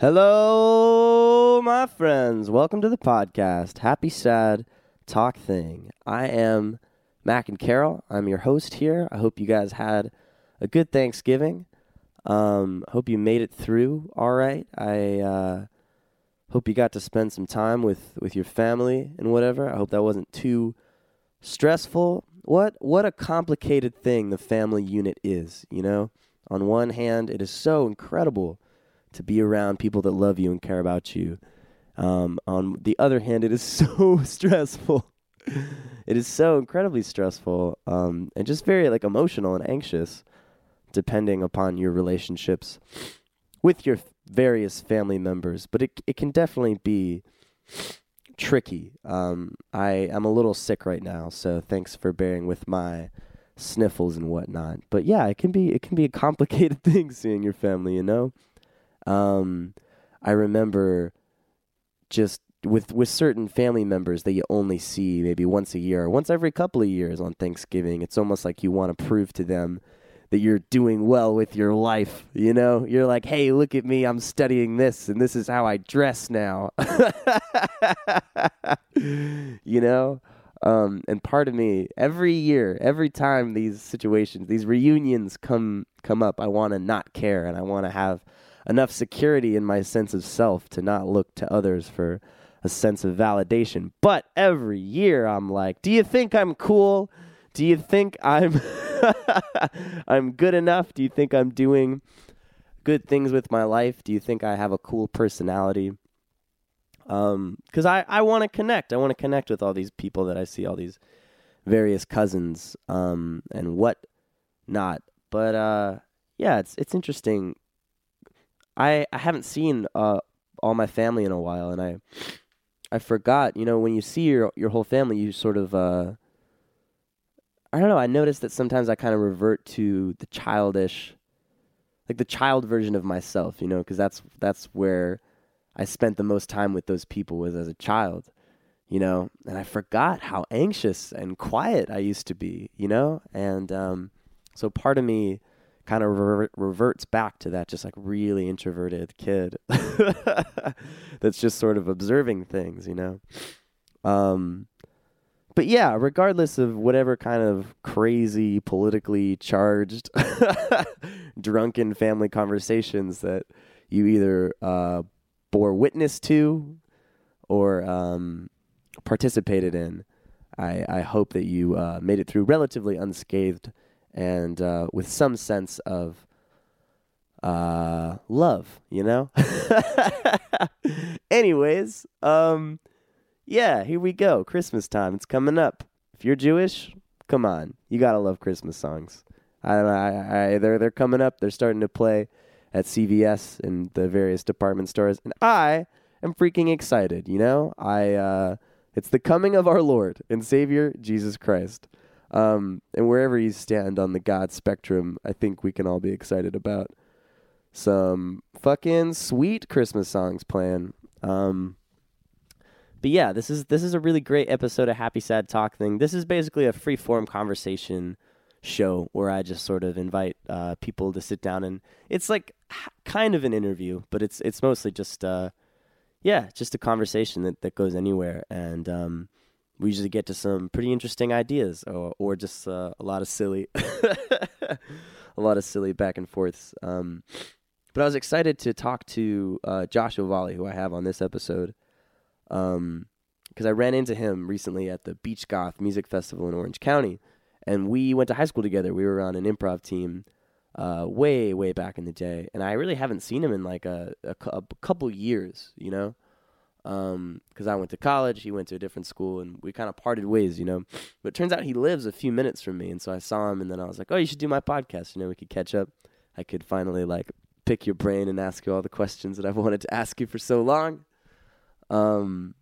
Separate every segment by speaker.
Speaker 1: Hello, my friends. Welcome to the podcast, Happy Sad Talk Thing. I am Mac and Carol. I'm your host here. I hope you guys had a good Thanksgiving. Um, hope you made it through all right. I uh, hope you got to spend some time with, with your family and whatever. I hope that wasn't too stressful. What what a complicated thing the family unit is, you know? On one hand, it is so incredible to be around people that love you and care about you. Um, on the other hand, it is so stressful. it is so incredibly stressful um, and just very like emotional and anxious, depending upon your relationships with your various family members. But it it can definitely be tricky. Um, I am a little sick right now, so thanks for bearing with my sniffles and whatnot. But yeah, it can be it can be a complicated thing seeing your family, you know. Um, I remember just with with certain family members that you only see maybe once a year, or once every couple of years on Thanksgiving. It's almost like you want to prove to them that you're doing well with your life. You know, you're like, hey, look at me, I'm studying this, and this is how I dress now. you know. Um, and part of me, every year, every time these situations, these reunions come come up, I want to not care, and I want to have enough security in my sense of self to not look to others for a sense of validation. But every year I'm like, do you think I'm cool? Do you think I'm I'm good enough? Do you think I'm doing good things with my life? Do you think I have a cool personality? Um, cuz I I want to connect. I want to connect with all these people that I see all these various cousins um and what not. But uh yeah, it's it's interesting I I haven't seen uh, all my family in a while, and I I forgot. You know, when you see your your whole family, you sort of uh, I don't know. I noticed that sometimes I kind of revert to the childish, like the child version of myself. You know, because that's that's where I spent the most time with those people was as a child. You know, and I forgot how anxious and quiet I used to be. You know, and um, so part of me kind of re- reverts back to that just like really introverted kid that's just sort of observing things, you know. Um, but yeah, regardless of whatever kind of crazy, politically charged, drunken family conversations that you either uh, bore witness to or um, participated in, I, I hope that you uh, made it through relatively unscathed and uh, with some sense of uh, love, you know? Anyways, um, yeah, here we go. Christmas time. It's coming up. If you're Jewish, come on. You got to love Christmas songs. I. I, I, they're, they're coming up. They're starting to play at CVS and the various department stores. And I am freaking excited, you know? I, uh, it's the coming of our Lord and Savior, Jesus Christ. Um, and wherever you stand on the God spectrum, I think we can all be excited about some fucking sweet Christmas songs playing. Um, but yeah, this is this is a really great episode of Happy Sad Talk thing. This is basically a free form conversation show where I just sort of invite uh, people to sit down and it's like kind of an interview, but it's it's mostly just uh, yeah, just a conversation that, that goes anywhere. And um, we usually get to some pretty interesting ideas or, or just uh, a lot of silly a lot of silly back and forths um, but i was excited to talk to uh, josh Ovalle, who i have on this episode because um, i ran into him recently at the beach goth music festival in orange county and we went to high school together. We were on an improv team uh, way way back in the day and i really haven't seen him in like a, a, a couple years you know because um, I went to college, he went to a different school, and we kind of parted ways, you know. But turns out he lives a few minutes from me, and so I saw him, and then I was like, "Oh, you should do my podcast. You know, we could catch up. I could finally like pick your brain and ask you all the questions that I've wanted to ask you for so long." Um,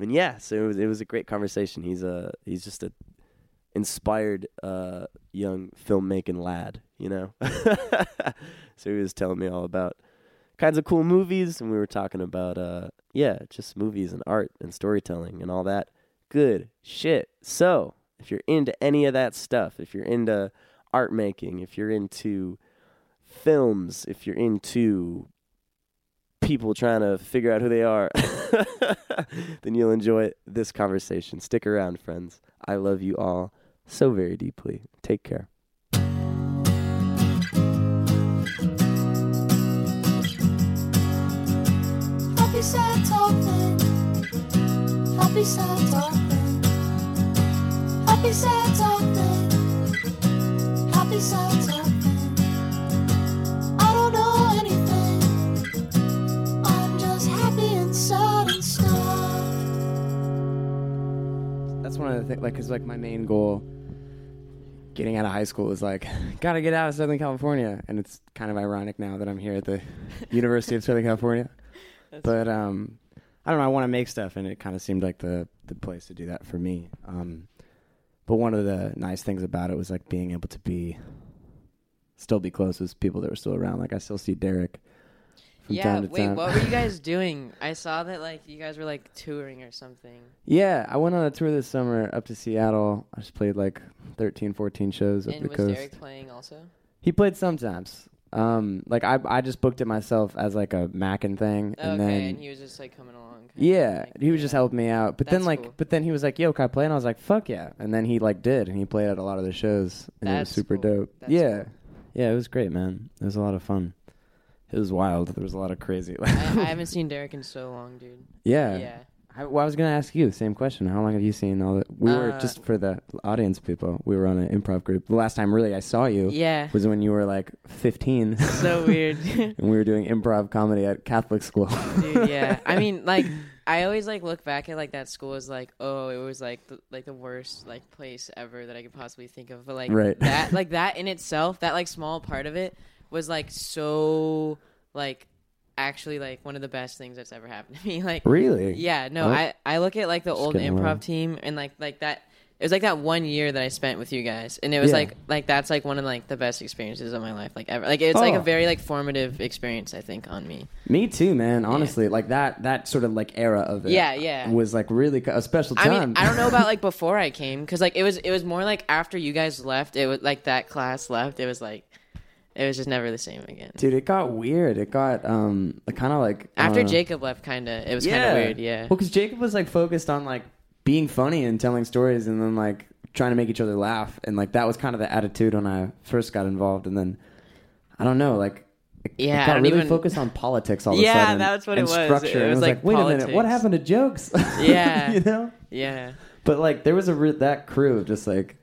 Speaker 1: and yeah, so it was it was a great conversation. He's a he's just a inspired uh, young filmmaking lad, you know. so he was telling me all about kinds of cool movies, and we were talking about uh, yeah, just movies and art and storytelling and all that good shit. So, if you're into any of that stuff, if you're into art making, if you're into films, if you're into people trying to figure out who they are, then you'll enjoy this conversation. Stick around, friends. I love you all so very deeply. Take care.
Speaker 2: Sad talking. Happy sad talking. Happy sad talking. Happy sad talking. I don't know anything. I'm just happy and sad and stuff.
Speaker 3: That's one of the things, like, cause like my main goal, getting out of high school was like, gotta get out of Southern California, and it's kind of ironic now that I'm here at the University of Southern California. But um, I don't know. I want to make stuff, and it kind of seemed like the the place to do that for me. Um, but one of the nice things about it was like being able to be, still be close with people that were still around. Like I still see Derek. From
Speaker 4: yeah,
Speaker 3: time to
Speaker 4: wait, what were you guys doing? I saw that like you guys were like touring or something.
Speaker 3: Yeah, I went on a tour this summer up to Seattle. I just played like 13, 14 shows up
Speaker 4: and
Speaker 3: the
Speaker 4: was
Speaker 3: coast.
Speaker 4: Derek playing also?
Speaker 3: He played sometimes. Um, like I, I just booked it myself as like a Mackin thing, and
Speaker 4: okay,
Speaker 3: then
Speaker 4: and he was just like coming along.
Speaker 3: yeah,
Speaker 4: like,
Speaker 3: he was just helping me out. But then
Speaker 4: That's
Speaker 3: like,
Speaker 4: cool.
Speaker 3: but then he was like, "Yo, can I play?" And I was like, "Fuck yeah!" And then he like did, and he played at a lot of the shows, and it was
Speaker 4: That's
Speaker 3: super
Speaker 4: cool.
Speaker 3: dope.
Speaker 4: That's
Speaker 3: yeah,
Speaker 4: cool.
Speaker 3: yeah, it was great, man. It was a lot of fun. It was wild. There was a lot of crazy.
Speaker 4: I, I haven't seen Derek in so long, dude.
Speaker 3: yeah.
Speaker 4: Yeah.
Speaker 3: I, well, I was gonna ask you the same question. How long have you seen all that? We were
Speaker 4: Uh,
Speaker 3: just for the audience people. We were on an improv group. The last time really I saw you
Speaker 4: Yeah.
Speaker 3: was when you were like 15.
Speaker 4: so weird.
Speaker 3: and we were doing improv comedy at Catholic school.
Speaker 4: Dude, yeah. I mean, like, I always like look back at like that school as like, oh, it was like the, like the worst like place ever that I could possibly think of. But like
Speaker 3: Right.
Speaker 4: that, like that in itself, that like small part of it was like so like actually like one of the best things that's ever happened to me. Like,
Speaker 3: really?
Speaker 4: yeah, no,
Speaker 3: Oh.
Speaker 4: I I look at like the
Speaker 3: Just
Speaker 4: old improv
Speaker 3: low.
Speaker 4: team and like like that. It was like that one year that I spent with you guys, and it was
Speaker 3: Yeah.
Speaker 4: like like that's like one of like the best experiences of my life, like ever. Like it's like
Speaker 3: Oh.
Speaker 4: a very like formative experience, I think, on me.
Speaker 3: Me too, man. Honestly, like that that sort of like era of it.
Speaker 4: Yeah, yeah.
Speaker 3: Was like really a special
Speaker 4: I
Speaker 3: time.
Speaker 4: mean, I don't know about like before I came because like it was it was more like after you guys left. It was like that class left. It was like it was just never the same again.
Speaker 3: Dude, it got weird. It got um kind of like
Speaker 4: After
Speaker 3: don't.
Speaker 4: Jacob left, kind of it was kind of weird. Yeah.
Speaker 3: Well, because Jacob was like focused on like being funny and telling stories, and then like trying to make each other laugh, and like that was kind of the attitude when I first got involved, and then I don't know, like. It,
Speaker 4: Yeah,
Speaker 3: it
Speaker 4: I
Speaker 3: got really
Speaker 4: even-
Speaker 3: focused on politics all of a
Speaker 4: Yeah,
Speaker 3: sudden.
Speaker 4: that's what it
Speaker 3: and
Speaker 4: was.
Speaker 3: Structure.
Speaker 4: It
Speaker 3: and
Speaker 4: was,
Speaker 3: like,
Speaker 4: like,
Speaker 3: wait a minute, what happened to jokes?
Speaker 4: Yeah.
Speaker 3: you know.
Speaker 4: Yeah.
Speaker 3: But like, there was a re- that crew of just like,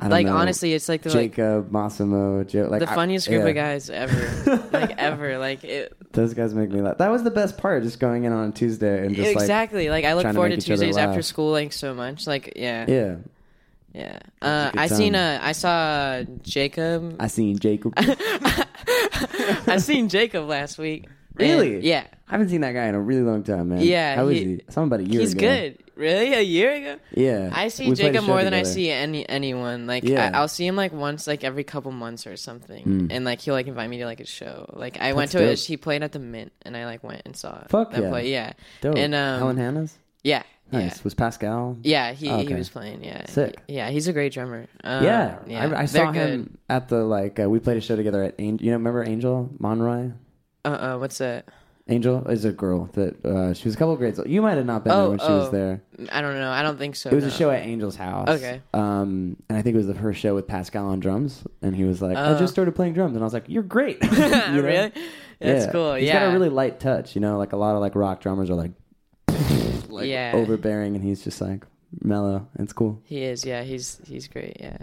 Speaker 4: Like
Speaker 3: know,
Speaker 4: honestly, it's like the like
Speaker 3: Jacob, Massimo, Joe, like
Speaker 4: the
Speaker 3: I-
Speaker 4: funniest group
Speaker 3: yeah.
Speaker 4: of guys ever, like ever. Like it
Speaker 3: Those guys make me laugh. That was the best part, just going in on a Tuesday and just
Speaker 4: exactly. Like, I look
Speaker 3: to
Speaker 4: forward to,
Speaker 3: other
Speaker 4: Tuesdays after school like so much. Like yeah,
Speaker 3: yeah.
Speaker 4: yeah. Uh, I seen
Speaker 3: a, I
Speaker 4: uh, I saw Jacob.
Speaker 3: I seen Jacob.
Speaker 4: I seen Jacob last week.
Speaker 3: Really?
Speaker 4: And- yeah.
Speaker 3: I haven't seen that guy in a really long time, man.
Speaker 4: Yeah,
Speaker 3: how is
Speaker 4: he-
Speaker 3: he? Him about a year
Speaker 4: He's
Speaker 3: ago.
Speaker 4: good. Really? A year ago?
Speaker 3: Yeah,
Speaker 4: I see
Speaker 3: We
Speaker 4: Jacob more than I see any anyone. Like
Speaker 3: Yeah.
Speaker 4: I, I'll see him like once, like every couple months or something,
Speaker 3: Mm.
Speaker 4: and like he'll like invite me to like a show. Like I went to
Speaker 3: dope.
Speaker 4: it. He played at the Mint, and I like went and saw it.
Speaker 3: Fuck
Speaker 4: that
Speaker 3: yeah.
Speaker 4: play. Yeah,
Speaker 3: Dope.
Speaker 4: And, um,
Speaker 3: Helen Hannah's.
Speaker 4: yeah,
Speaker 3: Nice. Was Pascal?
Speaker 4: yeah, yeah. He
Speaker 3: Oh,
Speaker 4: he was playing. Yeah,
Speaker 3: Sick.
Speaker 4: Yeah, he's a great drummer. Um,
Speaker 3: yeah,
Speaker 4: yeah.
Speaker 3: I, I saw
Speaker 4: good.
Speaker 3: him at the like. Uh, we played a show together at Angel. You know, remember Angel Monroy?
Speaker 4: Uh, uh, what's that?
Speaker 3: Angel is a girl that uh, she was a couple of grades. old. You might have not been there
Speaker 4: Oh,
Speaker 3: when she
Speaker 4: oh.
Speaker 3: was there.
Speaker 4: I don't know. I don't think so.
Speaker 3: It was a
Speaker 4: no.
Speaker 3: show at Angel's house.
Speaker 4: Okay.
Speaker 3: Um, and I think it was the first show with Pascal on drums, and he was like, "I
Speaker 4: Oh.
Speaker 3: just started playing drums," and I was like, "You're great." You know?
Speaker 4: really? That's cool.
Speaker 3: Yeah.
Speaker 4: cool.
Speaker 3: He's
Speaker 4: yeah.
Speaker 3: got a really light touch. You know, like a lot of like rock drummers are like, like
Speaker 4: Yeah.
Speaker 3: overbearing, and he's just like mellow. It's cool.
Speaker 4: He is. Yeah. He's he's great. Yeah.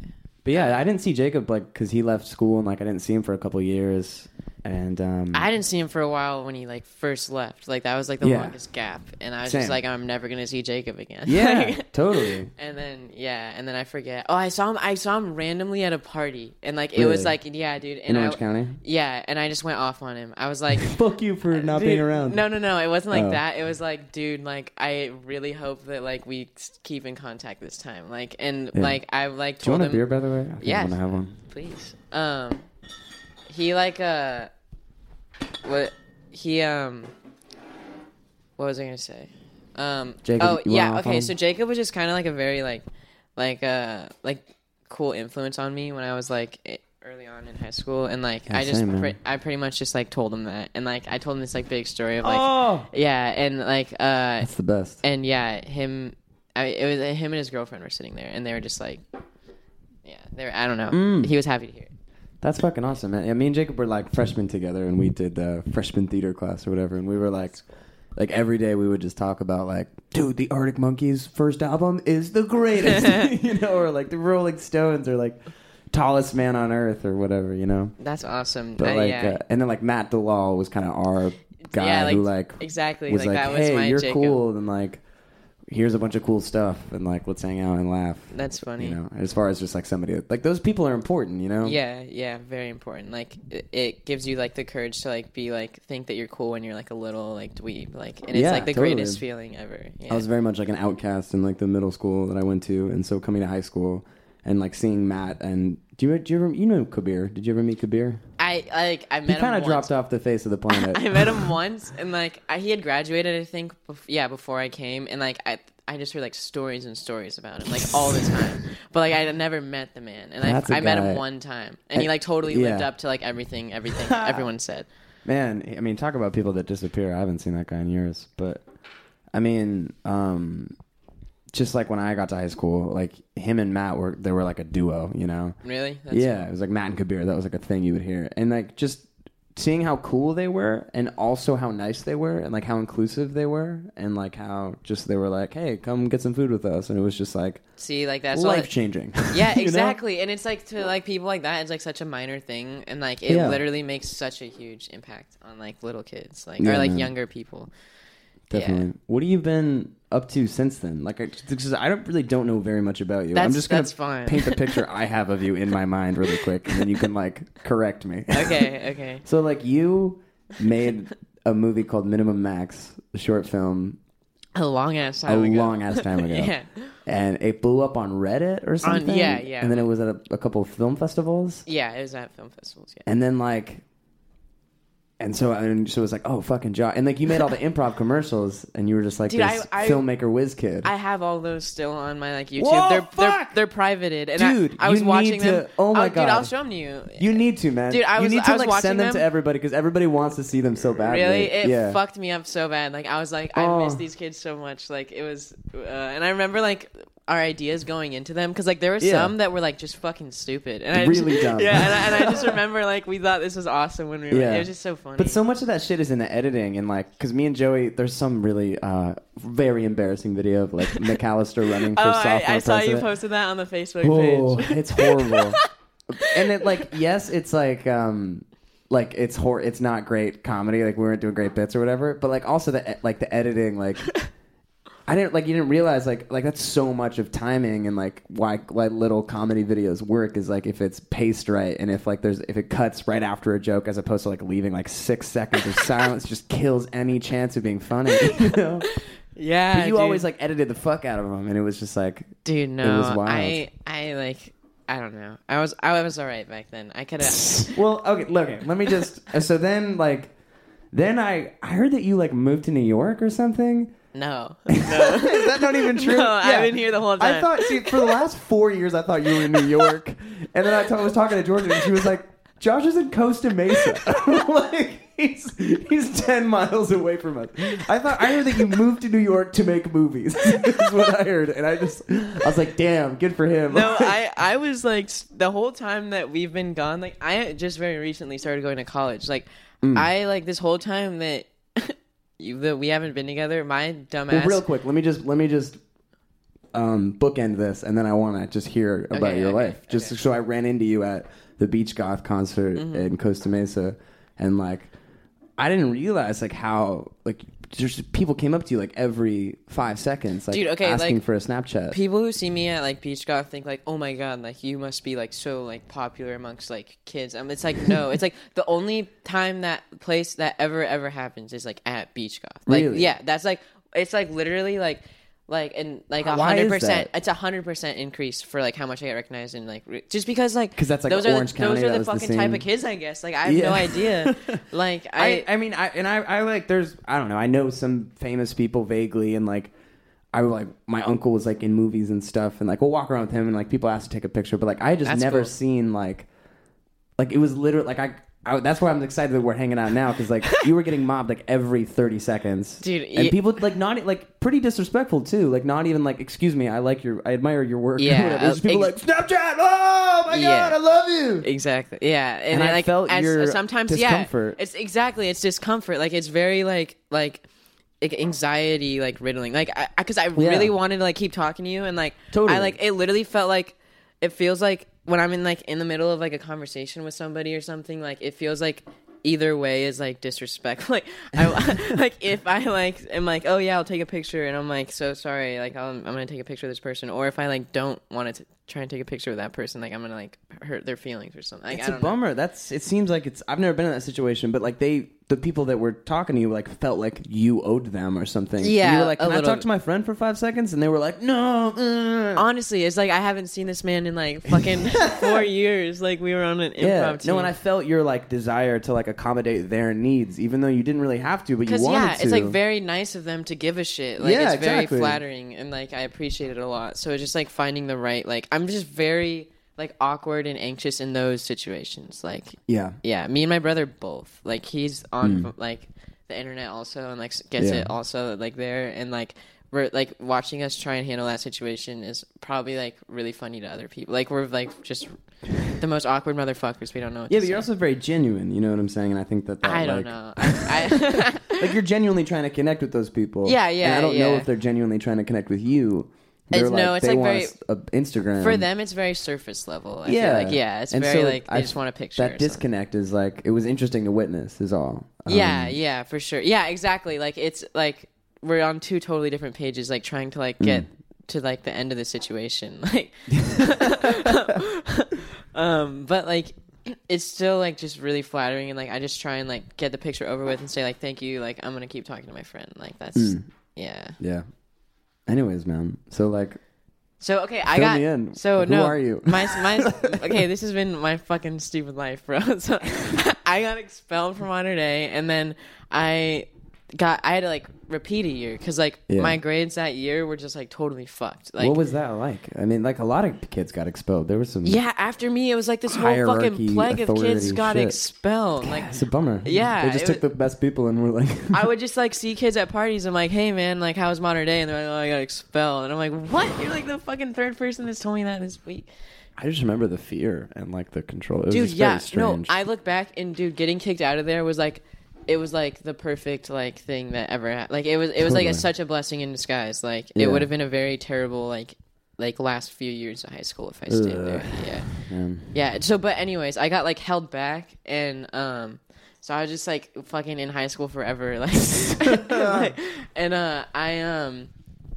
Speaker 3: But yeah, I didn't see Jacob like because he left school, and like I didn't see him for a couple years, and um,
Speaker 4: I didn't see him for a while when he like first left. Like that was like the
Speaker 3: Yeah.
Speaker 4: longest gap, and I was
Speaker 3: Same.
Speaker 4: just like, I'm never gonna see Jacob again.
Speaker 3: yeah, totally.
Speaker 4: and then yeah, and then I forget. Oh, I saw him. I saw him randomly at a party, and like it was like yeah, dude.
Speaker 3: In
Speaker 4: And I,
Speaker 3: Orange County.
Speaker 4: yeah, and I just went off on him. I was like.
Speaker 3: Fuck you for not
Speaker 4: Dude,
Speaker 3: being around.
Speaker 4: No, no, no. It wasn't like
Speaker 3: Oh.
Speaker 4: that. It was like, dude, like I really hope that like we keep in contact this time. Like, and
Speaker 3: Yeah.
Speaker 4: like I like
Speaker 3: Do you
Speaker 4: told
Speaker 3: want a beer, by the way? I I want to have one.
Speaker 4: please. Um, he like uh, what he um, what was I gonna say? Um,
Speaker 3: Jacob,
Speaker 4: oh yeah, okay. So Jacob was just kind of like a very like, like uh, like cool influence on me when I was like early on in high school, and like
Speaker 3: Yeah,
Speaker 4: I just
Speaker 3: same,
Speaker 4: pre- I pretty much just like told him that, and like I told him this like big story of like
Speaker 3: oh,
Speaker 4: yeah, and like uh
Speaker 3: that's the best.
Speaker 4: and yeah, him, I it was him and his girlfriend were sitting there, and they were just like, yeah, they were I don't know,
Speaker 3: Mm.
Speaker 4: he was happy to hear it.
Speaker 3: That's fucking awesome, man. Yeah, me and Jacob were like freshmen together, and we did the freshman theater class or whatever, and we were like, like every day we would just talk about like, dude, the Arctic Monkeys' first album is the greatest, you know, or like the Rolling Stones, or like tallest man on earth, or whatever, you know.
Speaker 4: That's awesome.
Speaker 3: But
Speaker 4: Uh,
Speaker 3: like,
Speaker 4: yeah.
Speaker 3: uh, and then like Matt DeLaw was kind of our guy
Speaker 4: Yeah, like,
Speaker 3: who like
Speaker 4: exactly
Speaker 3: was
Speaker 4: like,
Speaker 3: like,
Speaker 4: that was
Speaker 3: hey,
Speaker 4: my
Speaker 3: you're
Speaker 4: Jacob.
Speaker 3: cool, and like, here's a bunch of cool stuff, and like, let's hang out and laugh.
Speaker 4: That's funny.
Speaker 3: You know, as far as just like somebody like those people are important, you know.
Speaker 4: Yeah, yeah, very important. Like it, it gives you like the courage to like be like think that you're cool when you're like a little like dweeb. Like and it's
Speaker 3: Yeah,
Speaker 4: like the
Speaker 3: totally.
Speaker 4: greatest feeling ever. Yeah.
Speaker 3: I was very much like an outcast in like the middle school that I went to, and so coming to high school and like seeing Matt and do you do you ever you know Kabir? Did you ever meet Kabir?
Speaker 4: I like I met. Him.
Speaker 3: He kind of dropped off the face of the planet.
Speaker 4: I met him once, and like I, he had graduated, I think. Bef- yeah, before I came, and like I, I just heard like stories and stories about him, like all the time. But like I had never met the man, and
Speaker 3: That's
Speaker 4: I,
Speaker 3: a
Speaker 4: I met him one time, and he like totally lived up to like everything, everything everyone said.
Speaker 3: Man, I mean, talk about people that disappear. I haven't seen that guy in years, but I mean, um, just like when I got to high school, like him and Matt were they were like a duo, you know.
Speaker 4: Really? That's
Speaker 3: yeah, it was like Matt and Kabir. That was like a thing you would hear, and like just seeing how cool they were, and also how nice they were, and like how inclusive they were, and like how just they were like, "Hey, come get some food with us," and it was just like
Speaker 4: See, like that's
Speaker 3: life changing.
Speaker 4: Yeah, exactly. And it's like to like people like that, it's like such a minor thing, and like it
Speaker 3: Yeah.
Speaker 4: literally makes such a huge impact on like little kids, like
Speaker 3: Yeah,
Speaker 4: or like
Speaker 3: man.
Speaker 4: younger people.
Speaker 3: Definitely.
Speaker 4: Yeah.
Speaker 3: What have you been up to since then? Like, I, because I don't really don't know very much about you. I'm just gonna
Speaker 4: that's fine.
Speaker 3: paint the picture I have of you in my mind really quick, and then you can like correct me.
Speaker 4: Okay, okay.
Speaker 3: So like you made a movie called Minimum Max, a short film,
Speaker 4: A long ass
Speaker 3: a
Speaker 4: time ago.
Speaker 3: long ass time ago.
Speaker 4: yeah.
Speaker 3: And it blew up on Reddit or something.
Speaker 4: yeah, yeah.
Speaker 3: And then it was at a, a couple of film festivals.
Speaker 4: Yeah, it was at film festivals. Yeah.
Speaker 3: And then like, and so and so it was like, oh fucking Josh, and like you made all the improv commercials, and you were just like
Speaker 4: Dude,
Speaker 3: this
Speaker 4: I- I-
Speaker 3: filmmaker whiz kid.
Speaker 4: I have all those still on my like YouTube.
Speaker 3: Whoa,
Speaker 4: they're they're they're privated, and
Speaker 3: Dude,
Speaker 4: I, I was watching them.
Speaker 3: oh my god,
Speaker 4: Dude, I'll show them to you.
Speaker 3: you need to, man.
Speaker 4: Dude, I was-
Speaker 3: you need to
Speaker 4: I was
Speaker 3: like send
Speaker 4: watching
Speaker 3: them, to everybody because everybody wants to see them so badly.
Speaker 4: Really, it
Speaker 3: yeah.
Speaker 4: fucked me up so bad. Like I was like, I
Speaker 3: Oh.
Speaker 4: miss these kids so much. Like it was, uh, and I remember like our ideas going into them because like there were
Speaker 3: Yeah.
Speaker 4: some that were like just fucking stupid, and I
Speaker 3: Really
Speaker 4: just,
Speaker 3: dumb.
Speaker 4: Yeah, and I, and I just remember like we thought this was awesome when we were.
Speaker 3: Yeah.
Speaker 4: It was just so funny.
Speaker 3: But so much of that shit is in the editing and like, because me and Joey, there's some really uh, very embarrassing video of like McAllister running for
Speaker 4: oh,
Speaker 3: sophomore
Speaker 4: I, I saw you
Speaker 3: president.
Speaker 4: posted that on the Facebook
Speaker 3: Whoa,
Speaker 4: page.
Speaker 3: it's horrible. and it like, yes, it's like, um, like it's hor- it's not great comedy. Like we weren't doing great bits or whatever. But like also the e- like the editing, like I didn't like you didn't realize like like that's so much of timing and like why like little comedy videos work is like if it's paced right and if like there's if it cuts right after a joke as opposed to like leaving like six seconds of silence just kills any chance of being funny. You know.
Speaker 4: yeah,
Speaker 3: But you
Speaker 4: dude.
Speaker 3: always like edited the fuck out of them, and it was just like
Speaker 4: dude. No, it
Speaker 3: was wild.
Speaker 4: I I like I don't know. I was I was all right back then. I could have.
Speaker 3: Well, okay, look, okay, let me just. So then, like, then I I heard that you like moved to New York or something.
Speaker 4: No,
Speaker 3: Is that not even true?
Speaker 4: No, I've been here the whole time.
Speaker 3: I thought, see, for the last four years, I thought you were in New York, and then I t- was talking to Jordan, and she was like, "Josh is in Costa Mesa, like he's he's ten miles away from us." I thought I heard that you moved to New York to make movies. is what I heard, and I just I was like, "Damn, good for him."
Speaker 4: no, I I was like the whole time that we've been gone. Like I just very recently started going to college. Like
Speaker 3: Mm.
Speaker 4: I like this whole time that you that we haven't been together. My dumbass.
Speaker 3: Well, real quick, let me just let me just um, bookend this, and then I want to just hear about
Speaker 4: Okay,
Speaker 3: your
Speaker 4: okay,
Speaker 3: life. Just
Speaker 4: okay. Mm-hmm.
Speaker 3: so I ran into you at the Beach Goth concert in Costa Mesa, and like I didn't realize like how like just people came up to you like every five seconds, like
Speaker 4: Dude, okay,
Speaker 3: asking
Speaker 4: like,
Speaker 3: for a Snapchat.
Speaker 4: People who see me at like Beach Goth think like, oh my god, like you must be like so like popular amongst like kids. Um, it's like no, it's like the only time that place that ever ever happens is like at Beach Goth. Like
Speaker 3: Really?
Speaker 4: yeah, that's like it's like literally like like and like a
Speaker 3: Why
Speaker 4: hundred
Speaker 3: is
Speaker 4: percent.
Speaker 3: that?
Speaker 4: It's a hundred percent increase for like how much I get recognized and like re- just because like
Speaker 3: 'Cause that's, like,
Speaker 4: those
Speaker 3: Orange
Speaker 4: are the,
Speaker 3: County,
Speaker 4: those
Speaker 3: that
Speaker 4: are the
Speaker 3: was the
Speaker 4: fucking type
Speaker 3: same-
Speaker 4: of kids I guess. Like I have
Speaker 3: Yeah.
Speaker 4: no idea. like
Speaker 3: I,
Speaker 4: I,
Speaker 3: I mean, I and I, I like. There's, I don't know. I know some famous people vaguely, and like, I would, like my uncle was like in movies and stuff, and like we'll walk around with him, and like people ask to take a picture, but like I just
Speaker 4: That's
Speaker 3: never
Speaker 4: cool.
Speaker 3: seen like like it was literally like I. I, that's why I'm excited that we're hanging out now because like you were getting mobbed like every 30 seconds,
Speaker 4: Dude,
Speaker 3: and
Speaker 4: ye-
Speaker 3: people like not like pretty disrespectful too. Like not even like excuse me, I like your, I admire your work. or
Speaker 4: Yeah,
Speaker 3: whatever. People
Speaker 4: ex-
Speaker 3: like Snapchat. Oh my
Speaker 4: Yeah.
Speaker 3: god, I love you.
Speaker 4: Exactly. Yeah, and,
Speaker 3: And I
Speaker 4: like
Speaker 3: felt
Speaker 4: as-
Speaker 3: your
Speaker 4: sometimes
Speaker 3: discomfort.
Speaker 4: yeah, it's exactly it's discomfort. Like it's very like like anxiety like riddling. Like I because I,
Speaker 3: Yeah.
Speaker 4: really wanted to like keep talking to you and like
Speaker 3: Totally.
Speaker 4: I like it literally felt like it feels like when I'm in like in the middle of like a conversation with somebody or something like it feels like either way is like disrespect. Like I like if I like am like oh yeah I'll take a picture and I'm like so sorry like I'll, I'm gonna take a picture of this person or if I like don't want to try and take a picture of that person like I'm gonna like hurt their feelings or something like,
Speaker 3: It's
Speaker 4: I
Speaker 3: a
Speaker 4: don't know.
Speaker 3: bummer. That's. It seems like it's. I've never been in that situation, but like they, the people that were talking to you, like felt like you owed them or something. And
Speaker 4: Yeah,
Speaker 3: you were like, "Can I talk to my friend for five seconds?" And they were like, "No." uh."
Speaker 4: honestly, it's like I haven't seen this man in like fucking four years. Like we were on an improv
Speaker 3: Yeah,
Speaker 4: team.
Speaker 3: no, and I felt your like desire to like accommodate their needs, even though you didn't really have to, but you wanted
Speaker 4: yeah,
Speaker 3: to.
Speaker 4: it's like very nice of them to give a shit. Like
Speaker 3: Yeah,
Speaker 4: it's very
Speaker 3: exactly.
Speaker 4: flattering, and like I appreciate it a lot. So it's just like finding the right. Like I'm just very like awkward and anxious in those situations. Like
Speaker 3: yeah,
Speaker 4: yeah, me and my brother both. Like he's on hmm. like the internet also, and like s- gets.
Speaker 3: Yeah.
Speaker 4: it also like there, and like we're like watching us try and handle that situation is probably like really funny to other people. Like we're like just the most awkward motherfuckers. We don't know. What
Speaker 3: yeah,
Speaker 4: to
Speaker 3: but you're
Speaker 4: say.
Speaker 3: also very genuine. You know what I'm saying? And I think that, that
Speaker 4: I don't
Speaker 3: like,
Speaker 4: know. I, I
Speaker 3: like you're genuinely trying to connect with those people.
Speaker 4: Yeah,
Speaker 3: And
Speaker 4: yeah,
Speaker 3: I don't know
Speaker 4: yeah.
Speaker 3: if they're genuinely trying to connect with you.
Speaker 4: It's- no, it's, like, very-
Speaker 3: a Instagram
Speaker 4: for them it's very surface level. I
Speaker 3: yeah,
Speaker 4: feel like yeah, it's
Speaker 3: And
Speaker 4: very
Speaker 3: so
Speaker 4: like they
Speaker 3: I-
Speaker 4: just want a picture.
Speaker 3: That disconnect is like it was interesting to witness. Is all.
Speaker 4: Yeah,
Speaker 3: Um,
Speaker 4: yeah, for sure. Yeah, exactly. Like it's like we're on two totally different pages, like trying to like get
Speaker 3: Mm.
Speaker 4: to like the end of the situation. Like um but like it's still like just really flattering and like I just try and like get the picture over with and say like thank you, like I'm gonna keep talking to my friend. Like that's
Speaker 3: Mm.
Speaker 4: yeah.
Speaker 3: Yeah. Anyways, man. So like,
Speaker 4: So okay, I
Speaker 3: Fill
Speaker 4: got
Speaker 3: me in.
Speaker 4: so
Speaker 3: Who
Speaker 4: no
Speaker 3: are you?
Speaker 4: my my okay, this has been my fucking stupid life, bro. So I got expelled from Mater Dei, and then I got I had to like repeat a year because like
Speaker 3: Yeah.
Speaker 4: my grades that year were just like totally fucked. Like
Speaker 3: what was that like? I mean, like a lot of kids got expelled. There was some.
Speaker 4: yeah, after me it was like this whole
Speaker 3: Hierarchy,
Speaker 4: fucking plague of kids
Speaker 3: authority
Speaker 4: got
Speaker 3: shit.
Speaker 4: expelled. Like
Speaker 3: It's a bummer.
Speaker 4: Yeah,
Speaker 3: They just
Speaker 4: it
Speaker 3: took
Speaker 4: was-
Speaker 3: the best people and were like.
Speaker 4: I would just like see kids at parties. I'm like, hey man, like how was Mater Dei? And they're like, oh, I got expelled. And I'm like, what? You're like the fucking third person that's told me that this week.
Speaker 3: I just remember the fear and like the control. It was
Speaker 4: dude
Speaker 3: just
Speaker 4: yeah
Speaker 3: very strange.
Speaker 4: no i look back and dude getting kicked out of there was like it was like the perfect like thing that ever happened like it was it was like a, such a blessing in disguise like
Speaker 3: Yeah.
Speaker 4: it would have been a very terrible like like last few years of high school if i stayed
Speaker 3: Ugh.
Speaker 4: there yeah
Speaker 3: Man.
Speaker 4: yeah so but anyways i got like held back and um so i was just like fucking in high school forever like, like and uh i um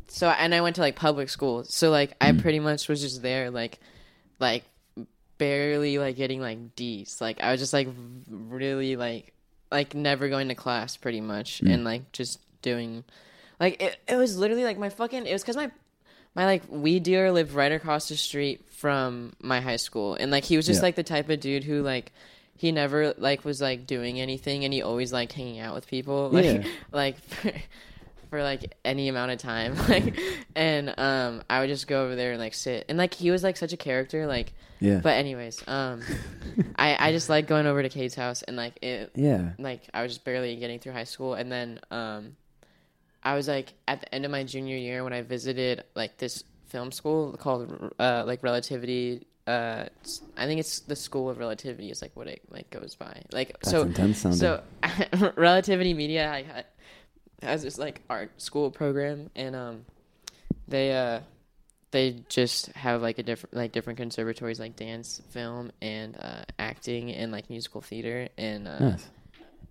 Speaker 4: so and i went to like public school so like i
Speaker 3: Mm.
Speaker 4: pretty much was just there like like barely like getting like D's. Like I was just like really like like never going to class pretty much
Speaker 3: Mm.
Speaker 4: and like just doing like it, it was literally like my fucking it was cuz my my like weed dealer lived right across the street from my high school and like he was just
Speaker 3: Yeah.
Speaker 4: like the type of dude who like he never like was like doing anything and he always like hanging out with people like
Speaker 3: Yeah.
Speaker 4: like for, like any amount of time like and um I would just go over there and like sit and like he was like such a character like
Speaker 3: Yeah.
Speaker 4: but anyways, um, I I just like going over to Kate's house and like it
Speaker 3: yeah.
Speaker 4: like I was just barely getting through high school and then um, I was like at the end of my junior year when I visited like this film school called uh like Relativity. Uh, I think it's the School of Relativity is like what it like goes by. Like
Speaker 3: That's
Speaker 4: so so Relativity Media I has this like art school program and um they uh they just have like a different like different conservatories like dance film and uh acting and like musical theater and uh
Speaker 3: Nice.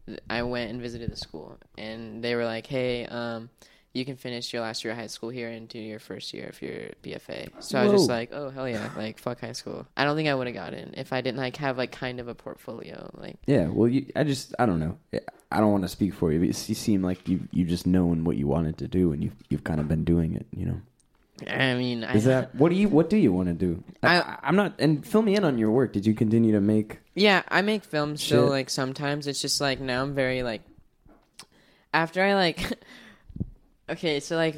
Speaker 4: th- I went and visited the school and they were like hey um you can finish your last year of high school here and do your first year of your BFA. So I was just like, oh hell yeah, like fuck high school. I don't think I would have got in if I didn't like have like kind of a portfolio. Like
Speaker 3: Yeah. Well, you, I just I don't know. I don't want to speak for you, but you seem like you you just known what you wanted to do, and you you've kind of been doing it. You know.
Speaker 4: I mean,
Speaker 3: Is
Speaker 4: I,
Speaker 3: that what do you what do you want to do? I, I'm not. And fill me in on your work. Did you continue to make?
Speaker 4: Yeah, I make films still.
Speaker 3: Shit.
Speaker 4: Like sometimes it's just like now I'm very like. After I like, okay, so like,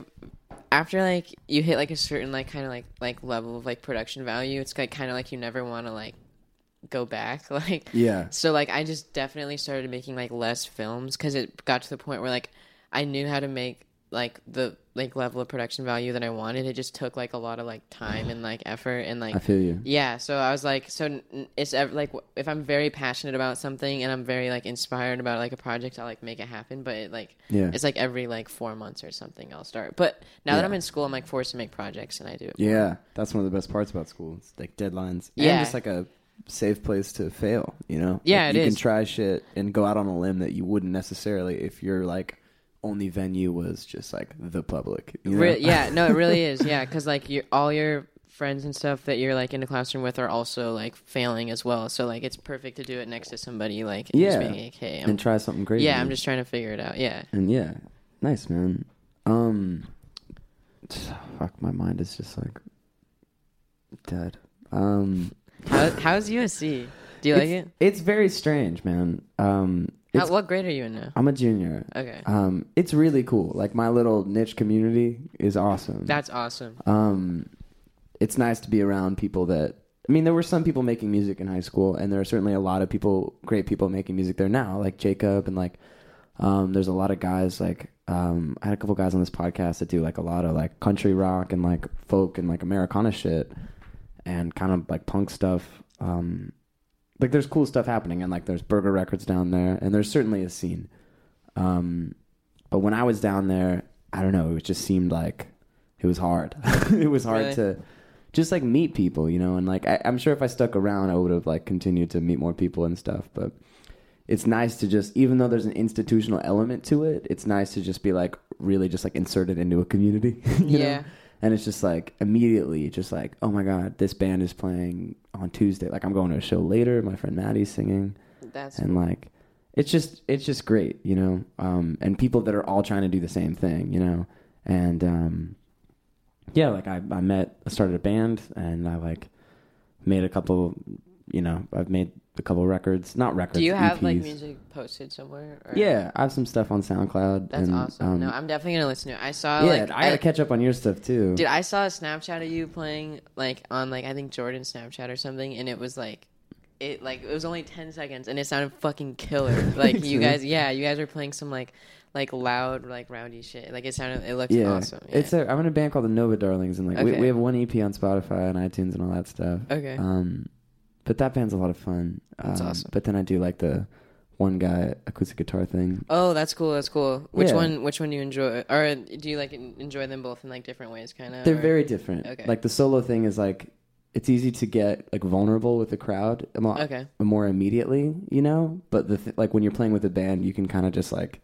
Speaker 4: after like you hit like a certain like kind of like like level of like production value, it's like kind of like you never want to like go back. Like
Speaker 3: Yeah.
Speaker 4: so like I just definitely started making like less films because it got to the point where like I knew how to make like the like level of production value that I wanted. It just took like a lot of like time and like effort and like
Speaker 3: I feel you.
Speaker 4: yeah. So I was like, so it's like if I'm very passionate about something and I'm very like inspired about like a project, I'll like make it happen. But it like
Speaker 3: Yeah.
Speaker 4: it's like every like four months or something I'll start. But now that I'm in school, I'm like forced to make projects and I do it.
Speaker 3: Yeah, that's one of the best parts about school. It's like deadlines.
Speaker 4: Yeah.
Speaker 3: And just like a safe place to fail, you know?
Speaker 4: Yeah,
Speaker 3: Like, you
Speaker 4: is.
Speaker 3: can try shit and go out on a limb that you wouldn't necessarily if you're like only venue was just like the public. You know?
Speaker 4: Re- yeah, no, it really is. Yeah, because like you all your friends and stuff that you're like in the classroom with are also like failing as well. So like it's perfect to do it next to somebody like and just
Speaker 3: Yeah.
Speaker 4: being like, hey, I'm,
Speaker 3: and try something crazy.
Speaker 4: yeah, I'm just trying to figure it out. Yeah.
Speaker 3: And yeah, nice man. Um, fuck, my mind is just like dead. Um,
Speaker 4: How, how's USC? Do you like it?
Speaker 3: It's very strange, man. Um,
Speaker 4: How, what grade are you in now?
Speaker 3: I'm a junior.
Speaker 4: Okay,
Speaker 3: Um, it's really cool. Like my little niche community is awesome.
Speaker 4: that's awesome.
Speaker 3: um, it's nice to be around people that. I mean, there were some people making music in high school, and there are certainly a lot of people, great people making music there now, like Jacob, and like, um, there's a lot of guys like, um, I had a couple guys on this podcast that do like a lot of like country rock and like folk and like Americana shit, and kind of like punk stuff. Um, like there's cool stuff happening, and like there's Burger Records down there, and there's certainly a scene. Um, but when I was down there, I don't know, it just seemed like it was hard. it was hard
Speaker 4: Really?
Speaker 3: to just like meet people, you know, and like I, I'm sure if I stuck around, I would have like continued to meet more people and stuff. But it's nice to just, even though there's an institutional element to it, it's nice to just be like really just like inserted into a community. you know? And it's just like immediately, just like, oh my god, this band is playing on Tuesday. Like I'm going to a show later. My friend Maddie's singing
Speaker 4: That's
Speaker 3: and like it's just it's just great you know um and people that are all trying to do the same thing you know and um yeah like i i met i started a band and i like made a couple you know i've made a couple records not records
Speaker 4: Do you have like music posted somewhere? Or?
Speaker 3: yeah i have some stuff on soundcloud
Speaker 4: That's
Speaker 3: and,
Speaker 4: awesome.
Speaker 3: um,
Speaker 4: no, I'm definitely gonna listen to it. I saw
Speaker 3: yeah
Speaker 4: like
Speaker 3: i gotta catch up on your stuff too
Speaker 4: Dude, I saw a Snapchat of you playing like on like I think Jordan's Snapchat or something, and it was like, it like it was only ten seconds, and it sounded fucking killer. Like you guys, yeah, you guys were playing some like like loud like roundy shit. Like it sounded, it looked
Speaker 3: yeah,
Speaker 4: awesome. Yeah.
Speaker 3: it's a, I'm in a band called the Nova Darlings, and like we, we have one EP on Spotify and iTunes and all that stuff.
Speaker 4: okay.
Speaker 3: Um, but that band's a lot of fun.
Speaker 4: That's
Speaker 3: Um,
Speaker 4: awesome.
Speaker 3: But then I do like the one guy acoustic guitar thing.
Speaker 4: oh, that's cool. That's cool. Which
Speaker 3: Yeah.
Speaker 4: one? Which one do you enjoy? Or do you like en- enjoy them both in like different ways? Kind of.
Speaker 3: They're very different.
Speaker 4: Okay.
Speaker 3: Like the solo thing is like it's easy to get like vulnerable with the crowd a mo-
Speaker 4: Okay.
Speaker 3: more immediately, you know. But the th- like when you're playing with a band, you can kind of just like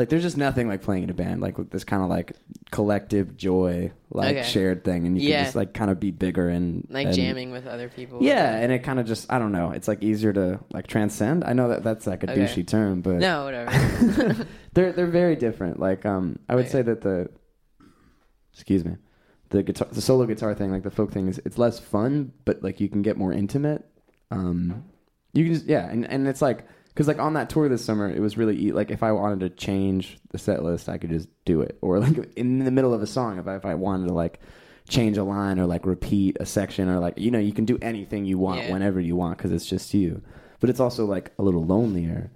Speaker 3: like there's just nothing like playing in a band like this kind of like collective joy like
Speaker 4: Okay.
Speaker 3: shared thing, and you
Speaker 4: Yeah.
Speaker 3: can just like kind of be bigger and
Speaker 4: Like
Speaker 3: and-
Speaker 4: jamming with other people.
Speaker 3: Yeah, and it kind of just I don't know. It's like easier to like transcend. I know that that's like a
Speaker 4: Okay.
Speaker 3: douchey term, but
Speaker 4: No, whatever.
Speaker 3: they're they're very different. Like um, I would
Speaker 4: Okay.
Speaker 3: say that the excuse me, the guitar, the solo guitar thing, like the folk thing, is it's less fun, but like you can get more intimate. Um, you can just yeah, and and it's like because like on that tour this summer, it was really like if I wanted to change the set list, I could just do it, or like in the middle of a song, if I if I wanted to like change a line or like repeat a section or like you know you can do anything you want
Speaker 4: Yeah.
Speaker 3: whenever you want because it's just you. But it's also like a little lonelier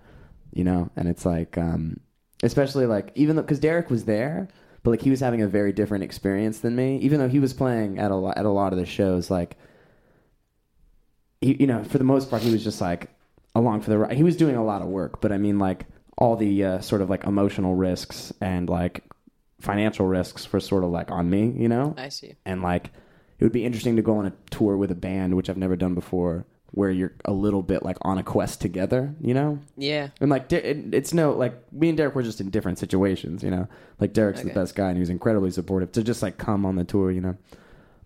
Speaker 3: you know? And it's like um especially like even though because derek was there but like he was having a very different experience than me. Even though he was playing at a lot at a lot of the shows like he, you know for the most part he was just like along for the ride he was doing a lot of work but i mean like all the uh, sort of like emotional risks and like financial risks were sort of like on me you know?
Speaker 4: I see.
Speaker 3: and like it would be interesting to go on a tour with a band which i've never done before where you're a little bit like on a quest together you know?
Speaker 4: Yeah.
Speaker 3: and like it's no like me and derek were just in different situations you know? Like derek's the best guy and he was incredibly supportive to just like come on the tour you know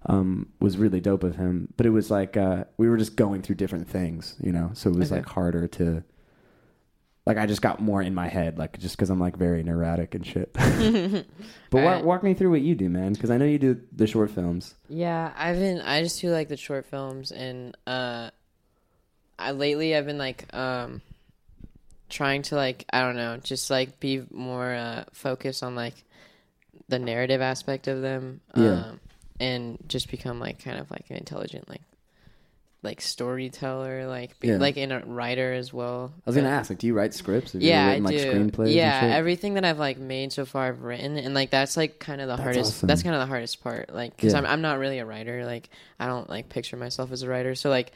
Speaker 3: um was really dope of him but it was like uh we were just going through different things you know so it was
Speaker 4: Okay.
Speaker 3: like harder to like I just got more in my head, like just because I'm like very neurotic and shit. but walk,
Speaker 4: Alright.
Speaker 3: walk me through what you do, man, because I know you do the short films.
Speaker 4: Yeah, I've been. I just do like the short films, and uh, I lately I've been like um, trying to like I don't know, just like be more uh focused on like the narrative aspect of them.
Speaker 3: Yeah.
Speaker 4: Um, and just become like kind of like an intelligent like like storyteller, like be,
Speaker 3: Yeah.
Speaker 4: like in a writer as well.
Speaker 3: I was gonna ask, like, do you write scripts? Have you
Speaker 4: Yeah, I
Speaker 3: written, like
Speaker 4: do.
Speaker 3: screenplays?
Speaker 4: yeah, everything that I've like made so far, I've written, and like that's like kind of the
Speaker 3: That's
Speaker 4: hardest.
Speaker 3: awesome.
Speaker 4: That's kind of the hardest part, like because
Speaker 3: Yeah.
Speaker 4: I'm I'm not really a writer. Like I don't like picture myself as a writer. So like,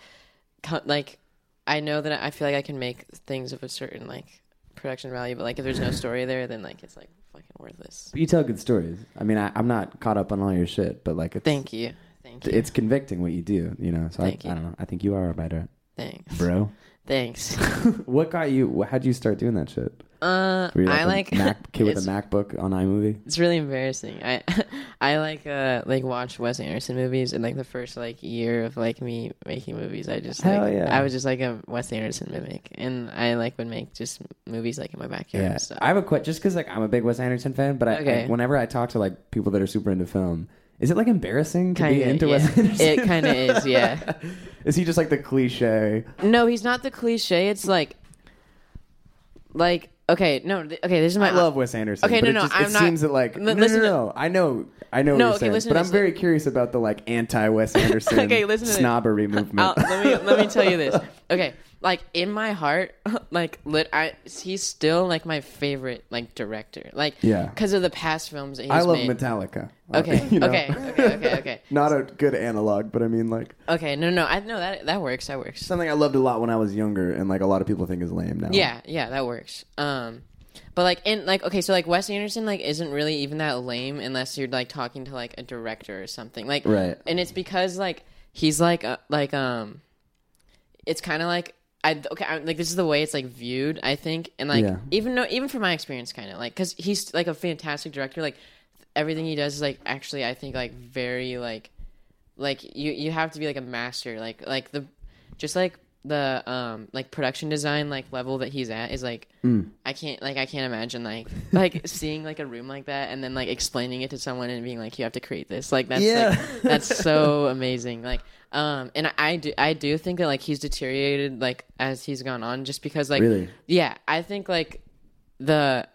Speaker 4: co- like I know that I feel like I can make things of a certain like production value, but like if there's no story there, then like it's like fucking worthless.
Speaker 3: But you tell good stories. I mean, I, I'm not caught up on all your shit, but like, it's,
Speaker 4: Thank you, thank you,
Speaker 3: It's convicting what you do, you know. So I. I don't know. I think you are a writer,
Speaker 4: thanks,
Speaker 3: bro.
Speaker 4: thanks.
Speaker 3: what got you? How'd you start doing that shit?
Speaker 4: Uh,
Speaker 3: Were you
Speaker 4: I like
Speaker 3: Mac, kid with a MacBook on iMovie.
Speaker 4: It's really embarrassing. I I like uh like watch Wes Anderson movies and like the first like year of like me making movies I just
Speaker 3: Hell
Speaker 4: like
Speaker 3: yeah.
Speaker 4: I was just like a Wes Anderson mimic and I like would make just movies like in my backyard.
Speaker 3: Yeah,
Speaker 4: and stuff.
Speaker 3: I have a question. Just because like I'm a big Wes Anderson fan, but I,
Speaker 4: Okay.
Speaker 3: I whenever I talk to like people that are super into film, is it like embarrassing to
Speaker 4: Kinda,
Speaker 3: into
Speaker 4: yeah.
Speaker 3: Wes Anderson?
Speaker 4: It kinda is, yeah.
Speaker 3: is he just like the cliche?
Speaker 4: No, he's not the cliche. It's like like okay, no, th- okay, this is my
Speaker 3: I love Wes Anderson.
Speaker 4: Okay,
Speaker 3: but
Speaker 4: no,
Speaker 3: it just,
Speaker 4: I'm
Speaker 3: it
Speaker 4: not-
Speaker 3: seems that like
Speaker 4: Li-
Speaker 3: no, no,
Speaker 4: listen
Speaker 3: no,
Speaker 4: to-
Speaker 3: no. I know, I know
Speaker 4: No,
Speaker 3: what you're
Speaker 4: okay,
Speaker 3: saying,
Speaker 4: listen
Speaker 3: but I'm
Speaker 4: this.
Speaker 3: very curious about the like anti Wes Anderson
Speaker 4: Okay, listen to this.
Speaker 3: snobbery movement.
Speaker 4: I'll, let me let me tell you this. Okay, like in my heart, like lit, I he's still like my favorite like director. Like
Speaker 3: Yeah.
Speaker 4: because of the past films that he's
Speaker 3: I love
Speaker 4: made.
Speaker 3: Metallica.
Speaker 4: Okay,
Speaker 3: You know?
Speaker 4: okay, okay, okay, okay,
Speaker 3: Not a good analog, but I mean like
Speaker 4: okay. No, no, I know that that works. That works.
Speaker 3: something I loved a lot when I was younger, and like a lot of people think is lame now.
Speaker 4: Yeah, yeah, that works. Um, but like in like okay, so like Wes Anderson like isn't really even that lame unless you're like talking to like a director or something. Like
Speaker 3: Right.
Speaker 4: and it's because like he's like uh, like um, it's kind of like. I, okay, I, like this is the way it's like viewed, I think, and like
Speaker 3: Yeah.
Speaker 4: even though even from my experience, kind of like because he's like a fantastic director. Like everything he does is like actually, I think like very like like you you have to be like a master. Like like the just like the um like production design like level that he's at is like
Speaker 3: Mm.
Speaker 4: I can't like I can't imagine like like seeing like a room like that and then like explaining it to someone and being like you have to create this like that's
Speaker 3: Yeah.
Speaker 4: like that's so amazing like um and I, I do I do think that like he's deteriorated like as he's gone on just because like
Speaker 3: Really?
Speaker 4: yeah I think like the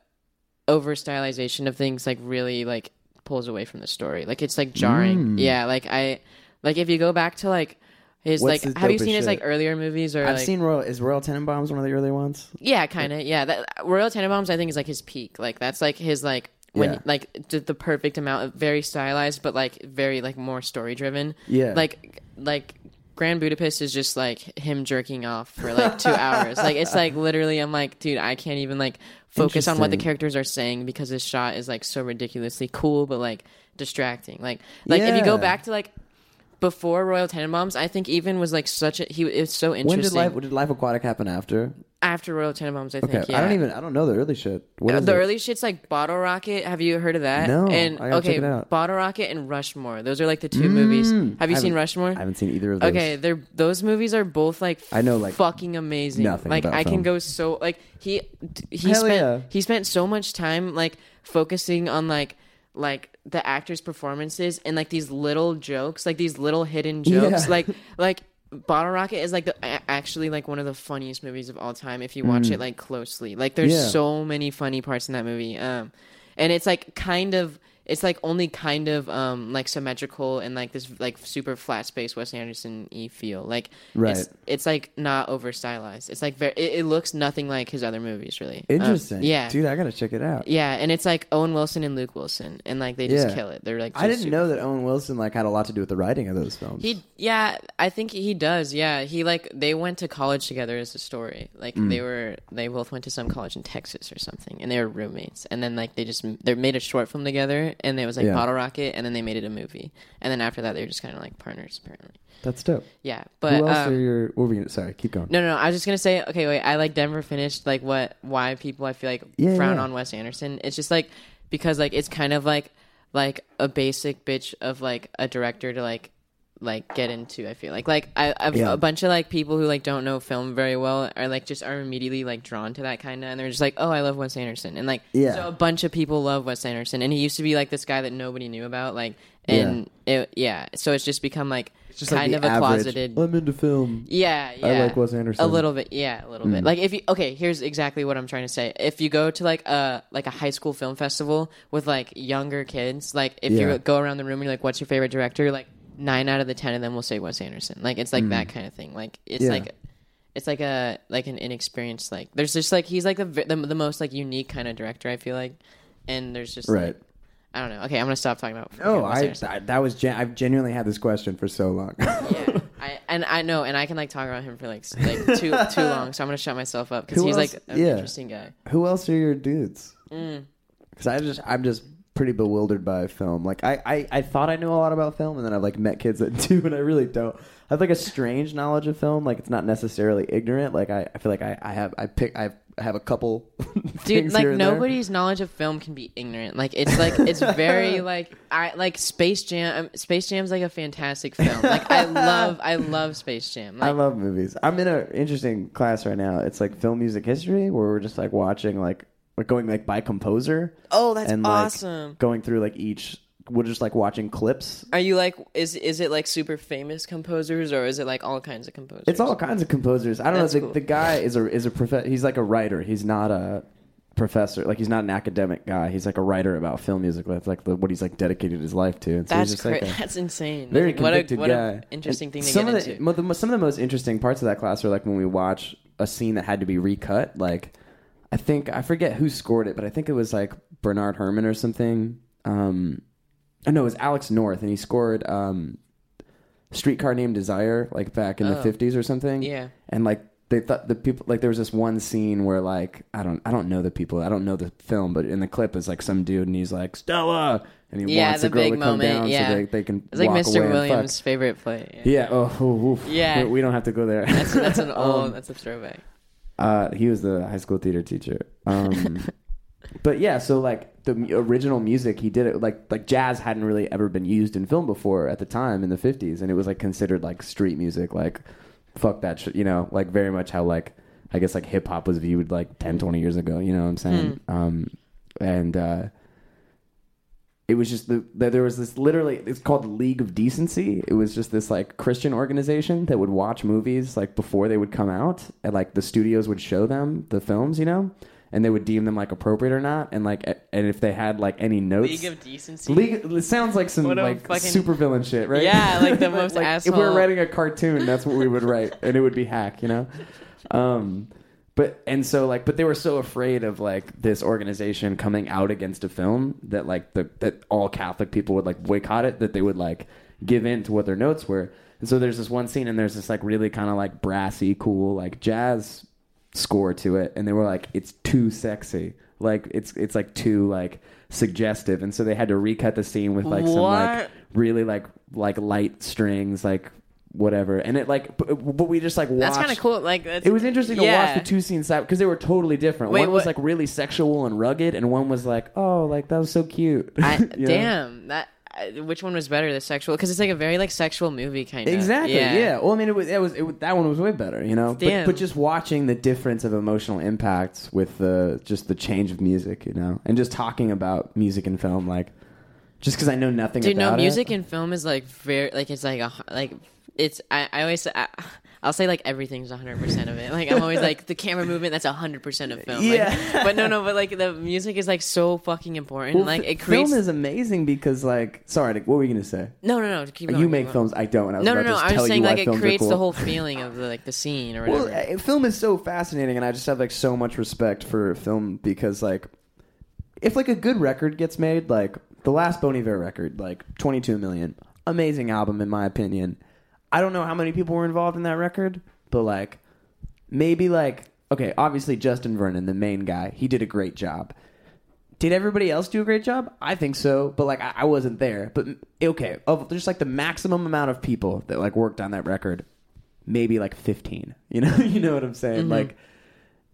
Speaker 4: over stylization of things like really like pulls away from the story like it's like jarring
Speaker 3: Mm.
Speaker 4: yeah like I like if you go back to like his
Speaker 3: What's
Speaker 4: like have you
Speaker 3: dopest
Speaker 4: seen his like earlier movies or
Speaker 3: I've
Speaker 4: like
Speaker 3: seen Royal. Is Royal Tenenbaums one of the early ones?
Speaker 4: yeah, kind of. Yeah, that Royal Tenenbaums I think is like his peak. Like that's like his like when
Speaker 3: Yeah.
Speaker 4: like the, the perfect amount of very stylized, but like very like more story driven.
Speaker 3: Yeah.
Speaker 4: Like like Grand Budapest is just like him jerking off for like two hours. Like it's like literally, I'm like, dude, I can't even like focus on what the
Speaker 3: Interesting.
Speaker 4: characters are saying because this shot is like so ridiculously cool, but like distracting. Like like if you go
Speaker 3: Yeah.
Speaker 4: back to like. Before Royal Tenenbaums, I think even was like such a he. It's so
Speaker 3: When
Speaker 4: interesting.
Speaker 3: did life? Did Life Aquatic happen after?
Speaker 4: After Royal Tenenbaums, I
Speaker 3: Okay,
Speaker 4: think. Yeah.
Speaker 3: I don't even. I don't know the early shit. What
Speaker 4: Uh,
Speaker 3: is
Speaker 4: the
Speaker 3: it?
Speaker 4: early shit's like Bottle Rocket. Have you heard of that?
Speaker 3: No,
Speaker 4: And
Speaker 3: I gotta
Speaker 4: okay,
Speaker 3: check it out.
Speaker 4: Bottle Rocket and Rushmore. Those are like the two movies.
Speaker 3: Mm,
Speaker 4: Have you
Speaker 3: I
Speaker 4: seen Rushmore?
Speaker 3: I haven't seen either of those.
Speaker 4: Okay, they're those movies are both like
Speaker 3: I know, like,
Speaker 4: fucking amazing.
Speaker 3: nothing
Speaker 4: like
Speaker 3: about
Speaker 4: I can go so like he he
Speaker 3: Hell
Speaker 4: spent
Speaker 3: yeah.
Speaker 4: he spent so much time like focusing on like like the actors' performances and like these little jokes, like these little hidden jokes,
Speaker 3: Yeah.
Speaker 4: like like. Bottle Rocket is like the actually like one of the funniest movies of all time if you watch it like closely. Like there's
Speaker 3: Mm. Yeah.
Speaker 4: so many funny parts in that movie. Um and it's like kind of it's like only kind of um like symmetrical and like this like super flat space Wes Anderson y feel. Like
Speaker 3: Right.
Speaker 4: it's it's like not over stylized. It's like very it, it looks nothing like his other movies really. Um,
Speaker 3: Interesting.
Speaker 4: yeah.
Speaker 3: dude, I gotta check it out.
Speaker 4: Yeah, and it's like Owen Wilson and Luke Wilson and like they just
Speaker 3: Yeah.
Speaker 4: kill it. They're like
Speaker 3: I didn't know that Owen Wilson like had a lot to do with the writing of those films.
Speaker 4: He yeah, I think he does. Yeah, he like they went to college together as a story. Like
Speaker 3: Mm.
Speaker 4: they were they both went to some college in Texas or something, and they were roommates. And then like they just they made a short film together, and it was like
Speaker 3: Yeah.
Speaker 4: Bottle Rocket, and then they made it a movie. And then after that, they were just kind of like partners apparently.
Speaker 3: That's dope.
Speaker 4: Yeah, but
Speaker 3: Who else
Speaker 4: um,
Speaker 3: are your? What were we gonna, sorry, keep going.
Speaker 4: no, no, no. I was just gonna say, okay, wait. I like Denver finished like what? Why people I feel like
Speaker 3: Yeah,
Speaker 4: frown
Speaker 3: yeah.
Speaker 4: on Wes Anderson? It's just like because like it's kind of like like a basic bitch of like a director to like like get into. I feel like like I I've
Speaker 3: Yeah.
Speaker 4: a bunch of like people who like don't know film very well are like just are immediately like drawn to that kind of, and they're just like, oh, I love Wes Anderson, and like
Speaker 3: Yeah.
Speaker 4: so a bunch of people love Wes Anderson, and he used to be like this guy that nobody knew about, like and it yeah, so it's just become like
Speaker 3: It's just
Speaker 4: kind
Speaker 3: the
Speaker 4: of a
Speaker 3: average,
Speaker 4: closeted.
Speaker 3: I'm into film.
Speaker 4: Yeah, yeah.
Speaker 3: I like Wes Anderson.
Speaker 4: A little bit, yeah, a little bit. Mm. Like if you okay, here's exactly what I'm trying to say. If you go to like a like a high school film festival with like younger kids, like if
Speaker 3: Yeah.
Speaker 4: you go around the room and you're like, "What's your favorite director?" Like nine out of the ten of them will say Wes Anderson. Like it's like that kind of thing. Like it's
Speaker 3: Mm. Yeah.
Speaker 4: like it's like a like an inexperienced like there's just like he's like the the, the most like unique kind of director I feel like, and there's just
Speaker 3: Right.
Speaker 4: like, I don't know. Okay, I'm gonna stop talking about.
Speaker 3: Oh,
Speaker 4: Wes
Speaker 3: I that, was gen- I've genuinely had this question for so long.
Speaker 4: yeah, I and I know, and I can like talk about him for like like too too long, so I'm gonna shut myself up because he's
Speaker 3: else-
Speaker 4: like an
Speaker 3: yeah.
Speaker 4: interesting guy.
Speaker 3: Who else are your dudes?
Speaker 4: Mm.
Speaker 3: Because I just I'm just pretty bewildered by film. Like I, I I thought I knew a lot about film, and then I've like met kids that do, and I really don't. I have like a strange knowledge of film. Like it's not necessarily ignorant. Like I, I feel like I, I have I pick I have a couple.
Speaker 4: Dude, like
Speaker 3: and there.
Speaker 4: nobody's knowledge of film can be ignorant. Like it's like it's very like I like Space Jam. um, Space Jam's like a fantastic film. Like I love I love Space Jam.
Speaker 3: I love movies. I'm in an interesting class right now. It's like film music history, where we're just like watching like we're going like by composer.
Speaker 4: oh, that's
Speaker 3: and like
Speaker 4: awesome.
Speaker 3: going through like each. We're just like watching clips.
Speaker 4: Are you like is is it like super famous composers or is it like all kinds of composers?
Speaker 3: It's all kinds of composers. I don't
Speaker 4: That's
Speaker 3: know. The,
Speaker 4: cool.
Speaker 3: the guy is a is a prof- He's like a writer. He's not a professor. Like he's not an academic guy. He's like a writer about film music. That's like the, what he's like dedicated his life to. And so
Speaker 4: That's
Speaker 3: just like a
Speaker 4: That's insane.
Speaker 3: very
Speaker 4: what a
Speaker 3: convicted
Speaker 4: what
Speaker 3: guy.
Speaker 4: a interesting
Speaker 3: And
Speaker 4: thing to
Speaker 3: some
Speaker 4: get
Speaker 3: of the,
Speaker 4: into.
Speaker 3: the some of the most interesting parts of that class are like when we watch a scene that had to be recut. Like I think I forget who scored it, but I think it was like Bernard Herrmann or something. Um, oh no, it was Alex North, and he scored um, "Streetcar Named Desire" like back in the
Speaker 4: Oh.
Speaker 3: fifties or something.
Speaker 4: Yeah.
Speaker 3: and like they thought the people like there was this one scene where like I don't I don't know the people I don't know the film, but in the clip is like some dude and he's like Stella, and he
Speaker 4: Yeah,
Speaker 3: wants
Speaker 4: the
Speaker 3: the girl
Speaker 4: big
Speaker 3: to come
Speaker 4: moment,
Speaker 3: down
Speaker 4: yeah.
Speaker 3: so they, they can
Speaker 4: It's like
Speaker 3: walk
Speaker 4: Mr.
Speaker 3: away and fuck.
Speaker 4: Williams' favorite play. Yeah.
Speaker 3: Yeah. Oh, oof.
Speaker 4: Yeah.
Speaker 3: We, we don't have to go there.
Speaker 4: That's that's an old
Speaker 3: Um,
Speaker 4: that's a throwback.
Speaker 3: Uh, he was the high school theater teacher. Um, but yeah, so like the original music, he did it like like jazz hadn't really ever been used in film before at the time in the fifties, and it was like considered like street music. Like fuck that shit, you know, like very much how like I guess like hip hop was viewed like 10, 20 years ago. You know what I'm saying? Um, and uh, it was just the, there was this literally it's called League of Decency. It was just this like Christian organization that would watch movies like before they would come out, and like the studios would show them the films, you know, and they would deem them like appropriate or not, and like and if they had like any notes.
Speaker 4: League of Decency.
Speaker 3: League, it sounds like some
Speaker 4: What a
Speaker 3: like
Speaker 4: fucking-
Speaker 3: super villain shit, right?
Speaker 4: Yeah, like the most ass.
Speaker 3: If we
Speaker 4: asshole-
Speaker 3: were writing a cartoon, that's what we would write, and it would be hack, you know. Um, but and so like, but they were so afraid of like this organization coming out against a film that like the that all Catholic people would like boycott it, that they would like give in to what their notes were. And so there's this one scene, and there's this like really kind of like brassy, cool like jazz score to it, and they were like, it's too sexy, like it's it's like too like suggestive, and so they had to recut the scene with like some like really like like light strings, like whatever, and it like but, but we just like watched.
Speaker 4: That's kind of cool. Like
Speaker 3: It was interesting to watch the two scenes side because they were totally different.
Speaker 4: Wait,
Speaker 3: one was
Speaker 4: what-
Speaker 3: like really sexual and rugged, and one was like, oh, like that was so cute.
Speaker 4: I,
Speaker 3: You know?
Speaker 4: damn that. Which one was better, the sexual? Because it's like a very like sexual movie kind of.
Speaker 3: Exactly. Yeah. Well, I mean, it was. It was. It, that one was way better. You know. But,
Speaker 4: Damn.
Speaker 3: but just watching the difference of emotional impacts with the just the change of music, you know, and just talking about music and film, like just because I know nothing
Speaker 4: Dude, no, music
Speaker 3: it.
Speaker 4: and film is like very like it's like a like it's I, I always I, I'll say like everything's 100 percent of it. Like I'm always like the camera movement that's 100 percent of film. Like,
Speaker 3: Yeah.
Speaker 4: but no, no, but like the music is like so fucking important.
Speaker 3: Well,
Speaker 4: like it creates.
Speaker 3: film is amazing because, like, sorry, Nick, what were you gonna say?
Speaker 4: no, no, no. Keep going,
Speaker 3: you make films. I don't. I was
Speaker 4: No, no, no. I'm just saying
Speaker 3: you
Speaker 4: like it creates
Speaker 3: cool.
Speaker 4: the whole feeling of the like the scene or whatever.
Speaker 3: Well, uh, film is so fascinating, and I just have like so much respect for film because, like, if like a good record gets made, like the last Bon Iver record, like 22 million, amazing album in my opinion. I don't know how many people were involved in that record, but like maybe like okay, obviously Justin Vernon, the main guy, he did a great job. Did everybody else do a great job? I think so, but like I, I wasn't there. But okay, of just like the maximum amount of people that like worked on that record, maybe like fifteen. You know, you know what I'm saying? Mm-hmm. Like,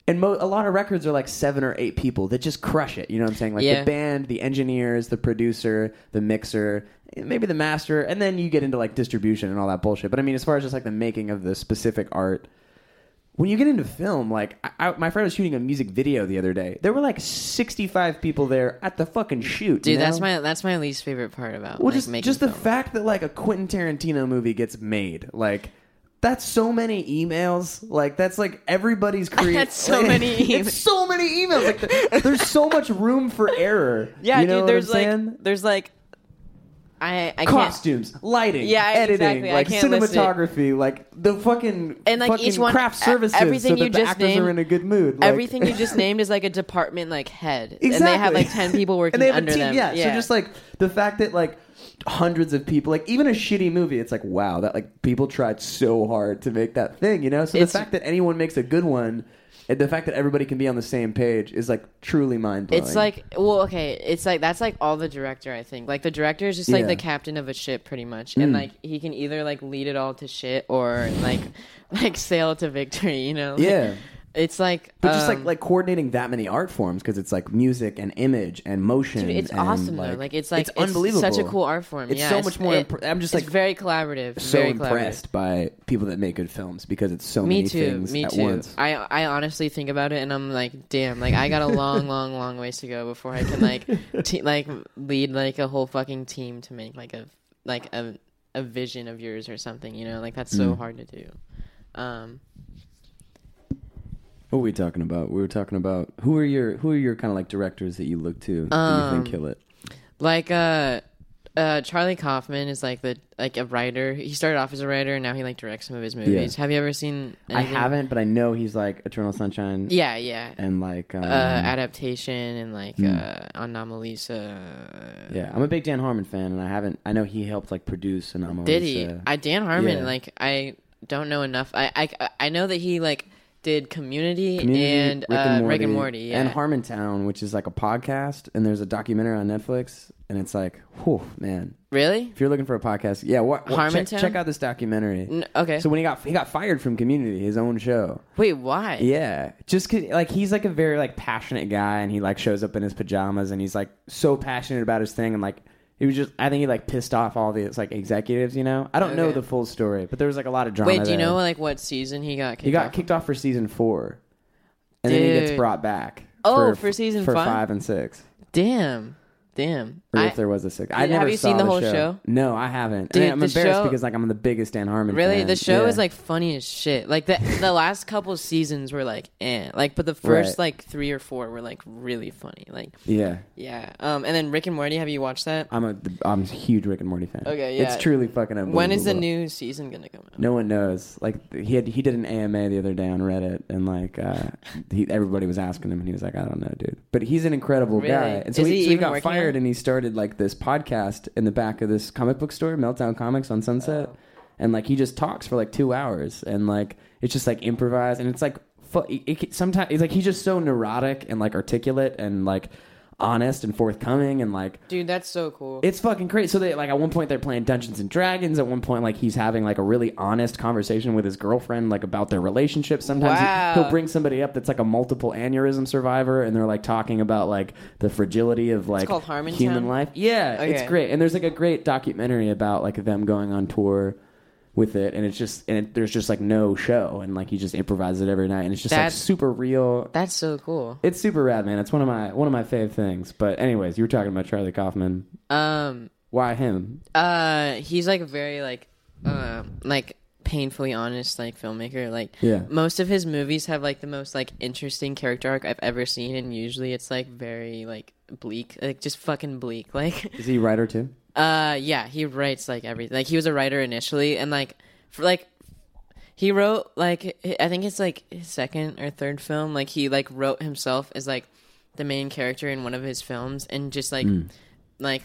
Speaker 3: and mo- a lot of records are like seven or eight people that just crush it. You know what I'm saying? Like
Speaker 4: Yeah.
Speaker 3: the band, the engineers, the producer, the mixer, maybe the master, and then you get into like distribution and all that bullshit. But I mean, as far as just like the making of the specific art, when you get into film, like I, I, my friend was shooting a music video the other day. There were like 65 people there at the fucking shoot.
Speaker 4: Dude,
Speaker 3: you know?
Speaker 4: that's my that's my least favorite part about
Speaker 3: well,
Speaker 4: like,
Speaker 3: just
Speaker 4: making
Speaker 3: just the
Speaker 4: film.
Speaker 3: fact that like a Quentin Tarantino movie gets made, like that's so many emails. Like that's like everybody's creating.
Speaker 4: That's so many emails.
Speaker 3: It's so many emails. Like the, there's so much room for error.
Speaker 4: Yeah,
Speaker 3: you know
Speaker 4: dude. There's like
Speaker 3: saying?
Speaker 4: there's like I I can't.
Speaker 3: costumes, lighting,
Speaker 4: Yeah,
Speaker 3: editing,
Speaker 4: exactly.
Speaker 3: Like cinematography, like the fucking
Speaker 4: And, like,
Speaker 3: fucking
Speaker 4: each one-
Speaker 3: craft services,
Speaker 4: everything
Speaker 3: so that
Speaker 4: you
Speaker 3: the
Speaker 4: just
Speaker 3: actors
Speaker 4: named-
Speaker 3: are in a good mood. Like,
Speaker 4: Everything you just named is like a department like head,
Speaker 3: exactly.
Speaker 4: and they have like ten people working
Speaker 3: and they have
Speaker 4: under
Speaker 3: a team,
Speaker 4: them.
Speaker 3: Yeah. so just like the fact that like hundreds of people, like even a shitty movie, it's like wow, that like people tried so hard to make that thing, you know. So
Speaker 4: It's-
Speaker 3: the fact that anyone makes a good one. And the fact that everybody can be on the same page is like truly mind blowing.
Speaker 4: It's like well, okay. It's like that's like all the director. I think like the director is just like
Speaker 3: Yeah.
Speaker 4: the captain of a ship, pretty much, and
Speaker 3: Mm.
Speaker 4: like he can either like lead it all to shit or like like sail to victory. You know? Like,
Speaker 3: yeah.
Speaker 4: It's like,
Speaker 3: But just like
Speaker 4: um,
Speaker 3: like coordinating that many art forms because it's like music and image and motion.
Speaker 4: Dude, it's
Speaker 3: and,
Speaker 4: awesome
Speaker 3: like,
Speaker 4: though. Like it's like
Speaker 3: it's unbelievable.
Speaker 4: Such a cool art form.
Speaker 3: It's
Speaker 4: yeah,
Speaker 3: so much more.
Speaker 4: It,
Speaker 3: impre- I'm just
Speaker 4: it's
Speaker 3: like
Speaker 4: very collaborative.
Speaker 3: so
Speaker 4: very
Speaker 3: impressed by people that make good films because it's so
Speaker 4: Me
Speaker 3: many
Speaker 4: too.
Speaker 3: things
Speaker 4: Me
Speaker 3: at
Speaker 4: too.
Speaker 3: once.
Speaker 4: I I honestly think about it and I'm like, damn, like I got a long, long, long ways to go before I can like te- like lead like a whole fucking team to make like a like a a vision of yours or something. You know, like that's so
Speaker 3: Mm.
Speaker 4: hard to do. Um,
Speaker 3: What were we talking about? We were talking about who are your who are your kind of like directors that you look to that you
Speaker 4: Um,
Speaker 3: think kill it.
Speaker 4: like uh. Uh, Charlie Kaufman is like the like a writer. He started off as a writer, and now he like directs some of his movies. Have you ever seen?
Speaker 3: I
Speaker 4: anything?
Speaker 3: haven't, but I know he's like Eternal Sunshine.
Speaker 4: Yeah, yeah.
Speaker 3: and like um,
Speaker 4: uh, adaptation and like
Speaker 3: Hmm.
Speaker 4: uh, Anomalisa.
Speaker 3: yeah, I'm a big Dan Harmon fan, and I haven't. I know he helped like produce Anomalisa.
Speaker 4: Did he? I Dan Harmon.
Speaker 3: Yeah.
Speaker 4: Like I don't know enough. I, I I know that he like did Community,
Speaker 3: Community,
Speaker 4: and, uh, Rick and Morty. Yeah.
Speaker 3: and Harmontown, which is like a podcast, and there's a documentary on Netflix, and it's like, whew, man.
Speaker 4: really?
Speaker 3: If you're looking for a podcast, yeah, what, what check,
Speaker 4: Harmontown?
Speaker 3: check out this documentary.
Speaker 4: N- okay.
Speaker 3: So when he got he got fired from Community, his own show.
Speaker 4: Wait, why?
Speaker 3: Yeah, just 'cause, like he's like a very like passionate guy, and he like shows up in his pajamas, and he's like so passionate about his thing, and like he was just I think he like pissed off all these like executives, you know. I don't know
Speaker 4: Okay.
Speaker 3: the full story, but there was like a lot of drama.
Speaker 4: Wait, do you
Speaker 3: there.
Speaker 4: know like what season he got? Kicked
Speaker 3: he got
Speaker 4: off?
Speaker 3: kicked off for season four, and then he gets
Speaker 4: Dude.
Speaker 3: brought back.
Speaker 4: Oh, for season
Speaker 3: for
Speaker 4: five?
Speaker 3: five and six.
Speaker 4: Damn, damn.
Speaker 3: Or
Speaker 4: I-
Speaker 3: if there was a six, I never Have
Speaker 4: you
Speaker 3: saw
Speaker 4: seen the whole show?
Speaker 3: No, I haven't.
Speaker 4: Dude,
Speaker 3: I'm
Speaker 4: the
Speaker 3: embarrassed
Speaker 4: show-
Speaker 3: because like I'm the biggest Dan Harmon.
Speaker 4: Really,
Speaker 3: fan.
Speaker 4: the show
Speaker 3: Yeah.
Speaker 4: is like funny as shit. Like the the last couple seasons were like, eh. Like, but the first
Speaker 3: Right.
Speaker 4: like three or four were like really funny. Like,
Speaker 3: yeah.
Speaker 4: yeah. Um, and then Rick and Morty. Have you watched that?
Speaker 3: I'm a I'm a huge Rick and Morty fan.
Speaker 4: Okay, yeah.
Speaker 3: It's truly fucking unbelievable.
Speaker 4: When is the new season gonna come out?
Speaker 3: No one knows. Like he had he did an AMA the other day on Reddit, and like uh, he, everybody was asking him, and he was like, "I don't know, dude." But he's an incredible
Speaker 4: Really?
Speaker 3: guy, and so
Speaker 4: Is
Speaker 3: he,
Speaker 4: he
Speaker 3: so he got fired,
Speaker 4: it?
Speaker 3: and he started like this podcast in the back of this comic book store, Meltdown Comics on Sunset,
Speaker 4: Oh.
Speaker 3: and like he just talks for like two hours, and like it's just like improvised, and it's like fu- it, it, sometimes it's like he's just so neurotic and like articulate and like honest and forthcoming and like
Speaker 4: Dude, that's so cool.
Speaker 3: it's fucking crazy. So they like at one point they're playing Dungeons and Dragons. At one point, like he's having like a really honest conversation with his girlfriend, like about their relationship. Sometimes he-
Speaker 4: Wow.
Speaker 3: he'll bring somebody up that's like a multiple aneurysm survivor, and they're like talking about like the fragility of like human life. Yeah, it's great. And there's like a great documentary about like them going on tour with it, and it's just and it, there's just like no show, and like he just improvises it every night, and it's just
Speaker 4: That's-
Speaker 3: like super real.
Speaker 4: that's so cool.
Speaker 3: It's super rad, man. It's one of my one of my fave things. But anyways, you were talking about Charlie Kaufman.
Speaker 4: Um,
Speaker 3: Why him?
Speaker 4: uh, he's like a very like, uh, like painfully honest like filmmaker. Like,
Speaker 3: Yeah.
Speaker 4: most of his movies have like the most like interesting character arc I've ever seen, and usually it's like very like bleak, like just fucking bleak. Like,
Speaker 3: Is he a writer too?
Speaker 4: Uh, yeah, he writes like everything. Like he was a writer initially, and like for like he wrote like I think it's like his second or third film. Like he like wrote himself as like the main character in one of his films, and just like like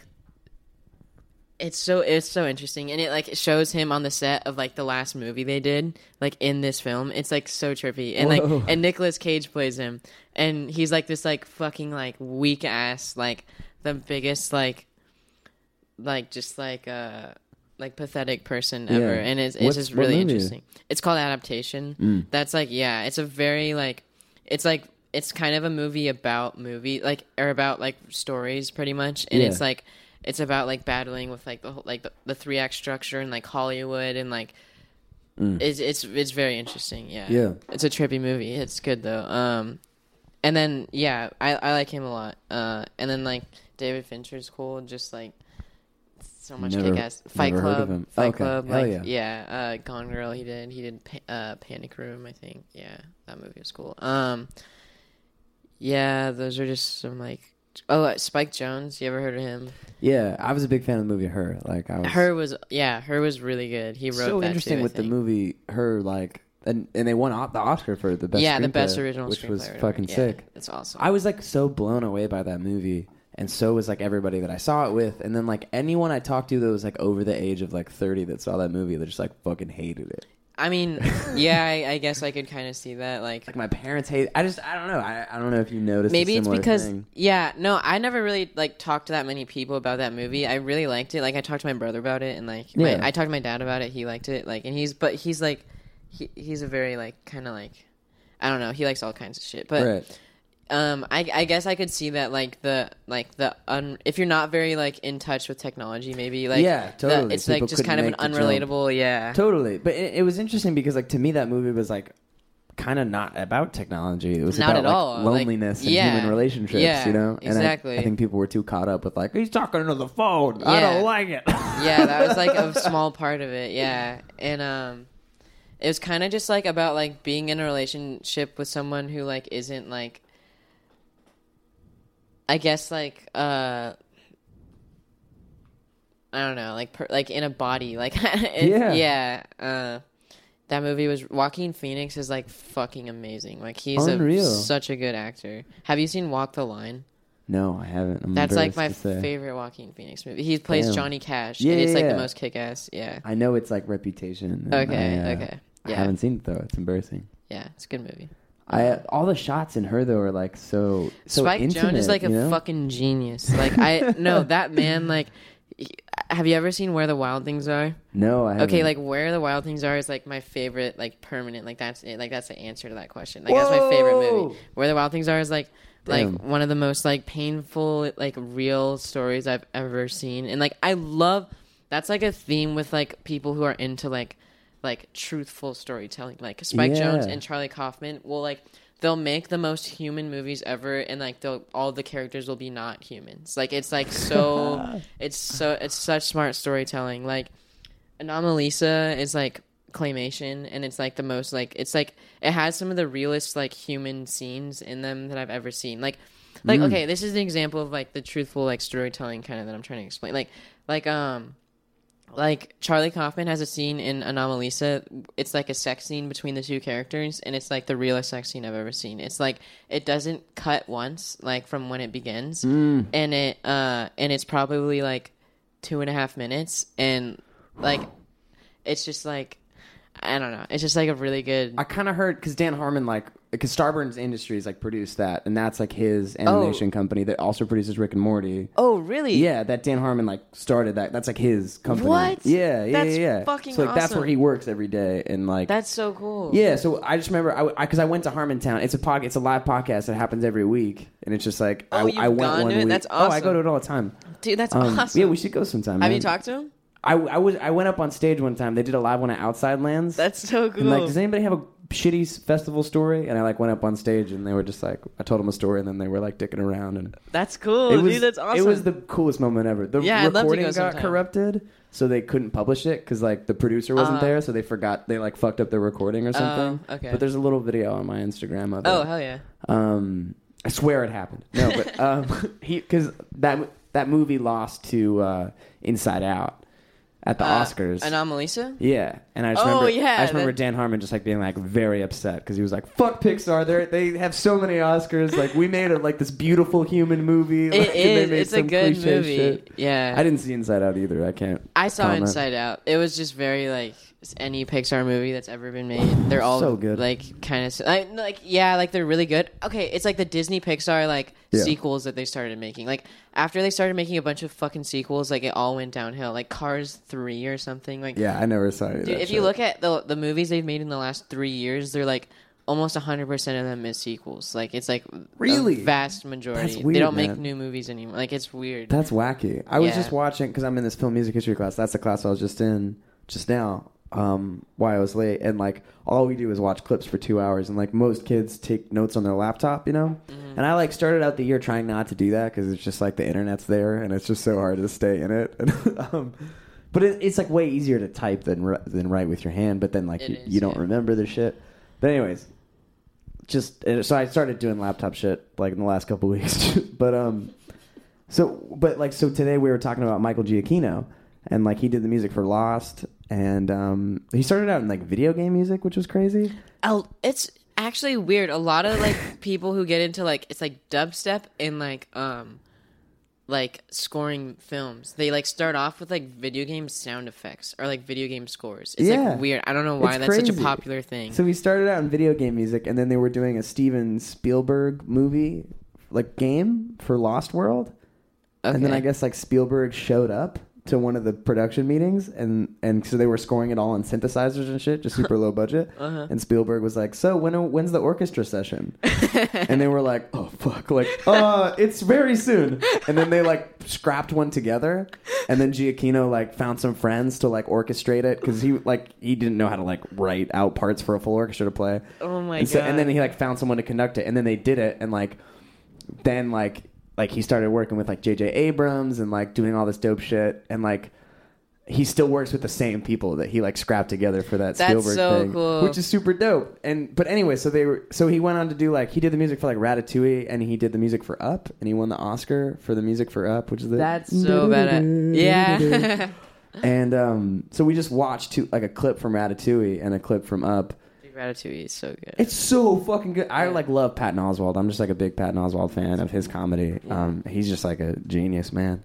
Speaker 4: it's so it's so interesting, and it like shows him on the set of like the last movie they did, like in this film. It's like so trippy, and
Speaker 3: Whoa.
Speaker 4: like and Nicolas Cage plays him, and he's like this like fucking like weak ass like the biggest like like just like a like pathetic person ever
Speaker 3: Yeah.
Speaker 4: and it's, it's
Speaker 3: What's-
Speaker 4: just
Speaker 3: what
Speaker 4: really
Speaker 3: movie?
Speaker 4: interesting it's called adaptation
Speaker 3: Mm.
Speaker 4: that's like yeah it's a very like it's like it's kind of a movie about movie like or about like stories pretty much and
Speaker 3: Yeah.
Speaker 4: it's like it's about like battling with like the whole like the, the three act structure and like hollywood and like it's it's it's very interesting yeah
Speaker 3: Mm. Yeah.
Speaker 4: it's a trippy movie it's good though um and then yeah i i like him a lot uh and then like david fincher's cool just like so much
Speaker 3: Never-
Speaker 4: kick ass fight
Speaker 3: never heard
Speaker 4: club
Speaker 3: of him.
Speaker 4: fight
Speaker 3: Okay.
Speaker 4: club
Speaker 3: Hell
Speaker 4: like
Speaker 3: yeah.
Speaker 4: uh gone girl he did he did pa- uh panic room i think yeah that movie was cool um yeah those are just some like Oh, uh, Spike Jonze. You ever heard of him?
Speaker 3: Yeah, I was a big fan of the movie Her. Like I was
Speaker 4: Her was yeah, her was really good. He wrote
Speaker 3: so
Speaker 4: that
Speaker 3: interesting
Speaker 4: too,
Speaker 3: with the movie Her. Like and and they won the Oscar for the best.
Speaker 4: yeah, the best original
Speaker 3: which was fucking
Speaker 4: Yeah,
Speaker 3: sick.
Speaker 4: It's awesome.
Speaker 3: I was like so blown away by that movie, and so was like everybody that I saw it with. And then like anyone I talked to that was like over the age of like thirty that saw that movie, they just like fucking hated it.
Speaker 4: I mean, yeah, I, I guess I could kind of see that. Like,
Speaker 3: Like my parents hate. I just I don't know. I, I don't know if you noticed.
Speaker 4: maybe it's because
Speaker 3: thing.
Speaker 4: yeah, no, I never really like talked to that many people about that movie. I really liked it. Like, I talked to my brother about it, and like, my, I talked to my dad about it. He liked it. Like, and he's but he's like, he he's a very like kind of like, I don't know. He likes all kinds of shit, but.
Speaker 3: right.
Speaker 4: Um, I, I guess I could see that like the like the un if you're not very like in touch with technology, maybe like
Speaker 3: Yeah,
Speaker 4: the-
Speaker 3: totally.
Speaker 4: it's like just kind of an
Speaker 3: couldn't make the jump.
Speaker 4: unrelatable, yeah.
Speaker 3: Totally, but it, it was interesting because like to me that movie was like kind of not about technology. It was
Speaker 4: Not
Speaker 3: about
Speaker 4: at
Speaker 3: like,
Speaker 4: all. Like,
Speaker 3: loneliness and
Speaker 4: yeah.
Speaker 3: human relationships.
Speaker 4: Yeah,
Speaker 3: you know, and I-
Speaker 4: exactly.
Speaker 3: I, think people were too caught up with like he's talking to the phone. I don't like it.
Speaker 4: yeah, that was like a small part of it. Yeah, and um, it was kind of just like about like being in a relationship with someone who like isn't like, I guess like uh. I don't know, like per, like in a body, like it-
Speaker 3: Yeah.
Speaker 4: yeah. Uh, that movie was Joaquin Phoenix is like fucking amazing. Like he's a such a good actor. Have you seen Walk the Line?
Speaker 3: no, I haven't. I'm
Speaker 4: That's like my
Speaker 3: embarrassed to say.
Speaker 4: favorite Joaquin Phoenix movie. He plays
Speaker 3: Damn.
Speaker 4: Johnny Cash,
Speaker 3: Yeah,
Speaker 4: and it's
Speaker 3: yeah,
Speaker 4: like
Speaker 3: yeah.
Speaker 4: the most kick-ass. Yeah,
Speaker 3: I know it's like Reputation.
Speaker 4: Okay,
Speaker 3: I, uh,
Speaker 4: okay.
Speaker 3: I haven't seen it though. It's embarrassing.
Speaker 4: yeah, it's a good movie.
Speaker 3: I all the shots in her though are like so so
Speaker 4: Spike
Speaker 3: intimate,
Speaker 4: Jonze is like a
Speaker 3: you know?
Speaker 4: fucking genius. Like I no, that man. Like, have you ever seen Where the Wild Things Are?
Speaker 3: no. I haven't.
Speaker 4: Okay, like Where the Wild Things Are is like my favorite, like permanent. Like that's it. Like that's the answer to that question. Like that's my favorite movie. Where the Wild Things Are is like like one of the most like painful, like real stories I've ever seen. And like I love that's like a theme with like people who are into like like truthful storytelling. Like Spike
Speaker 3: Jonze
Speaker 4: and Charlie Kaufman will like they'll make the most human movies ever and like they'll all the characters will be not humans. Like it's like so it's so it's such smart storytelling. Like Anomalisa is like claymation and it's like the most like it's like it has some of the realest like human scenes in them that I've ever seen. Like like okay, this is an example of like the truthful like storytelling kind of that I'm trying to explain. Like like um like Charlie Kaufman has a scene in Anomalisa. It's like a sex scene between the two characters, and it's like the realest sex scene I've ever seen. It's like it doesn't cut once, like from when it begins, and it uh and it's probably like two and a half minutes, and like it's just like I don't know. It's just like a really good.
Speaker 3: I kind of heard because Dan Harmon like because Starburns Industries like produced that, and that's like his animation company that also produces Rick and Morty.
Speaker 4: oh really?
Speaker 3: Yeah, that Dan Harmon like started that. That's like his company.
Speaker 4: What?
Speaker 3: Yeah, yeah,
Speaker 4: That's
Speaker 3: yeah. yeah.
Speaker 4: fucking
Speaker 3: So like that's where he works every day, and like
Speaker 4: That's so cool.
Speaker 3: yeah. So I just remember I because I, went to Harmontown. It's a pod, It's a live podcast that happens every week, and it's just like
Speaker 4: Oh,
Speaker 3: I,
Speaker 4: you've
Speaker 3: I went
Speaker 4: gone
Speaker 3: one
Speaker 4: to it?
Speaker 3: week.
Speaker 4: That's
Speaker 3: Oh, I
Speaker 4: awesome.
Speaker 3: go to it all the time.
Speaker 4: dude, that's
Speaker 3: Um,
Speaker 4: awesome.
Speaker 3: Yeah, we should go sometime.
Speaker 4: Have
Speaker 3: man.
Speaker 4: you talked to him?
Speaker 3: I, I was I went up on stage one time. They did a live one at Outside Lands.
Speaker 4: That's so cool.
Speaker 3: And like, does anybody have a shitty festival story? And I like went up on stage and they were just like, I told them a story and then they were like dicking around and
Speaker 4: that's cool,
Speaker 3: it was
Speaker 4: dude. That's awesome.
Speaker 3: it was the coolest moment ever. The
Speaker 4: Yeah, I'd love to
Speaker 3: recording
Speaker 4: go
Speaker 3: got
Speaker 4: sometime.
Speaker 3: corrupted, so they couldn't publish it because like the producer wasn't
Speaker 4: Uh-huh.
Speaker 3: there, so they forgot they like fucked up their recording or something.
Speaker 4: Oh, okay.
Speaker 3: But there's a little video on my Instagram of it.
Speaker 4: oh hell yeah.
Speaker 3: Um, I swear it happened. No, but um, he because that that movie lost to uh, Inside Out at the
Speaker 4: Uh,
Speaker 3: Oscars.
Speaker 4: Anomalisa?
Speaker 3: Yeah, and I just
Speaker 4: Oh,
Speaker 3: remember,
Speaker 4: yeah,
Speaker 3: I just remember
Speaker 4: that-
Speaker 3: Dan Harmon just like being like very upset because he was like, "Fuck Pixar! They they have so many Oscars. Like we made it like this beautiful human movie. Like,
Speaker 4: It
Speaker 3: made
Speaker 4: It's a good movie.
Speaker 3: shit.
Speaker 4: Yeah.
Speaker 3: I didn't see Inside Out either. I can't.
Speaker 4: I saw
Speaker 3: comment.
Speaker 4: Inside Out. It was just very like any Pixar movie that's ever been made. They're all
Speaker 3: So good.
Speaker 4: Like kind of like, like yeah, like they're really good. Okay, it's like the Disney Pixar like
Speaker 3: Yeah.
Speaker 4: sequels that they started making. Like after they started making a bunch of fucking sequels, like it all went downhill. Like Cars three or something. Like
Speaker 3: Yeah, I never saw it.
Speaker 4: dude, if you look at the the movies they've made in the last three years, they're like. Almost 100% of them is sequels. Like, it's like
Speaker 3: Really?
Speaker 4: a vast majority.
Speaker 3: Weird,
Speaker 4: they don't make new movies anymore. Like, it's weird.
Speaker 3: that's wacky. I was just watching because I'm in this film music history class. That's the class I was just in just now. Um, why I was late, and like all we do is watch clips for two hours, and like most kids take notes on their laptop, you know.
Speaker 4: Mm-hmm.
Speaker 3: And I like started out the year trying not to do that because it's just like the internet's there, and it's just so hard to stay in it. And, um, but it, it's like way easier to type than than write with your hand. But then like you,
Speaker 4: is,
Speaker 3: you don't
Speaker 4: yeah.
Speaker 3: remember the shit. But anyways, just uh, so I started doing laptop shit like in the last couple weeks. but um, so but like so today we were talking about Michael Giacchino and like he did the music for Lost and um he started out in like video game music, which was crazy.
Speaker 4: Oh, it's actually weird. A lot of like people who get into like it's like dubstep and like um like scoring films. They like start off with like video game sound effects or like video game scores. It's
Speaker 3: Yeah.
Speaker 4: like weird. I don't know why
Speaker 3: It's
Speaker 4: that's such a popular thing.
Speaker 3: So he started out in video game music, and then they were doing a Steven Spielberg movie, like game for Lost World. And then I guess like Spielberg showed up to one of the production meetings, and and so they were scoring it all on synthesizers and shit, just super low budget.
Speaker 4: Uh-huh.
Speaker 3: And Spielberg was like, "So when when's the orchestra session?" and they were like, "Oh fuck, like uh, it's very soon." And then they like scrapped one together, and then Giacchino like found some friends to like orchestrate it because he like he didn't know how to like write out parts for a full orchestra to play.
Speaker 4: Oh my
Speaker 3: and so-
Speaker 4: God.
Speaker 3: and then he like found someone to conduct it, and then they did it, and like then like like he started working with like J.J. Abrams and like doing all this dope shit, and like he still works with the same people that he like scrapped together for that
Speaker 4: That's
Speaker 3: Spielberg
Speaker 4: so
Speaker 3: thing,
Speaker 4: cool.
Speaker 3: which is super dope. And but anyway, so they were so he went on to do like he did the music for like Ratatouille, and he did the music for Up, and he won the Oscar for the music for Up, which is the
Speaker 4: That's so bad. Yeah.
Speaker 3: And um, so we just watched two, like a clip from Ratatouille and a clip from Up.
Speaker 4: Ratatouille is so good.
Speaker 3: It's so fucking good. I like love Patton Oswalt. I'm just like a big Patton Oswalt fan of his comedy. Um, he's just like a genius, man.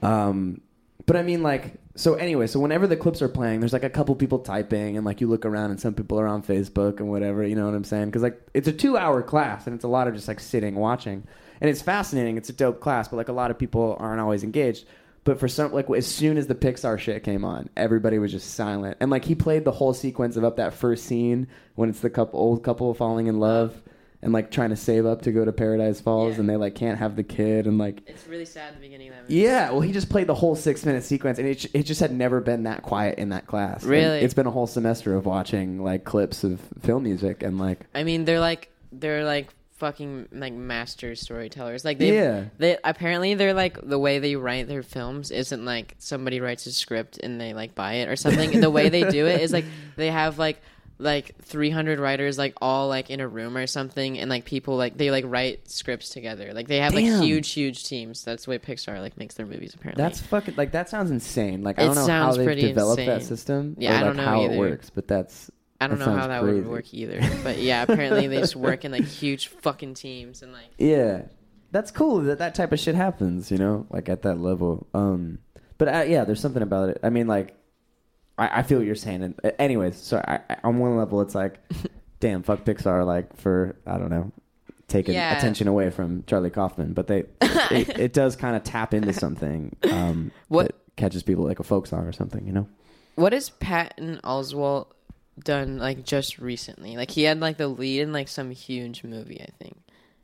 Speaker 3: Um, but I mean, like, so anyway, so whenever the clips are playing, there's like a couple people typing, and like you look around, and some people are on Facebook and whatever. You know what I'm saying? Because like it's a two hour class, and it's a lot of just like sitting watching, and it's fascinating. It's a dope class, but like a lot of people aren't always engaged. But for some, like as soon as the Pixar shit came on, everybody was just silent. And like he played the whole sequence of up that first scene when it's the couple old couple falling in love and like trying to save up to go to Paradise Falls,
Speaker 4: Yeah.
Speaker 3: and they like can't have the kid, and like
Speaker 4: It's really sad at the beginning of that movie.
Speaker 3: yeah, well, he just played the whole six minute sequence, and it, it just had never been that quiet in that class. And
Speaker 4: Really?
Speaker 3: it's been a whole semester of watching like clips of film music and like
Speaker 4: I mean, they're like they're like fucking like master storytellers. Like they,
Speaker 3: Yeah.
Speaker 4: they apparently they're like the way they write their films isn't like somebody writes a script and they like buy it or something. the way they do it is like they have like like 300 writers like all like in a room or something and like people like they like write scripts together like they have
Speaker 3: Damn.
Speaker 4: like huge huge teams that's the way pixar like makes their movies apparently
Speaker 3: that's fucking like that sounds insane. Like I
Speaker 4: It
Speaker 3: don't know how they've developed that system.
Speaker 4: Yeah,
Speaker 3: or,
Speaker 4: I don't know
Speaker 3: how it works, but that's
Speaker 4: i don't
Speaker 3: that
Speaker 4: know how that
Speaker 3: crazy.
Speaker 4: would work either but yeah apparently they just work in like huge fucking teams and like
Speaker 3: Yeah, that's cool that that type of shit happens. You know, like at that level. Um, but uh, yeah, there's something about it. I mean, like, I, I feel what you're saying. And, uh, anyways, so I, I, on one level, it's like, damn, fuck Pixar, like for I don't know, taking
Speaker 4: Yeah.
Speaker 3: attention away from Charlie Kaufman. But they, it, it does kind of tap into something. Um,
Speaker 4: What-
Speaker 3: that catches people like a folk song or something. You know.
Speaker 4: What is Patton Oswalt done like just recently? Like he had like the lead in like some huge movie, I think.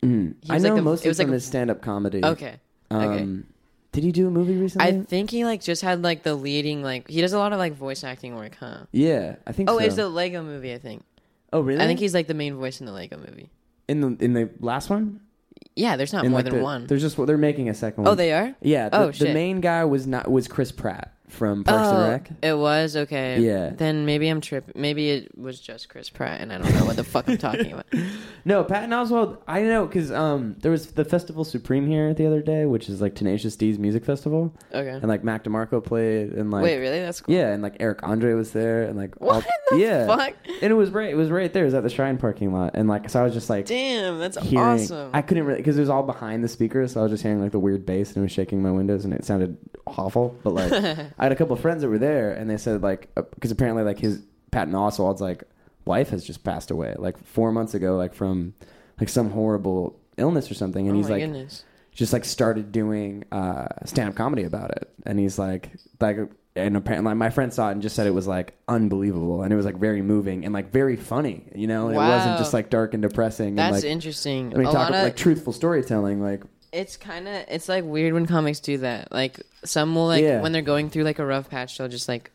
Speaker 3: Mm. I know
Speaker 4: like a-
Speaker 3: mostly
Speaker 4: it was like
Speaker 3: from his stand-up comedy.
Speaker 4: Okay. okay.
Speaker 3: Um, Did he do a movie recently?
Speaker 4: I think he like just had like the leading like he does a lot of like voice acting work, huh?
Speaker 3: yeah, I think.
Speaker 4: Oh,
Speaker 3: so.
Speaker 4: it's the Lego movie, I think.
Speaker 3: oh really?
Speaker 4: I think he's like the main voice in the Lego movie.
Speaker 3: in the in the last one.
Speaker 4: Yeah, there's not
Speaker 3: In,
Speaker 4: more
Speaker 3: like,
Speaker 4: than
Speaker 3: the-
Speaker 4: one.
Speaker 3: There's just they're making a second one.
Speaker 4: Oh, they are?
Speaker 3: Yeah. The,
Speaker 4: Oh,
Speaker 3: the main guy was not was Chris Pratt from Parks
Speaker 4: oh,
Speaker 3: and Rec.
Speaker 4: it was okay.
Speaker 3: Yeah.
Speaker 4: Then maybe I'm tripping. Maybe it was just Chris Pratt, and I don't know what the fuck I'm talking about.
Speaker 3: No, Patton Oswalt. I know because um there was the Festival Supreme here the other day, which is like Tenacious D's music festival,
Speaker 4: Okay.
Speaker 3: and like Mac DeMarco played, and like
Speaker 4: Wait, really? That's cool.
Speaker 3: yeah, and like Eric Andre was there, and like
Speaker 4: What the
Speaker 3: yeah,
Speaker 4: fuck?
Speaker 3: and it was right. It was right there. It was at the Shrine parking lot, and like so I was just like.
Speaker 4: Damn, that's
Speaker 3: hearing,
Speaker 4: awesome.
Speaker 3: I couldn't really because it was all behind the speakers, so I was just hearing like the weird bass and it was shaking my windows and it sounded awful. But like, I had a couple of friends that were there and they said like because apparently like his Patton Oswalt's like wife has just passed away like four months ago, like from like some horrible illness or something, and
Speaker 4: oh
Speaker 3: he's like
Speaker 4: goodness.
Speaker 3: just like started doing uh, stand up comedy about it, and he's like like. And apparently, like, my friend saw it and just said it was like unbelievable, and it was like very moving and like very funny. You know, it wasn't just like dark and depressing.
Speaker 4: That's
Speaker 3: and, like,
Speaker 4: interesting.
Speaker 3: I mean,
Speaker 4: a
Speaker 3: talk about
Speaker 4: of
Speaker 3: like truthful storytelling, like
Speaker 4: it's kind of it's like weird when comics do that. Like some will like
Speaker 3: Yeah.
Speaker 4: when they're going through like a rough patch, they'll just like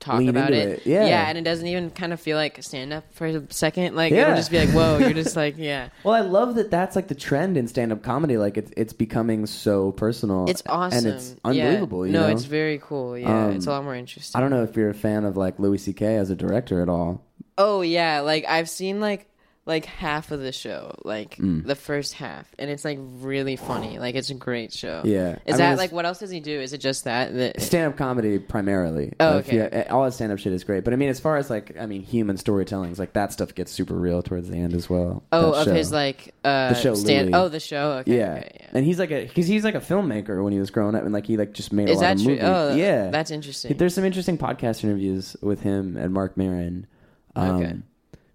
Speaker 4: talk
Speaker 3: Lean
Speaker 4: about
Speaker 3: into
Speaker 4: it.
Speaker 3: it. Yeah.
Speaker 4: yeah, and it doesn't even kind of feel like stand up for a second. Like it'll just be like, whoa, you're just like, yeah,
Speaker 3: Well, I love that that's like the trend in stand up comedy. Like it's it's becoming so personal.
Speaker 4: it's awesome
Speaker 3: and it's
Speaker 4: Yeah.
Speaker 3: unbelievable. You
Speaker 4: no,
Speaker 3: know?
Speaker 4: it's very cool. Yeah,
Speaker 3: Um,
Speaker 4: it's a lot more interesting.
Speaker 3: I don't know if you're a fan of like Louis C.K. as a director at all.
Speaker 4: Oh yeah, like I've seen like like half of the show, like
Speaker 3: Mm.
Speaker 4: the first half, and it's like really funny. Like it's a great show.
Speaker 3: Yeah.
Speaker 4: Is
Speaker 3: I
Speaker 4: that
Speaker 3: it's-
Speaker 4: like what else does he do? Is it just that? that
Speaker 3: stand up comedy primarily.
Speaker 4: Oh, okay.
Speaker 3: all his stand up shit is great, but I mean, as far as like, I mean, human storytellings, like that stuff gets super real towards the end as well.
Speaker 4: oh, of
Speaker 3: show.
Speaker 4: his like uh
Speaker 3: The show
Speaker 4: stand. Oh, the show. Okay.
Speaker 3: yeah.
Speaker 4: okay, yeah.
Speaker 3: and he's like a because he's like a filmmaker when he was growing up, and like he like just made a
Speaker 4: Is
Speaker 3: lot
Speaker 4: that
Speaker 3: of
Speaker 4: true?
Speaker 3: movies.
Speaker 4: Oh,
Speaker 3: yeah,
Speaker 4: that's interesting.
Speaker 3: There's some interesting podcast interviews with him and Mark Maron. Um,
Speaker 4: Okay.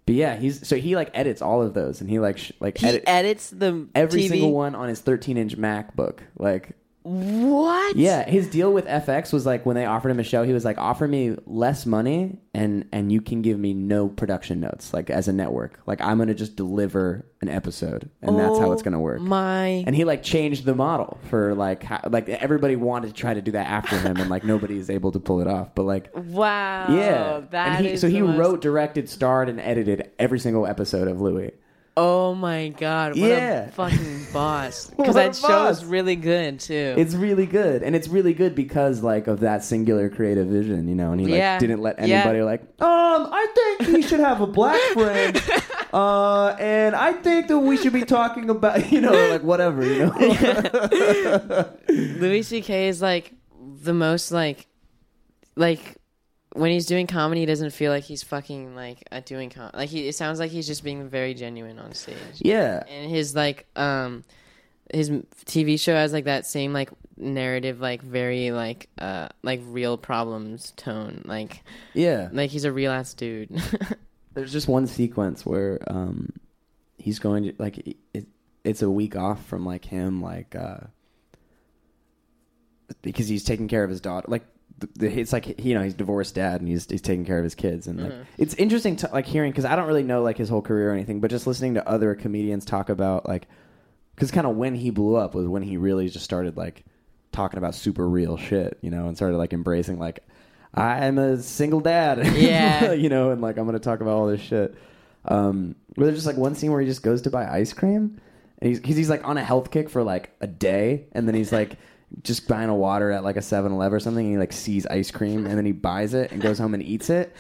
Speaker 3: But yeah, he's so he like edits all of those, and he like sh- like
Speaker 4: he
Speaker 3: edit
Speaker 4: edits the
Speaker 3: every
Speaker 4: TV?
Speaker 3: single one on his 13 inch MacBook. Like
Speaker 4: What?
Speaker 3: Yeah, his deal with FX was like when they offered him a show, he was like, "Offer me less money, and and you can give me no production notes, like as a network. Like I'm gonna just deliver an episode, and that's how it's
Speaker 4: Oh
Speaker 3: gonna work."
Speaker 4: Oh my.
Speaker 3: and he like changed the model for like how, like everybody wanted to try to do that after him, and like nobody is able to pull it off. But like,
Speaker 4: wow.
Speaker 3: yeah,
Speaker 4: That
Speaker 3: and he,
Speaker 4: is
Speaker 3: so
Speaker 4: the
Speaker 3: he
Speaker 4: most-
Speaker 3: wrote, directed, starred, and edited every single episode of Louis.
Speaker 4: Oh my god! What
Speaker 3: Yeah.
Speaker 4: a fucking boss! Because that show is really good too.
Speaker 3: It's really good, and it's really good because like of that singular creative vision, you know. And he like
Speaker 4: Yeah.
Speaker 3: didn't let
Speaker 4: Yeah.
Speaker 3: anybody like, um, I think he should have a black friend, uh, and I think that we should be talking about, you know, like whatever, you know.
Speaker 4: Louis C.K. is like the most like, like when he's doing comedy, he doesn't feel like he's fucking like uh, doing com. Like he, it sounds like he's just being very genuine on stage.
Speaker 3: yeah,
Speaker 4: And his like, um, his TV show has like that same like narrative, like very like, uh, like real problems tone. Like,
Speaker 3: yeah.
Speaker 4: like he's a real ass dude.
Speaker 3: There's just one sequence where um, he's going to like it, it's a week off from like him like uh, because he's taking care of his daughter like. The, the, it's like you know he's divorced dad and he's he's taking care of his kids. And like it's interesting to like hearing because I don't really know like his whole career or anything but just listening to other comedians talk about like because kind of when he blew up was when he really just started like talking about super real shit you know and started like embracing like I'm a single dad.
Speaker 4: Yeah.
Speaker 3: you know and like I'm gonna talk about all this shit. Um where there's just like one scene where he just goes to buy ice cream and he's, he's like on a health kick for like a day and then he's like just buying a water at like a 7-eleven or something and he like sees ice cream and then he buys it and goes home and eats it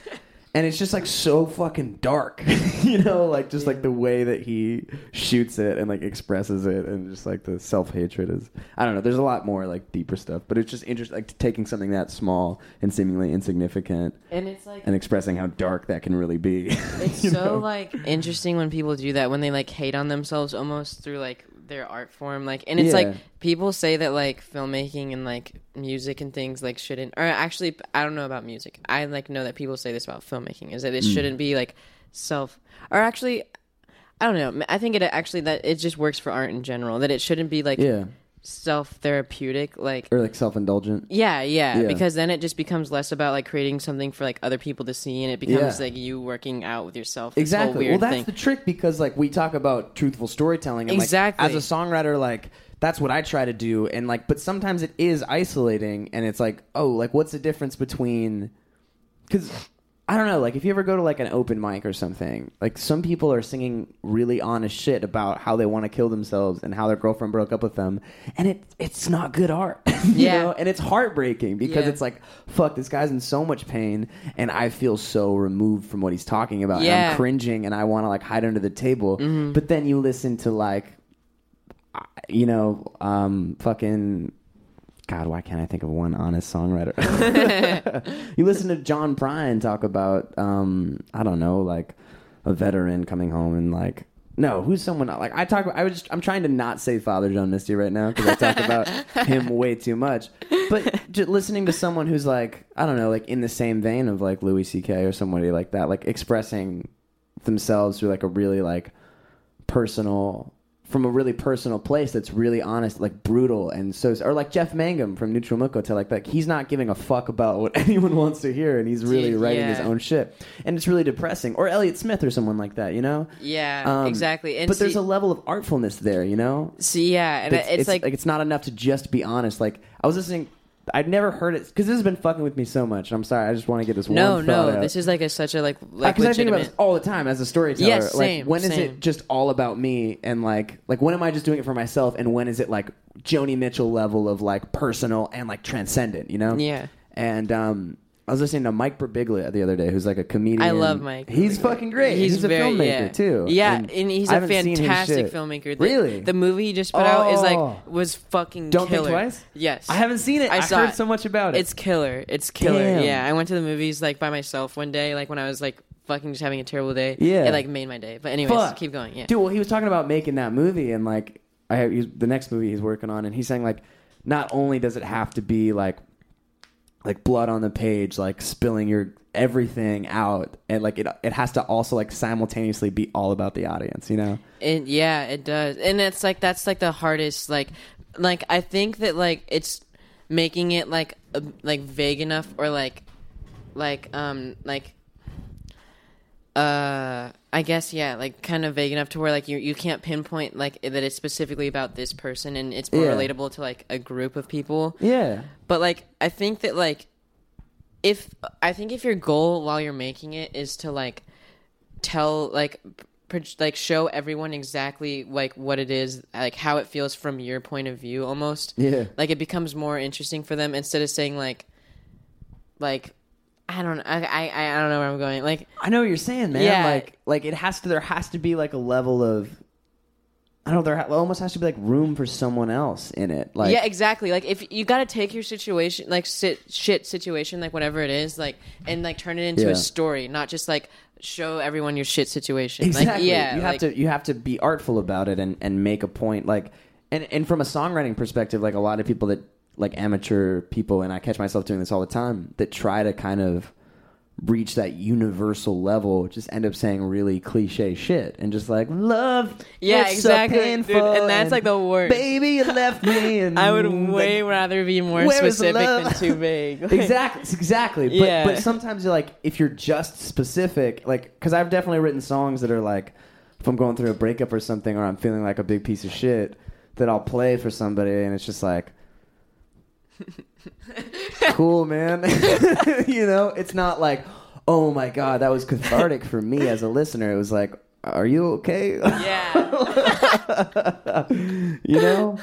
Speaker 3: and it's just like so fucking dark you know like just like the way that he shoots it and like expresses it and just like the self-hatred is i don't know there's a lot more like deeper stuff but it's just interesting like taking something that small and seemingly insignificant
Speaker 4: and it's like
Speaker 3: and expressing how dark that can really be
Speaker 4: It's so
Speaker 3: know?
Speaker 4: like interesting when people do that when they like hate on themselves almost through like their art form like and it's
Speaker 3: Yeah.
Speaker 4: like people say that like filmmaking and like music and things like shouldn't or actually I don't know about music. I like know that people say this about filmmaking is that
Speaker 3: Mm.
Speaker 4: it shouldn't be like self or actually I don't know. I think it actually that it just works for art in general that it shouldn't be like
Speaker 3: yeah
Speaker 4: self therapeutic like
Speaker 3: or like self-indulgent
Speaker 4: yeah, yeah,
Speaker 3: Yeah.
Speaker 4: because then it just becomes less about like creating something for like other people to see, and it becomes
Speaker 3: Yeah.
Speaker 4: like you working out with yourself. this whole
Speaker 3: Exactly. Well,
Speaker 4: weird
Speaker 3: that's
Speaker 4: thing.
Speaker 3: the trick because like we talk about truthful storytelling. And, like,
Speaker 4: Exactly.
Speaker 3: as a songwriter, like that's what I try to do, and like, but sometimes it is isolating, and it's like, oh, like what's the difference between? Because I don't know, like if you ever go to like an open mic or something, like some people are singing really honest shit about how they want to kill themselves and how their girlfriend broke up with them, and it it's not good art, you
Speaker 4: Yeah.
Speaker 3: know, and it's heartbreaking because
Speaker 4: Yeah.
Speaker 3: it's like, fuck, this guy's in so much pain, and I feel so removed from what he's talking about, and
Speaker 4: Yeah.
Speaker 3: I'm cringing, and I want to like hide under the table,
Speaker 4: Mm-hmm.
Speaker 3: but then you listen to like, you know, um, fucking. God, why can't I think of one honest songwriter? you listen to John Prine talk about, um, I don't know, like a veteran coming home and like, no, who's someone like I talk. I was just, I'm trying to not say Father John Misty right now because I talk about him way too much. But just listening to someone who's like, I don't know, like in the same vein of like Louis C.K. or somebody like that, like expressing themselves through like a really like personal from a really personal place that's really honest, like brutal and so or like Jeff Mangum from Neutral Milk Hotel, like like he's not giving a fuck about what anyone wants to hear and he's really
Speaker 4: Dude,
Speaker 3: writing his own shit. And it's really depressing. Or Elliott Smith or someone like that, you know?
Speaker 4: yeah,
Speaker 3: Um,
Speaker 4: exactly. And
Speaker 3: but there's a level of artfulness there, you know?
Speaker 4: see, yeah, and
Speaker 3: It's,
Speaker 4: it's, like,
Speaker 3: it's not enough to just be honest. Like I was listening I'd never heard it because this has been fucking with me so much. I'm sorry. I just want to get this
Speaker 4: no,
Speaker 3: one
Speaker 4: no,
Speaker 3: out.
Speaker 4: this is like a such a like like
Speaker 3: because I think about this all the time as a storyteller.
Speaker 4: Yes, same,
Speaker 3: like when is
Speaker 4: same.
Speaker 3: it just all about me and like like when am I just doing it for myself and when is it like Joni Mitchell level of like personal and like transcendent, you know?
Speaker 4: Yeah.
Speaker 3: And um I was listening to Mike Birbiglia the other day, who's like a comedian.
Speaker 4: I love Mike
Speaker 3: He's
Speaker 4: Birbiglia.
Speaker 3: fucking great. He's, a
Speaker 4: very,
Speaker 3: filmmaker
Speaker 4: yeah.
Speaker 3: too.
Speaker 4: Yeah, and, he's
Speaker 3: I
Speaker 4: a
Speaker 3: haven't seen his
Speaker 4: fantastic filmmaker. The,
Speaker 3: Really?
Speaker 4: the movie he just put out is
Speaker 3: Oh.
Speaker 4: like was fucking.
Speaker 3: Don't
Speaker 4: killer.
Speaker 3: think twice.
Speaker 4: Yes,
Speaker 3: I haven't seen it. I,
Speaker 4: I saw
Speaker 3: heard
Speaker 4: it.
Speaker 3: so much about it.
Speaker 4: It's killer. It's killer.
Speaker 3: Damn.
Speaker 4: Yeah, I went to the movies like by myself one day, like when I was like fucking just having a terrible day.
Speaker 3: Yeah.
Speaker 4: it like made my day. But anyways,
Speaker 3: Fuck.
Speaker 4: keep going. Yeah,
Speaker 3: Dude, well, he was talking about making that movie, and like, I have the next movie he's working on, and he's saying like, not only does it have to be like, like blood on the page, like spilling your everything out, and like it, it has to also like simultaneously be all about the audience, you know?
Speaker 4: And yeah, it does, and it's like that's like the hardest. Like, like I think that like it's making it like uh, like vague enough or like like um like uh I guess yeah, like kind of vague enough to where like you you can't pinpoint like that it's specifically about this person and it's more
Speaker 3: Yeah.
Speaker 4: relatable to like a group of people.
Speaker 3: Yeah.
Speaker 4: But like I think that like if I think if your goal while you're making it is to like tell like pr- like show everyone exactly like what it is like how it feels from your point of view almost
Speaker 3: Yeah.
Speaker 4: like it becomes more interesting for them instead of saying like like I don't I I, I don't know where I'm going like
Speaker 3: I know what you're saying, man.
Speaker 4: Yeah.
Speaker 3: Like, like it has to. There has to be like a level of. I don't know. There ha- almost has to be like room for someone else in it. Like,
Speaker 4: yeah, exactly. Like if you got to take your situation, like sit, shit situation, like whatever it is, like and like turn it into
Speaker 3: Yeah.
Speaker 4: a story, not just like show everyone your shit situation.
Speaker 3: Exactly.
Speaker 4: Like, yeah,
Speaker 3: you have
Speaker 4: like-
Speaker 3: to you have to be artful about it and and make a point. Like, and and from a songwriting perspective, like a lot of people that like amateur people, and I catch myself doing this all the time, that try to kind of reach that universal level just end up saying really cliche shit and just like love
Speaker 4: Yeah,
Speaker 3: it's so
Speaker 4: exactly, dude, and that's, like, the worst.
Speaker 3: baby you left me and
Speaker 4: I would
Speaker 3: like,
Speaker 4: way rather be more
Speaker 3: where is the
Speaker 4: specific than too vague.
Speaker 3: exactly exactly but
Speaker 4: Yeah.
Speaker 3: but sometimes you're like if you're just specific like because i've definitely written songs that are like if i'm going through a breakup or something or i'm feeling like a big piece of shit that i'll play for somebody and it's just like cool man. You know it's not like oh my god that was cathartic for me as a listener. It was like are you okay?
Speaker 4: Yeah,
Speaker 3: you know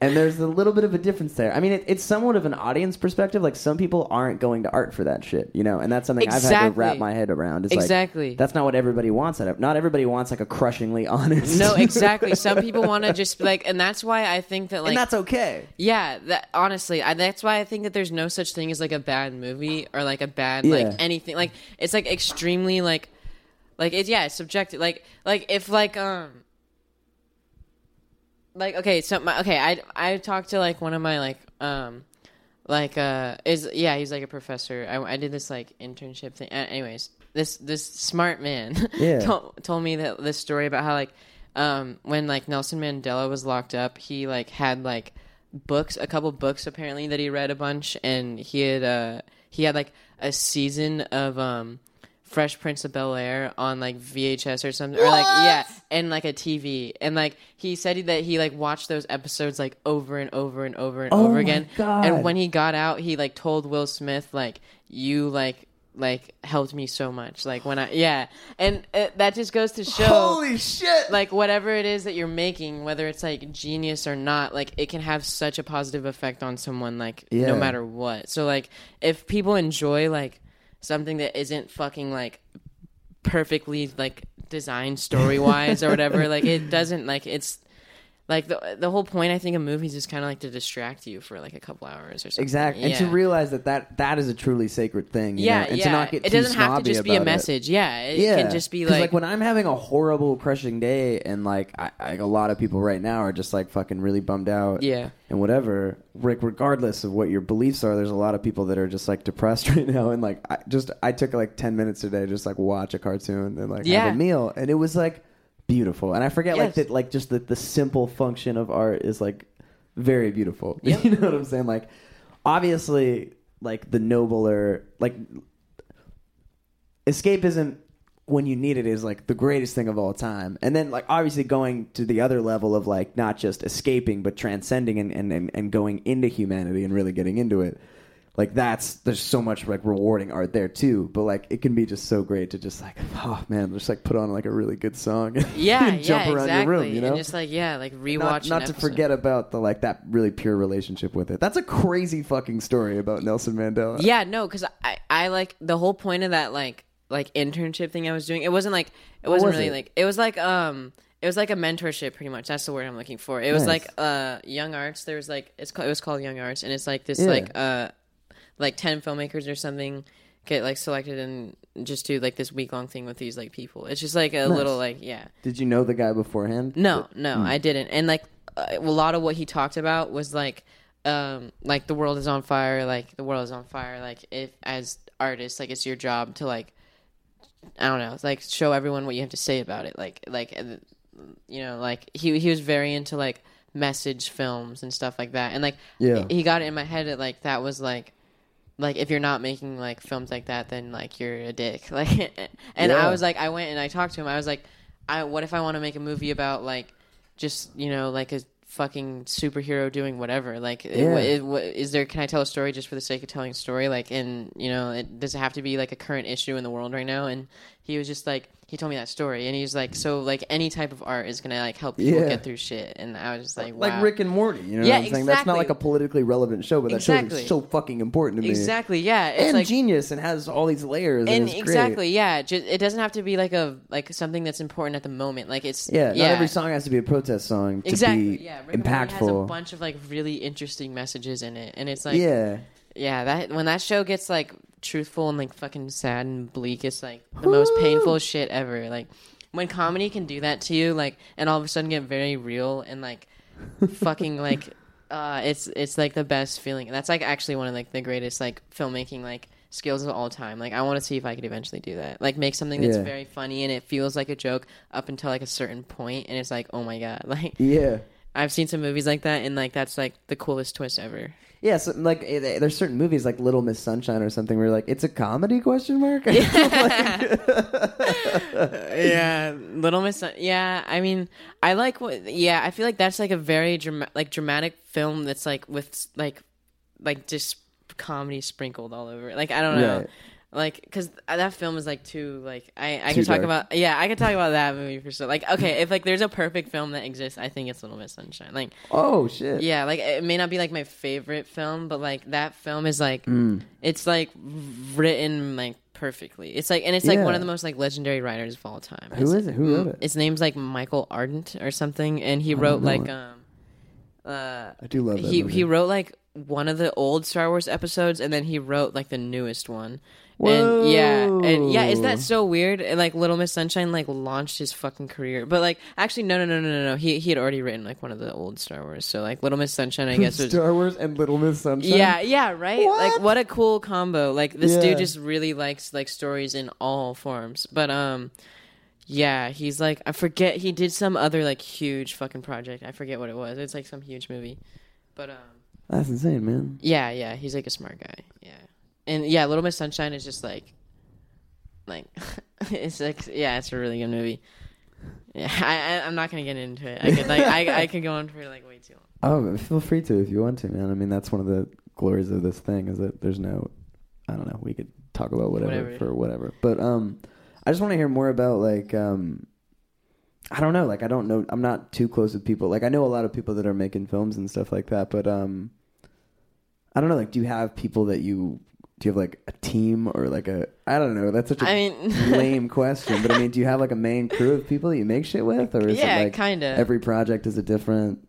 Speaker 3: and there's a little bit of a difference there i mean it, it's somewhat of an audience perspective like some people aren't going to art for that shit you know and that's something i've had to wrap my head around it's
Speaker 4: Exactly.
Speaker 3: like that's not what everybody wants out of not everybody wants like a crushingly honest
Speaker 4: no, exactly. Some people want to just like, and that's why I think that like
Speaker 3: and that's okay
Speaker 4: Yeah, that honestly, I, that's why I think that there's no such thing as like a bad movie or like a bad
Speaker 3: Yeah.
Speaker 4: like anything. Like it's like extremely like like it's yeah, it's subjective. Like like if like um like okay, so my, okay, I I talked to like one of my like um like uh is yeah, he's like a professor. I I did this like internship thing. Uh, anyways, this this smart man
Speaker 3: Yeah.
Speaker 4: told, told me that this story about how like um when like Nelson Mandela was locked up, he like had like books, a couple books apparently that he read a bunch, and he had uh he had like a season of um Fresh Prince of Bel Air on like VHS or something, or like yeah, and like a TV, and like he said that he like watched those episodes like over and over and over and
Speaker 3: Oh
Speaker 4: over
Speaker 3: my
Speaker 4: again.
Speaker 3: God.
Speaker 4: And when he got out, he like told Will Smith like you like like helped me so much, like when I yeah, and uh, that just goes to show
Speaker 3: holy shit
Speaker 4: like whatever it is that you're making, whether it's like genius or not, like it can have such a positive effect on someone, like
Speaker 3: Yeah.
Speaker 4: no matter what. So like if people enjoy like something that isn't fucking like perfectly like designed story wise or whatever, like it doesn't like it's like the the whole point I think of movies is kind of like to distract you for like a couple hours or something.
Speaker 3: exactly and to realize that, that that is a truly sacred thing you
Speaker 4: yeah,
Speaker 3: know? and
Speaker 4: yeah.
Speaker 3: to not get
Speaker 4: it doesn't have to just be a
Speaker 3: about it.
Speaker 4: message. Yeah, it
Speaker 3: yeah,
Speaker 4: can just be like,
Speaker 3: when I'm having a horrible, crushing day, and like I, I, a lot of people right now are just like fucking really bummed out,
Speaker 4: yeah.
Speaker 3: and whatever. Like regardless of what your beliefs are, there's a lot of people that are just like depressed right now, and like I just I took like ten minutes today just like watch a cartoon and like
Speaker 4: Yeah.
Speaker 3: have a meal, and it was like beautiful. And I forget like that like just the the simple function of art is like very beautiful.
Speaker 4: Yep.
Speaker 3: you know what I'm saying? Like obviously like the nobler like escapism when you need it is like the greatest thing of all time and then like obviously going to the other level of like not just escaping but transcending and, and, and, and going into humanity and really getting into it like that's there's so much like rewarding art there too. But like it can be just so great to just like oh man, just like put on like a really good song and,
Speaker 4: Yeah,
Speaker 3: and jump
Speaker 4: yeah,
Speaker 3: around
Speaker 4: exactly.
Speaker 3: your room, you know.
Speaker 4: And just like yeah, like rewatch.
Speaker 3: not, not to forget about the like that really pure relationship with it. That's a crazy fucking story about Nelson Mandela.
Speaker 4: Yeah, no, because I, I like the whole point of that like like internship thing I was doing. It wasn't like it wasn't
Speaker 3: was
Speaker 4: really
Speaker 3: it?
Speaker 4: like it was like um it was like a mentorship pretty much. That's the word I'm looking for. It was like uh young arts. There was like it's called, it was called young arts, and it's like this
Speaker 3: Yeah.
Speaker 4: like uh like ten filmmakers or something get like selected and just do like this week long thing with these like people. It's just like a
Speaker 3: Nice.
Speaker 4: little like yeah.
Speaker 3: Did you know the guy beforehand?
Speaker 4: No, no,
Speaker 3: Hmm.
Speaker 4: I didn't. And like a lot of what he talked about was like, um, like the world is on fire. Like the world is on fire. Like if as artists, like it's your job to like, I don't know, like show everyone what you have to say about it. Like like, uh, you know, like he he was very into like message films and stuff like that. And like
Speaker 3: Yeah.
Speaker 4: he got it in my head that like that was like like if you're not making like films like that then like you're a dick. Like and
Speaker 3: Yeah.
Speaker 4: i was like i went and i talked to him. I was like i what if i want to make a movie about like just you know like a fucking superhero doing whatever? Like it-
Speaker 3: Yeah.
Speaker 4: it- what- is there can i tell a story just for the sake of telling a story? Like and you know it does it have to be like a current issue in the world right now? And he was just like he told me that story and he's like so like any type of art is gonna like help people
Speaker 3: Yeah.
Speaker 4: get through shit and i was just like
Speaker 3: Like. Rick and Morty, you know
Speaker 4: Yeah,
Speaker 3: what I'm saying? That's not like a politically relevant show, but that show is so fucking important to me.
Speaker 4: exactly yeah it's
Speaker 3: And
Speaker 4: like
Speaker 3: genius and has all these layers. And,
Speaker 4: and
Speaker 3: it's great.
Speaker 4: exactly yeah just, it doesn't have to be like a like something that's important at the moment like it's
Speaker 3: Yeah,
Speaker 4: yeah
Speaker 3: not every song has to be a protest song to
Speaker 4: exactly
Speaker 3: be
Speaker 4: yeah Rick and Morty has a bunch of like really interesting messages in it and it's like yeah,
Speaker 3: yeah.
Speaker 4: that when that show gets like truthful and like fucking sad and bleak. Is like the most painful shit ever. Like when comedy can do that to you like and all of a sudden get very real and like fucking like uh it's it's like the best feeling. That's like actually one of like the greatest like filmmaking like skills of all time. Like i want to see if i could eventually do that. Like make something that's
Speaker 3: Yeah.
Speaker 4: very funny and it feels like a joke up until like a certain point and it's like oh my god. Like
Speaker 3: Yeah.
Speaker 4: i've seen some movies like that and like that's like the coolest twist ever
Speaker 3: Yeah, so like eh, there's certain movies like Little Miss Sunshine or something where you're like it's a comedy question mark.
Speaker 4: yeah little miss Sun- yeah i mean i like what yeah i feel like that's like a very drama- like dramatic film that's like with like like just comedy sprinkled all over it. like i don't know
Speaker 3: Right.
Speaker 4: Like because that film is like too like i i
Speaker 3: Too
Speaker 4: could talk
Speaker 3: dark.
Speaker 4: about yeah i could talk about that movie for sure like okay if like there's a perfect film that exists i think it's little miss sunshine like
Speaker 3: oh shit.
Speaker 4: yeah like it may not be like my favorite film but like that film is like
Speaker 3: Mm.
Speaker 4: it's like written like perfectly it's like and it's like one of the most like legendary writers of all time
Speaker 3: Who
Speaker 4: It's-
Speaker 3: is it? Who wrote it?
Speaker 4: his name's like michael arndt or something and he wrote like
Speaker 3: it.
Speaker 4: um uh
Speaker 3: I do love
Speaker 4: he
Speaker 3: movie.
Speaker 4: he wrote like one of the old Star Wars episodes, and then he wrote like the newest one. And yeah, and yeah, is that so weird? And like Little Miss Sunshine like launched his fucking career, but like actually no no no no no no he he had already written like one of the old Star Wars. So like Little Miss Sunshine, I guess was
Speaker 3: Star Wars and Little Miss Sunshine.
Speaker 4: yeah yeah right. Like
Speaker 3: What?
Speaker 4: what a cool combo. Like this
Speaker 3: Yeah.
Speaker 4: dude just really likes like stories in all forms. But um. Yeah, he's like I forget he did some other like huge fucking project. I forget what it was. It's like some huge movie. But um
Speaker 3: That's insane, man.
Speaker 4: yeah, yeah, he's like a smart guy. Yeah, and yeah, Little Miss Sunshine is just like, like, it's like, yeah, it's a really good movie. Yeah, I, I I'm not gonna get into it. I could like, I, I could go on for like way too long.
Speaker 3: Oh, feel free to if you want to, man. I mean, that's one of the glories of this thing is that there's no, I don't know. We could talk about whatever,
Speaker 4: Whatever.
Speaker 3: for whatever. But um, I just want to hear more about like um, I don't know. Like I don't know. I'm not too close with people. Like I know a lot of people that are making films and stuff like that. But um, I don't know. Like, do you have people that you? Do you have like a team or like a? I don't know. That's such a
Speaker 4: I mean,
Speaker 3: lame question. But I mean, do you have like a main crew of people that you make shit with, or is
Speaker 4: yeah,
Speaker 3: it like
Speaker 4: kind of.
Speaker 3: every project is a different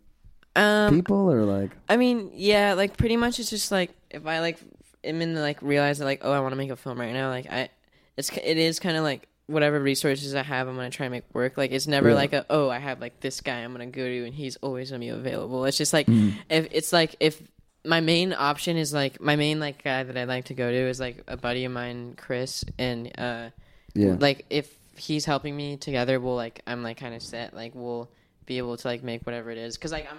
Speaker 4: um,
Speaker 3: people, or like?
Speaker 4: I mean, yeah, like pretty much it's just like if I like am in the, like realize that like oh I want to make a film right now like I it's it is kind of like whatever resources I have I'm gonna try and make work like it's never
Speaker 3: Yeah.
Speaker 4: like a oh I have like this guy I'm gonna go to and he's always gonna be available it's just like
Speaker 3: Mm.
Speaker 4: if it's like if my main option is like my main like guy that I like to go to is like a buddy of mine Chris and uh
Speaker 3: Yeah.
Speaker 4: like if he's helping me together we'll like i'm like kind of set like we'll be able to like make whatever it is because like i'm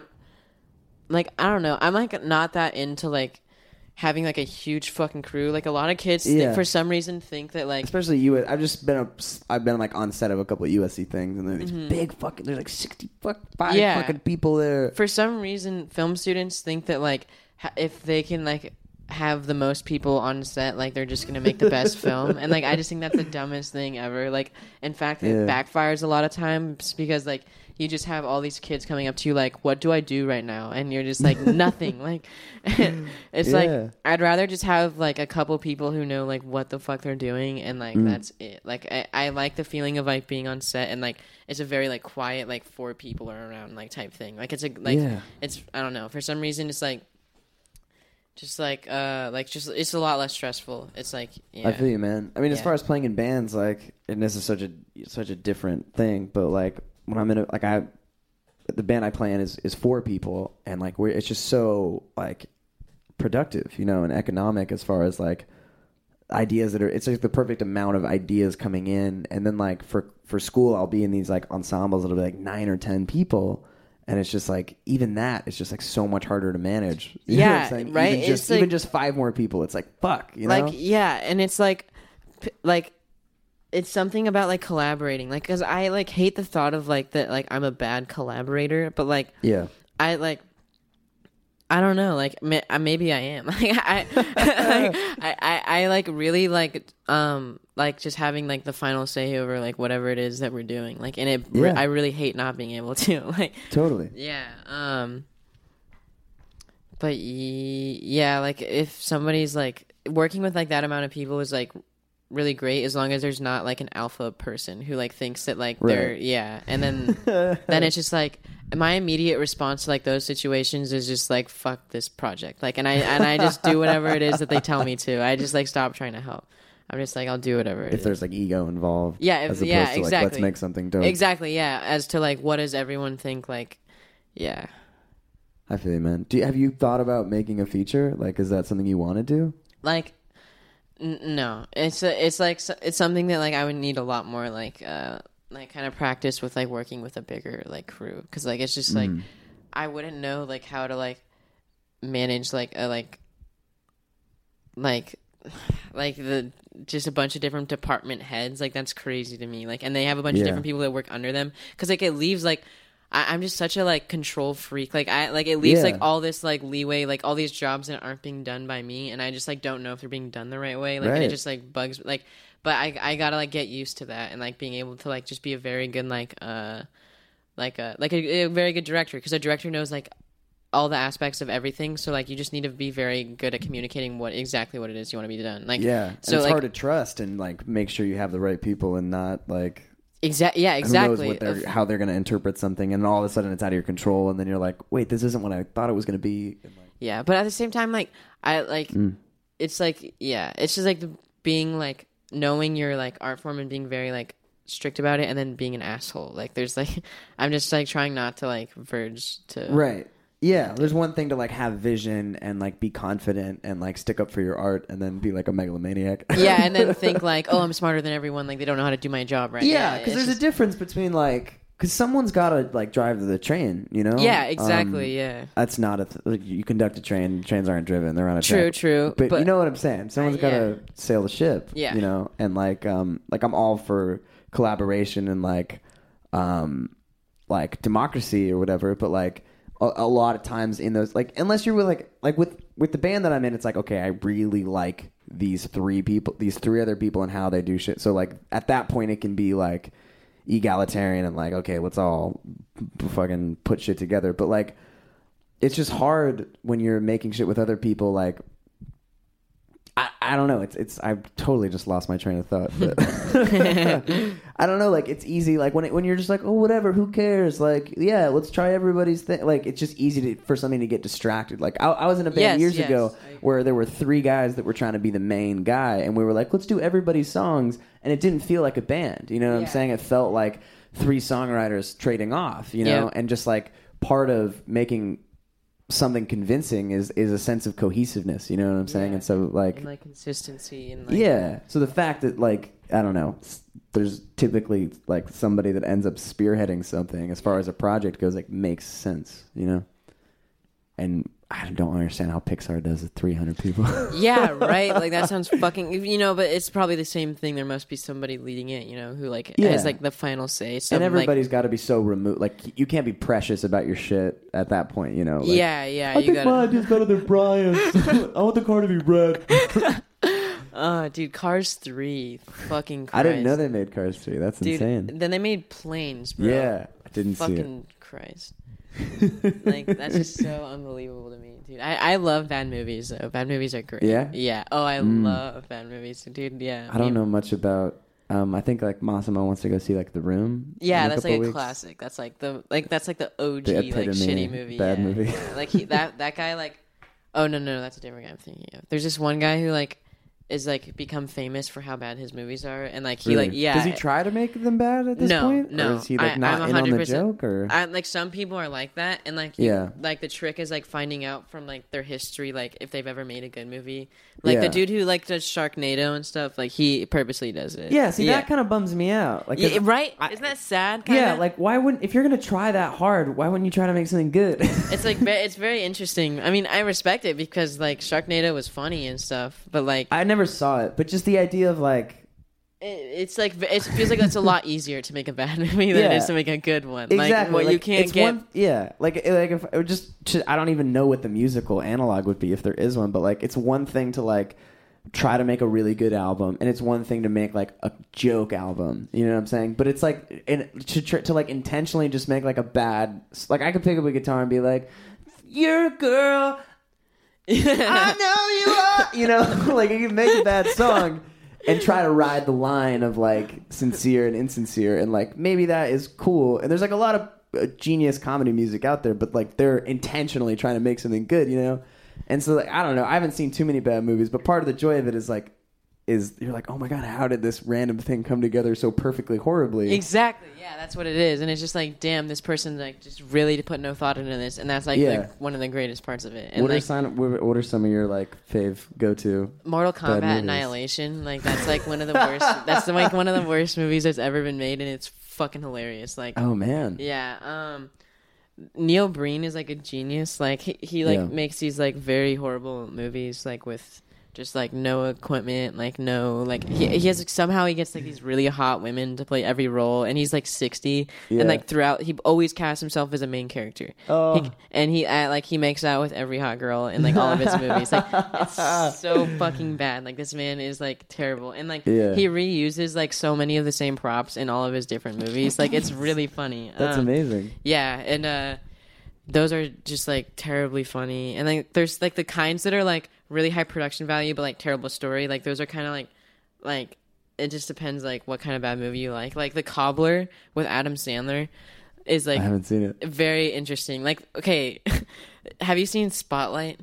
Speaker 4: like i don't know i'm like not that into like having like a huge fucking crew like a lot of kids
Speaker 3: Yeah.
Speaker 4: for some reason think that like
Speaker 3: Especially you. I've just been up. I've been like on set of a couple of USC things, and there's
Speaker 4: Mhm.
Speaker 3: big fucking. There's like sixty fuck five
Speaker 4: Yeah.
Speaker 3: fucking people there.
Speaker 4: for some reason film students think that like if they can like have the most people on set like they're just gonna make the best film. And like i just think that's the dumbest thing ever. Like in fact it backfires a lot of times because like you just have all these kids coming up to you like what do i do right now? And you're just like nothing. Like it's
Speaker 1: Yeah.
Speaker 4: like i'd rather just have like a couple people who know like what the fuck they're doing and like
Speaker 1: Mm.
Speaker 4: that's it. Like I, I like the feeling of like being on set and like it's a very like quiet like four people are around like type thing. Like it's a like
Speaker 3: Yeah.
Speaker 4: it's i don't know. For some reason it's like just like uh like just it's a lot less stressful it's like yeah
Speaker 3: I feel you, man. I mean, as
Speaker 4: Yeah.
Speaker 3: far as playing in bands, like, and this is such a such a different thing. But like, when I'm in a like I, the band I play in is is four people, and like we're it's just so like productive, you know, and economic as far as like ideas that are. It's like the perfect amount of ideas coming in, and then like for for school, I'll be in these like ensembles that'll be like nine or ten people. And it's just like even that it's just like so much harder to manage. You know what I'm
Speaker 4: Yeah, right?
Speaker 3: Even just
Speaker 4: like-
Speaker 3: even just five more people, it's like fuck. You know?
Speaker 4: like yeah and it's like like it's something about like collaborating like because i like hate the thought of like that like i'm a bad collaborator but like
Speaker 3: yeah.
Speaker 4: i like I don't know, like uh, maybe I am. Like I, like, I, I, I like really like, um, like just having like the final say over like whatever it is that we're doing. Like, and it,
Speaker 3: Yeah.
Speaker 4: I really hate not being able to. Like,
Speaker 3: Totally.
Speaker 4: yeah. Um. But ye- yeah, like if somebody's like working with like that amount of people is like really great as long as there's not like an alpha person who like thinks that like they're yeah, and then then it's just like my immediate response to like those situations is just like fuck this project like and I and I just do whatever it is that they tell me to. I just like stop trying to help. I'm just like I'll do whatever.
Speaker 3: If there's like ego involved.
Speaker 4: Yeah, if-
Speaker 3: As opposed
Speaker 4: yeah,
Speaker 3: to like, let's make something dope.
Speaker 4: exactly yeah, as to like what does everyone think like yeah.
Speaker 3: I feel you, man. Do you, have you thought about making a feature? Like, is that something you want to do?
Speaker 4: like n- no it's a, it's like it's something that like i would need a lot more like uh like kind of practice with like working with a bigger like crew because like it's just like i wouldn't know like how to like manage like a like like like the just a bunch of different department heads like that's crazy to me like and they have a bunch
Speaker 3: Yeah.
Speaker 4: of different people that work under them because like it leaves like I, I'm just such a like control freak. Like I like it leaves
Speaker 3: Yeah.
Speaker 4: like all this like leeway, like all these jobs that aren't being done by me, and I just like don't know if they're being done the right way. Like
Speaker 3: Right.
Speaker 4: it just like bugs like. But I I gotta like get used to that and like being able to like just be a very good like uh like a like a, a very good director because a director knows like all the aspects of everything. So like you just need to be very good at communicating what exactly what it is you want to be done. Like
Speaker 3: Yeah.
Speaker 4: So
Speaker 3: it's
Speaker 4: like
Speaker 3: hard to trust and like make sure you have the right people and not like
Speaker 4: exactly yeah
Speaker 3: who
Speaker 4: exactly
Speaker 3: knows what they're, how they're going to interpret something, and all of a sudden it's out of your control, and then you're like, wait, this isn't what I thought it was going to be. And, like,
Speaker 4: Yeah, but at the same time, like I like,
Speaker 3: Mm.
Speaker 4: it's like yeah, it's just like the, being like knowing your like art form and being very like strict about it, and then being an asshole. Like there's like I'm just like trying not to like verge to
Speaker 3: Right. Yeah, there's one thing to like have vision and like be confident and like stick up for your art, and then be like a megalomaniac.
Speaker 4: Yeah, and then think like, oh, I'm smarter than everyone. Like they don't know how to do my job right.
Speaker 3: Yeah, because there's
Speaker 4: just-
Speaker 3: a difference between like because someone's got to like drive the train, you know.
Speaker 4: yeah, exactly.
Speaker 3: Um,
Speaker 4: yeah,
Speaker 3: That's not a th- like, you conduct a train. Trains aren't driven; they're on a
Speaker 4: true,
Speaker 3: track.
Speaker 4: true.
Speaker 3: But, you know what I'm saying? Someone's
Speaker 4: Uh,
Speaker 3: got
Speaker 4: yeah.
Speaker 3: to sail the ship.
Speaker 4: Yeah.
Speaker 3: You know, and like um like I'm all for collaboration and like um like democracy or whatever, but like a, a lot of times in those like unless you're with like like with with the band that I'm in, it's like okay, I really like these three people, these three other people, and how they do shit. So like at that point, it can be like egalitarian and like okay, let's all fucking put shit together. But like it's just hard when you're making shit with other people like I, I don't know. It's it's I've totally just lost my train of thought. But I don't know. Like it's easy. Like when it, when you're just like, oh, whatever. Who cares? Like, yeah, let's try everybody's thing. Like it's just easy to, for something to get distracted. Like I, I was in a band
Speaker 4: Yes,
Speaker 3: years
Speaker 4: yes,
Speaker 3: ago where there were three guys that were trying to be the main guy, and we were like, let's do everybody's songs, and it didn't feel like a band. You know what I'm saying? It felt like three songwriters trading off. You know,
Speaker 4: Yeah.
Speaker 3: and just like part of making something convincing is is a sense of cohesiveness you know what i'm saying?
Speaker 4: Yeah.
Speaker 3: and so like
Speaker 4: and like consistency and like,
Speaker 3: yeah. So the fact that like i don't know there's typically like somebody that ends up spearheading something as far as a project goes like makes sense you know? And I don't understand how Pixar does it. Three hundred people.
Speaker 4: Yeah, right. Like that sounds fucking. You know, but it's probably the same thing. There must be somebody leading it. You know, who like
Speaker 3: Yeah.
Speaker 4: has like the final say. So
Speaker 3: and
Speaker 4: like,
Speaker 3: everybody's got to be so removed. Like you can't be precious about your shit at that point. You know. Like,
Speaker 4: yeah, yeah. you gotta.
Speaker 3: idea's better than Brian's. I want the car to be red.
Speaker 4: Oh, dude, Cars three, fucking. Christ.
Speaker 3: I didn't know they made Cars 3. That's
Speaker 4: Dude,
Speaker 3: insane.
Speaker 4: then they made planes, bro.
Speaker 3: Yeah, I didn't see it.
Speaker 4: Fucking Christ. like that's just so unbelievable to me, dude. I, I love bad movies though. Bad movies are great.
Speaker 3: Yeah?
Speaker 4: Yeah. Oh, I
Speaker 3: Mm.
Speaker 4: love bad movies, dude. Yeah.
Speaker 3: I don't know much about. Um, I think like Massimo wants to go see like The Room.
Speaker 4: Yeah, that's like a
Speaker 3: weeks.
Speaker 4: classic. That's like the like that's like the OG
Speaker 3: The
Speaker 4: like shitty movie.
Speaker 3: bad
Speaker 4: yeah.
Speaker 3: movie.
Speaker 4: Yeah. Like he that that guy like oh no no no that's a different guy I'm thinking of. There's this one guy who like is like become famous for how bad his movies are and like he like yeah
Speaker 3: Does he try to make them bad at this
Speaker 4: No,
Speaker 3: point?
Speaker 4: no.
Speaker 3: Or is he like
Speaker 4: I-
Speaker 3: not
Speaker 4: I'm
Speaker 3: in on the
Speaker 4: 100%
Speaker 3: joke? Or
Speaker 4: I, like some people are like that, and like you-
Speaker 3: Yeah.
Speaker 4: like the trick is like finding out from like their history, like if they've ever made a good movie. Like
Speaker 3: Yeah.
Speaker 4: the dude who like does Sharknado and stuff, like he purposely does it.
Speaker 3: yeah, see that kind of bums me out. Like,
Speaker 4: Yeah, right? Isn't that sad? Kinda?
Speaker 3: yeah, like why wouldn't if you're gonna try that hard, why wouldn't you try to make something good?
Speaker 4: it's like ve- it's very interesting. I mean, I respect it because like Sharknado was funny and stuff, but like
Speaker 3: I never saw it, but just the idea of like
Speaker 4: it's like it feels like it's a lot easier to make a bad movie than it
Speaker 3: Yeah.
Speaker 4: is to make a good one.
Speaker 3: exactly
Speaker 4: Like what you can't
Speaker 3: it's
Speaker 4: get.
Speaker 3: One, yeah, like like if it would just I don't even know what the musical analog would be if there is one, but like it's one thing to like try to make a really good album and it's one thing to make like a joke album you know what i'm saying but it's like and to to like intentionally just make like a bad like i could pick up a guitar and be like you're a girl i know you are. You know like you can make a bad song and try to ride the line of like sincere and insincere and like maybe that is cool. And there's like a lot of uh, genius comedy music out there but like they're intentionally trying to make something good you know? And so like i don't know. I haven't seen too many bad movies but part of the joy of it is like is you're like oh my god how did this random thing come together so perfectly horribly
Speaker 4: Exactly. Yeah, that's what it is, and it's just like, damn, this person like just really put no thought into this, and that's like
Speaker 3: Yeah.
Speaker 4: the, one of the greatest parts of it. And
Speaker 3: what are
Speaker 4: like
Speaker 3: sign what what are some of your like fave go to
Speaker 4: Mortal
Speaker 3: bad
Speaker 4: Kombat
Speaker 3: movies?
Speaker 4: Annihilation, like that's like one of the worst. that's like one of the worst movies that's ever been made, and it's fucking hilarious. Like,
Speaker 3: oh man
Speaker 4: yeah, um, Neil Breen is like a genius. Like he, he like
Speaker 3: Yeah.
Speaker 4: makes these like very horrible movies, like with just like no equipment, like no like he he has somehow he gets like these really hot women to play every role, and he's like sixty,
Speaker 3: Yeah.
Speaker 4: and like throughout he always casts himself as a main character.
Speaker 3: Oh.
Speaker 4: He- and he uh, like he makes out with every hot girl in like all of his movies. Like it's so fucking bad. Like this man is like terrible, and like
Speaker 3: Yeah.
Speaker 4: he reuses like so many of the same props in all of his different movies. Like it's really funny.
Speaker 3: that's
Speaker 4: Um,
Speaker 3: amazing
Speaker 4: yeah, and uh those are just like terribly funny. And like there's like the kinds that are like really high production value but like terrible story. Like those are kind of like like it just depends like what kind of bad movie you like. Like The Cobbler with Adam Sandler is like
Speaker 3: i haven't seen it
Speaker 4: very interesting. Like okay, have you seen Spotlight?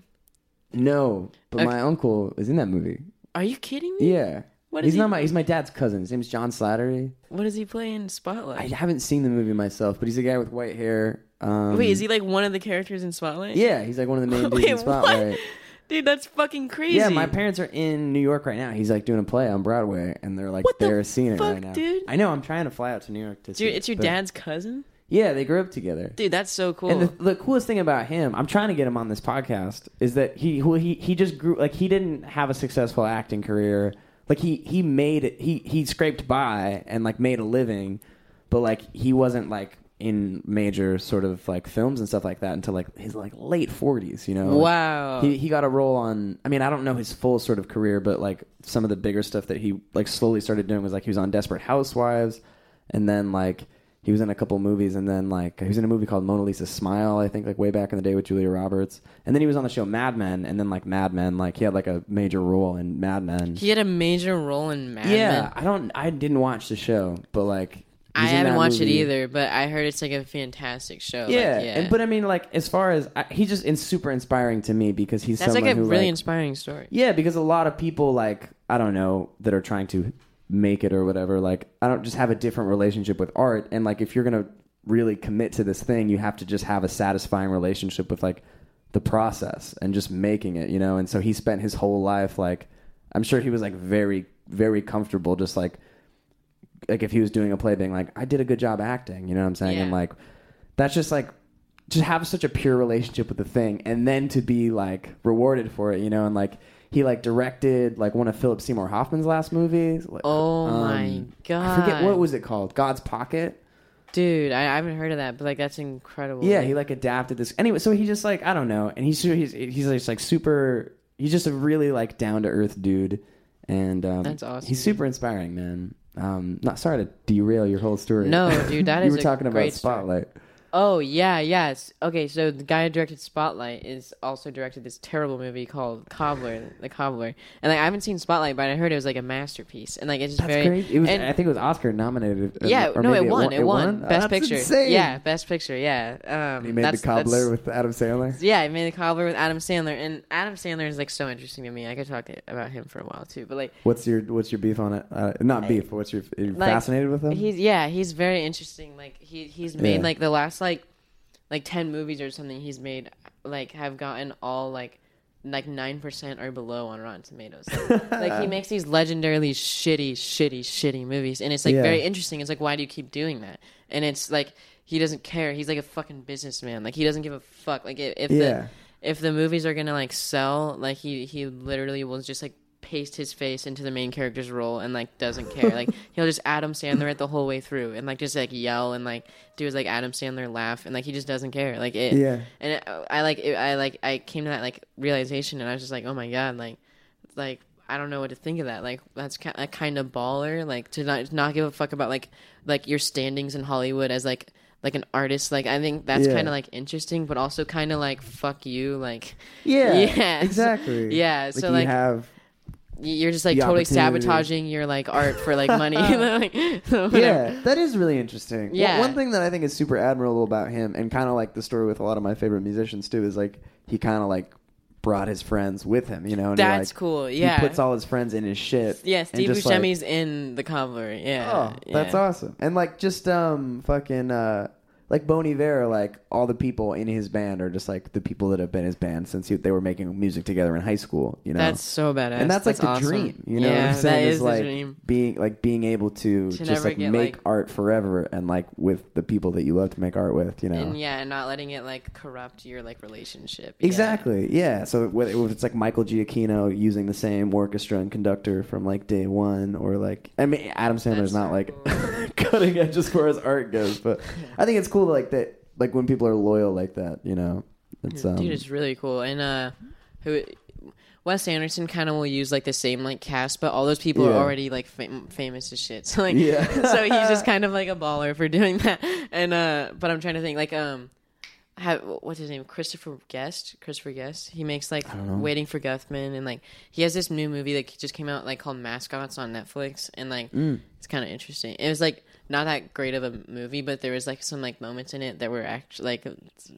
Speaker 3: no but
Speaker 4: Okay.
Speaker 3: my uncle is in that movie
Speaker 4: Are you kidding me?
Speaker 3: yeah
Speaker 4: What
Speaker 3: he's
Speaker 4: he-
Speaker 3: not my he's my dad's cousin his name's john slattery
Speaker 4: What does he play in Spotlight?
Speaker 3: I haven't seen the movie myself, but he's a guy with white hair. Um,
Speaker 4: Wait, is he like one of the characters in Spotlight?
Speaker 3: Yeah, he's like one of the main dudes
Speaker 4: Wait,
Speaker 3: in Spotlight.
Speaker 4: what? Dude, that's fucking crazy.
Speaker 3: Yeah, my parents are in New York right now. He's like doing a play on Broadway, and they're like
Speaker 4: What the
Speaker 3: they're seeing it right now.
Speaker 4: dude?
Speaker 3: I know. I'm trying to fly out to New York to see.
Speaker 4: Dude,
Speaker 3: it,
Speaker 4: it's your
Speaker 3: but-
Speaker 4: dad's cousin?
Speaker 3: Yeah, they grew up together.
Speaker 4: Dude, that's so cool.
Speaker 3: And the, the coolest thing about him, I'm trying to get him on this podcast, is that he well, he he just grew like he didn't have a successful acting career. Like he he made it. He he scraped by and like made a living, but like he wasn't like in major sort of like films and stuff like that until like his like late 40s. You know.
Speaker 4: Wow.
Speaker 3: he he got a role on. I mean, I don't know his full sort of career, but like some of the bigger stuff that he like slowly started doing was like he was on Desperate Housewives, and then like he was in a couple movies, and then like he was in a movie called Mona Lisa Smile, I think, like way back in the day with Julia Roberts, and then he was on the show Mad Men, and then like Mad Men, like he had like a major role in Mad Men.
Speaker 4: he had a major role in Mad
Speaker 3: yeah,
Speaker 4: Men.
Speaker 3: I don't, I didn't watch the show, but like
Speaker 4: I haven't watched
Speaker 3: movie.
Speaker 4: it either, but I heard it's like a fantastic show. Like,
Speaker 3: Yeah,
Speaker 4: yeah.
Speaker 3: And, but I mean, like as far as I, he's just in super inspiring to me because he's
Speaker 4: that's like a
Speaker 3: who
Speaker 4: really
Speaker 3: like,
Speaker 4: inspiring story.
Speaker 3: Yeah, because a lot of people like I don't know that are trying to make it or whatever. Like I don't just have a different relationship with art, and like if you're gonna really commit to this thing, you have to just have a satisfying relationship with like the process and just making it, you know. And so he spent his whole life like I'm sure he was like very very comfortable, just like like if he was doing a play, being like I did a good job acting, you know what I'm saying? And
Speaker 4: Yeah.
Speaker 3: like that's just like just have such a pure relationship with the thing, and then to be like rewarded for it, you know, and like he like directed like one of Philip Seymour Hoffman's last movies. Like,
Speaker 4: Oh
Speaker 3: um,
Speaker 4: my god!
Speaker 3: I forget what was it called. God's Pocket.
Speaker 4: dude. I, I haven't heard of that, but like that's incredible.
Speaker 3: Yeah, he like adapted this anyway. So he just like I don't know, and he's he's he's just like super. He's just a really like down to earth dude, and um,
Speaker 4: That's awesome,
Speaker 3: He's super inspiring, man. Um, not sorry to derail your whole story.
Speaker 4: No, dude, that
Speaker 3: you
Speaker 4: is
Speaker 3: were
Speaker 4: a
Speaker 3: talking about
Speaker 4: great story.
Speaker 3: Spotlight.
Speaker 4: Oh yeah, yes. Okay, so the guy who directed Spotlight is also directed this terrible movie called Cobbler, The Cobbler. And like I haven't seen Spotlight, but I heard it was like a masterpiece. And like it's just
Speaker 3: That's
Speaker 4: very
Speaker 3: great. It was.
Speaker 4: and-
Speaker 3: I think it was Oscar nominated. uh,
Speaker 4: yeah, no, it won. It won.
Speaker 3: Oh,
Speaker 4: Best
Speaker 3: that's
Speaker 4: Picture.
Speaker 3: insane.
Speaker 4: Yeah, Best Picture. Yeah. Um,
Speaker 3: He made
Speaker 4: that's,
Speaker 3: the Cobbler with Adam Sandler.
Speaker 4: Yeah, I made the Cobbler with Adam Sandler, and Adam Sandler is like so interesting to me. I could talk about him for a while too, but like
Speaker 3: What's your What's your beef on it? Uh, not beef. What's your? Are you
Speaker 4: Like,
Speaker 3: fascinated with him?
Speaker 4: He's yeah, he's very interesting. Like he he's made
Speaker 3: Yeah.
Speaker 4: like the last like like like ten movies or something he's made like have gotten all like like nine percent or below on Rotten Tomatoes. Like, like, he makes these legendarily shitty, shitty, shitty movies, and it's like
Speaker 3: Yeah.
Speaker 4: very interesting. It's like why do you keep doing that? And it's like he doesn't care. He's like a fucking businessman. Like he doesn't give a fuck. Like if, if
Speaker 3: Yeah.
Speaker 4: the if the movies are gonna like sell, like he he literally will just like paste his face into the main character's role and like doesn't care. like he'll just Adam Sandler it the whole way through and like just like yell and like do his like Adam Sandler laugh and like he just doesn't care. Like it.
Speaker 3: Yeah.
Speaker 4: And it, uh, I like it, I like I came to that like realization and I was just like, oh my god, like like. I don't know what to think of that. Like that's kind of, kind of baller. Like to not not give a fuck about like like your standings in Hollywood as like like an artist. Like I think that's
Speaker 3: Yeah.
Speaker 4: kind of like interesting, but also kind of like fuck you. Like
Speaker 3: Yeah.
Speaker 4: Yeah.
Speaker 3: Exactly.
Speaker 4: Yeah,
Speaker 3: Like
Speaker 4: so, like,
Speaker 3: have.
Speaker 4: You're just like
Speaker 3: The
Speaker 4: totally sabotaging your like art for like money. Like, so.
Speaker 3: Yeah, that is really interesting.
Speaker 4: Yeah.
Speaker 3: One thing that I think is super admirable about him, and kind of like the story with a lot of my favorite musicians too, is like he kind of like brought his friends with him. You know, and he,
Speaker 4: That's
Speaker 3: like,
Speaker 4: cool. Yeah.
Speaker 3: He puts all his friends in his shit.
Speaker 4: yeah, Steve
Speaker 3: just, like-
Speaker 4: Buscemi's in the Cobbler. Yeah.
Speaker 3: Oh, that's
Speaker 4: yeah.
Speaker 3: awesome. And like just um fucking uh like Bon Iver, like all the people in his band are just like the people that have been his band since he, they were making music together in high school. You know,
Speaker 4: That's so badass.
Speaker 3: and that's like the
Speaker 4: awesome.
Speaker 3: dream. You know,
Speaker 4: yeah,
Speaker 3: what I'm saying
Speaker 4: that
Speaker 3: is
Speaker 4: is
Speaker 3: like
Speaker 4: the dream.
Speaker 3: being like being able to,
Speaker 4: To
Speaker 3: just like make
Speaker 4: like-
Speaker 3: art forever and like with the people that you love to make art with. You know,
Speaker 4: And yeah, and not letting it like corrupt your like relationship. Yeah.
Speaker 3: Exactly. Yeah. So whether if it's like Michael Giacchino using the same orchestra and conductor from like day one, or like I mean Adam Sandler's
Speaker 4: That's
Speaker 3: not
Speaker 4: so
Speaker 3: like
Speaker 4: cool.
Speaker 3: cutting edge as far as art goes, but I think it's cool like that. Like when people are loyal like that, you know. It's um,
Speaker 4: Dude, it's really cool. And uh, who? Wes Anderson kind of will use like the same like cast, but all those people
Speaker 3: Yeah.
Speaker 4: are already like fam- famous as shit. So like,
Speaker 3: Yeah.
Speaker 4: so he's just kind of like a baller for doing that. And uh, but I'm trying to think like um, have, what's his name? Christopher Guest. Christopher Guest. He makes like. Waiting for Guffman, and like he has this new movie that just came out like called Mascots on Netflix, and like
Speaker 3: Mm.
Speaker 4: it's kind of interesting. It was like not that great of a movie, but there was like some like moments in it that were actually like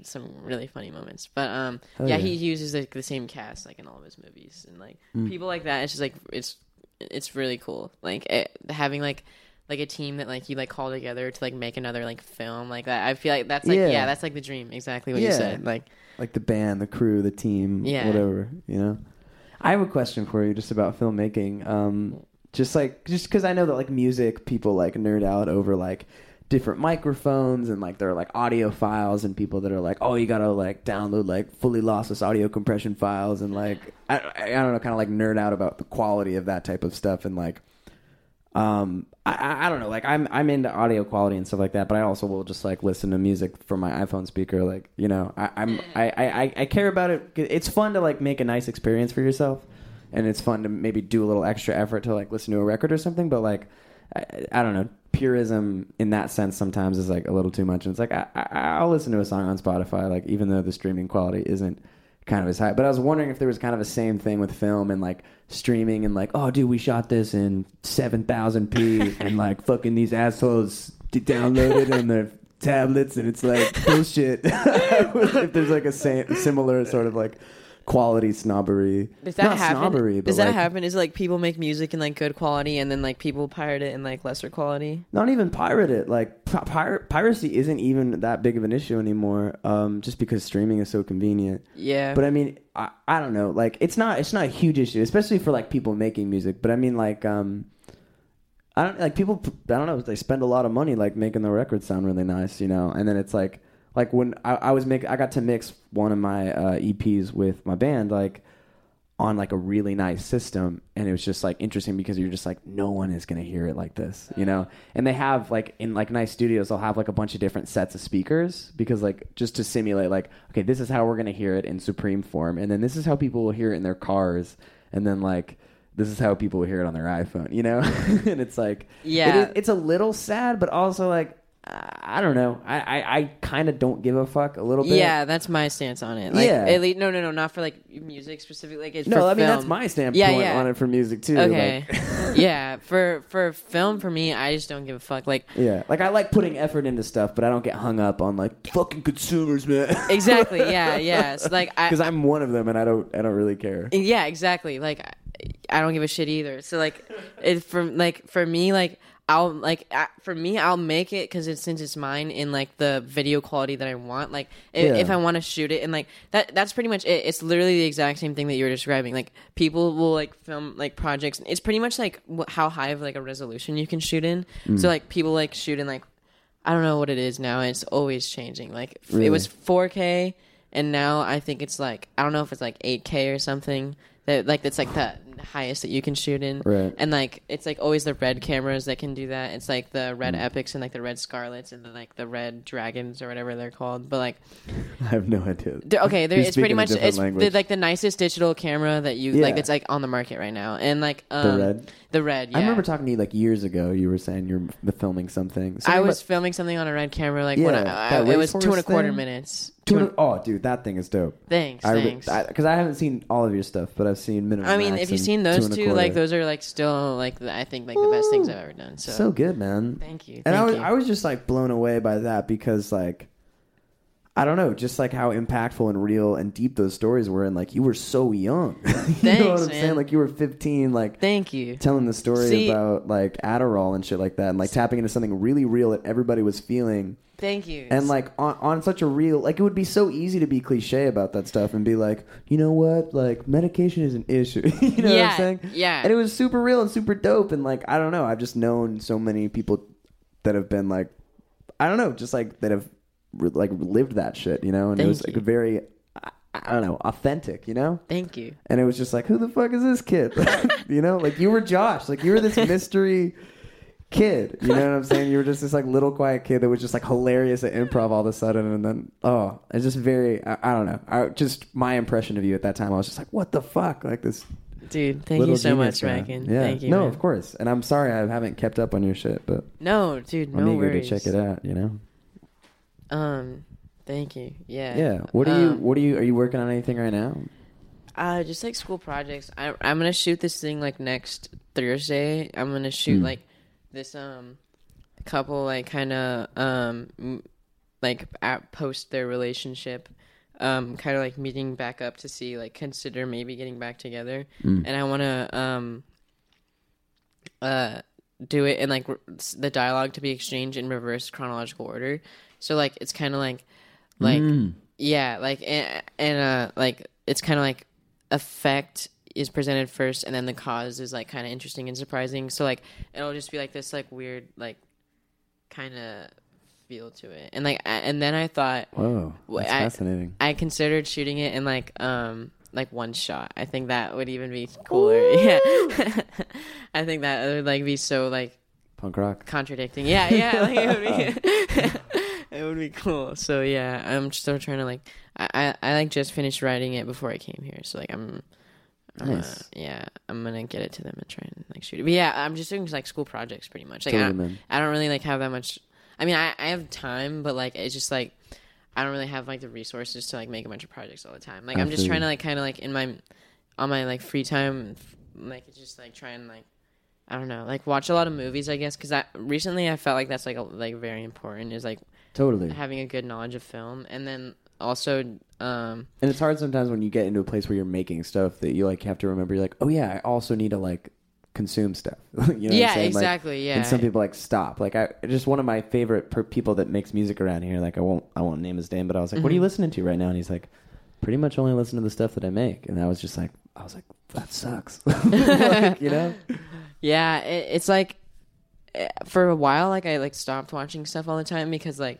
Speaker 4: some really funny moments. But um,
Speaker 3: Hell
Speaker 4: yeah,
Speaker 3: yeah.
Speaker 4: he uses like the same cast like in all of his movies, and like
Speaker 3: Mm.
Speaker 4: people like that. It's just like it's it's really cool. Like it, having like like a team that like you like call together to like make another like film like that. I feel like that's like
Speaker 3: Yeah.
Speaker 4: yeah, that's like the dream. Exactly what you said. Like
Speaker 3: like the band, the crew, the team,
Speaker 4: Yeah.
Speaker 3: whatever. You know. I have a question for you just about filmmaking. Um, just like just because I know that like music people like nerd out over like different microphones and like there are like audiophiles and people that are like oh you gotta like download like fully lossless audio compression files and like I, I don't know kind of like nerd out about the quality of that type of stuff and like um I- I, I don't know like I'm I'm into audio quality and stuff like that but I also will just like listen to music from my iPhone speaker like you know I, I'm I, I I care about it. It's fun to like make a nice experience for yourself and it's fun to maybe do a little extra effort to like listen to a record or something but like I, I don't know purism in that sense sometimes is like a little too much and it's like I, I, I'll listen to a song on Spotify like even though the streaming quality isn't kind of as high but I was wondering if there was kind of a same thing with film and like streaming and like oh dude we shot this in 7000p and like fucking these assholes d- download it on their tablets and it's like bullshit. If there's like a sa- similar sort of like quality snobbery
Speaker 4: does that
Speaker 3: not
Speaker 4: happen?
Speaker 3: snobbery but
Speaker 4: does that
Speaker 3: like,
Speaker 4: happen? Is it, like people make music in like good quality and then like people pirate it in like lesser quality?
Speaker 3: not even pirate it. Like pir- piracy isn't even that big of an issue anymore. Um, just because streaming is so convenient.
Speaker 4: Yeah.
Speaker 3: But I mean, I, I don't know. Like it's not it's not a huge issue, especially for like people making music. But I mean, like um, I don't like people. I don't know. They spend a lot of money like making the records sound really nice, you know. And then it's like like when I, I was make I got to mix one of my uh, EPs with my band like on like a really nice system and it was just like interesting because you're just like no one is going to hear it like this you know? And they have like in like nice studios they'll have like a bunch of different sets of speakers because like just to simulate like okay this is how we're going to hear it in supreme form and then this is how people will hear it in their cars and then like this is how people will hear it on their iphone you know? And it's like
Speaker 4: Yeah.
Speaker 3: is, it's a little sad but also like I don't know. I, I, I kind of don't give a fuck a little bit.
Speaker 4: Yeah, that's my stance on it. Like,
Speaker 3: Yeah.
Speaker 4: At least, no, no, no, not for like music specifically. Like, it's
Speaker 3: No,
Speaker 4: for
Speaker 3: I mean that's my standpoint
Speaker 4: Yeah, yeah.
Speaker 3: on it for music too.
Speaker 4: Okay.
Speaker 3: Like,
Speaker 4: yeah, for for film, for me, I just don't give a fuck. Like,
Speaker 3: yeah, like I like putting effort into stuff, but I don't get hung up on like fucking consumers, man.
Speaker 4: exactly. Yeah, yeah. So like,
Speaker 3: Because I'm one of them, and I don't I don't really care.
Speaker 4: Yeah, exactly. Like I- I don't give a shit either. So like it for like for me like I'll like I- for me I'll make it cuz it's since it's mine in like the video quality that I want. Like if,
Speaker 3: Yeah.
Speaker 4: if I want to shoot it and like that that's pretty much it. It's literally the exact same thing that you were describing. Like people will like film like projects. It's pretty much like wh- how high of like a resolution you can shoot in.
Speaker 3: Mm.
Speaker 4: So like people like shoot in like I don't know what it is now. It's always changing. Like f-
Speaker 3: Really?
Speaker 4: it was 4K, and now I think it's like I don't know if it's like 8K or something. That like that's like the highest that you can shoot in.
Speaker 3: Right.
Speaker 4: And like it's like always the red cameras that can do that. It's like the red
Speaker 3: Mm.
Speaker 4: epics and like the red scarlets and the like the red dragons or whatever they're called. But like
Speaker 3: I have no idea.
Speaker 4: they're- okay, they're, it's pretty much it's the, like the nicest digital camera that you
Speaker 3: Yeah.
Speaker 4: like that's like on the market right now. And like um,
Speaker 3: red?
Speaker 4: The red. Yeah.
Speaker 3: I remember talking to you like years ago. You were saying you're filming something.
Speaker 4: I was
Speaker 3: about-
Speaker 4: filming something on a red camera like when
Speaker 3: Yeah,
Speaker 4: I, I it was two and a quarter
Speaker 3: thing?
Speaker 4: minutes.
Speaker 3: Two
Speaker 4: Two
Speaker 3: oh, dude, that thing is dope.
Speaker 4: Thanks,
Speaker 3: I
Speaker 4: thanks.
Speaker 3: because I, haven't seen all of your stuff, but I've seen minimum.
Speaker 4: I mean, if you've seen those
Speaker 3: a
Speaker 4: two, like those are like still like the, I think like the best things I've ever done. So,
Speaker 3: so good, man.
Speaker 4: thank you.
Speaker 3: And I was
Speaker 4: you.
Speaker 3: I was just like blown away by that because like I don't know, just like how impactful and real and deep those stories were, and like you were so young. you know what I'm
Speaker 4: man.
Speaker 3: saying? Like you were 15, like
Speaker 4: thank you.
Speaker 3: telling the story
Speaker 4: See-
Speaker 3: about like Adderall and shit like that, and like tapping into something really real that everybody was feeling,
Speaker 4: Thank you.
Speaker 3: and like on on such a real, like it would be so easy to be cliche about that stuff and be like, you know what, like medication is an issue. you know what
Speaker 4: Yeah,
Speaker 3: I'm saying?
Speaker 4: yeah.
Speaker 3: And it was super real and super dope, and like I don't know, I've just known so many people that have been like, I don't know, just like that have like lived that shit, you know, and it was like
Speaker 4: you.
Speaker 3: very, I, I don't know, authentic, you know.
Speaker 4: thank you.
Speaker 3: And it was just like, who the fuck is this kid? you know, like you were Josh, like you were this mystery kid. You know what I'm saying? You were just this like little quiet kid that was just like hilarious at improv all of a sudden, and then oh, it's just very, I, I don't know, I, just my impression of you at that time. I was just like, what the fuck, like this.
Speaker 4: Dude, thank you so much,
Speaker 3: guy.
Speaker 4: Mackin.
Speaker 3: Yeah,
Speaker 4: Thank you.
Speaker 3: no,
Speaker 4: man.
Speaker 3: of course, and I'm sorry I haven't kept up on your shit, but
Speaker 4: No, dude, no
Speaker 3: I'm eager
Speaker 4: worries.
Speaker 3: to check it out. You know?
Speaker 4: Um, thank you. Yeah.
Speaker 3: Yeah. What are you?
Speaker 4: Um,
Speaker 3: What are you? Are you working on anything right now?
Speaker 4: Uh, just like school projects. I, I'm gonna shoot this thing like next Thursday. I'm gonna shoot
Speaker 3: Hmm.
Speaker 4: like this um couple like kind of um m- like at post their relationship, um kind of like meeting back up to see like consider maybe getting back together,
Speaker 3: Mm.
Speaker 4: and I wanna um uh do it in like re- the dialogue to be exchanged in reverse chronological order. So like it's kind of like like
Speaker 3: Mm.
Speaker 4: yeah, like and, and uh like it's kind of like effect is presented first and then the cause is like kind of interesting and surprising. So like it'll just be like this like weird like kind of feel to it. And like I, and then I thought
Speaker 3: Whoa, that's
Speaker 4: I-
Speaker 3: fascinating.
Speaker 4: I considered shooting it in like um like one shot. I think that would even be cooler. Yeah. I think that would like be so like
Speaker 3: Punk rock.
Speaker 4: contradicting. Yeah, yeah, like it would be it would be cool. So yeah, I'm still trying to like I, I, I like just finished writing it before I came here. So like I'm I'm, uh,
Speaker 3: Nice.
Speaker 4: yeah, I'm gonna get it to them and try and like shoot it. But yeah, I'm just doing like school projects pretty much. Like
Speaker 3: Totally,
Speaker 4: I,
Speaker 3: man.
Speaker 4: I don't really like have that much. I mean, I I have time, but like it's just like I don't really have like the resources to like make a bunch of projects all the time. Like I'm just trying to like kind of like in my on my like free time, f- like just like try and like I don't know, like watch a lot of movies. I guess because I recently I felt like that's like a, like very important is like
Speaker 3: Totally.
Speaker 4: having a good knowledge of film, and then also um
Speaker 3: And it's hard sometimes when you get into a place where you're making stuff that you like have to remember. You're like, oh yeah, I also need to like consume stuff. you know
Speaker 4: yeah
Speaker 3: saying? Like,
Speaker 4: exactly yeah
Speaker 3: And some people like stop. Like I just one of my favorite per- people that makes music around here. Like I won't I won't name his name, but I was like, what are you
Speaker 4: Mhm.
Speaker 3: listening to right now? And he's like, pretty much only listen to the stuff that I make. And I was just like, I was like, that sucks. Like, you know?
Speaker 4: Yeah, it, it's like eh, for a while, like I like stopped watching stuff all the time because like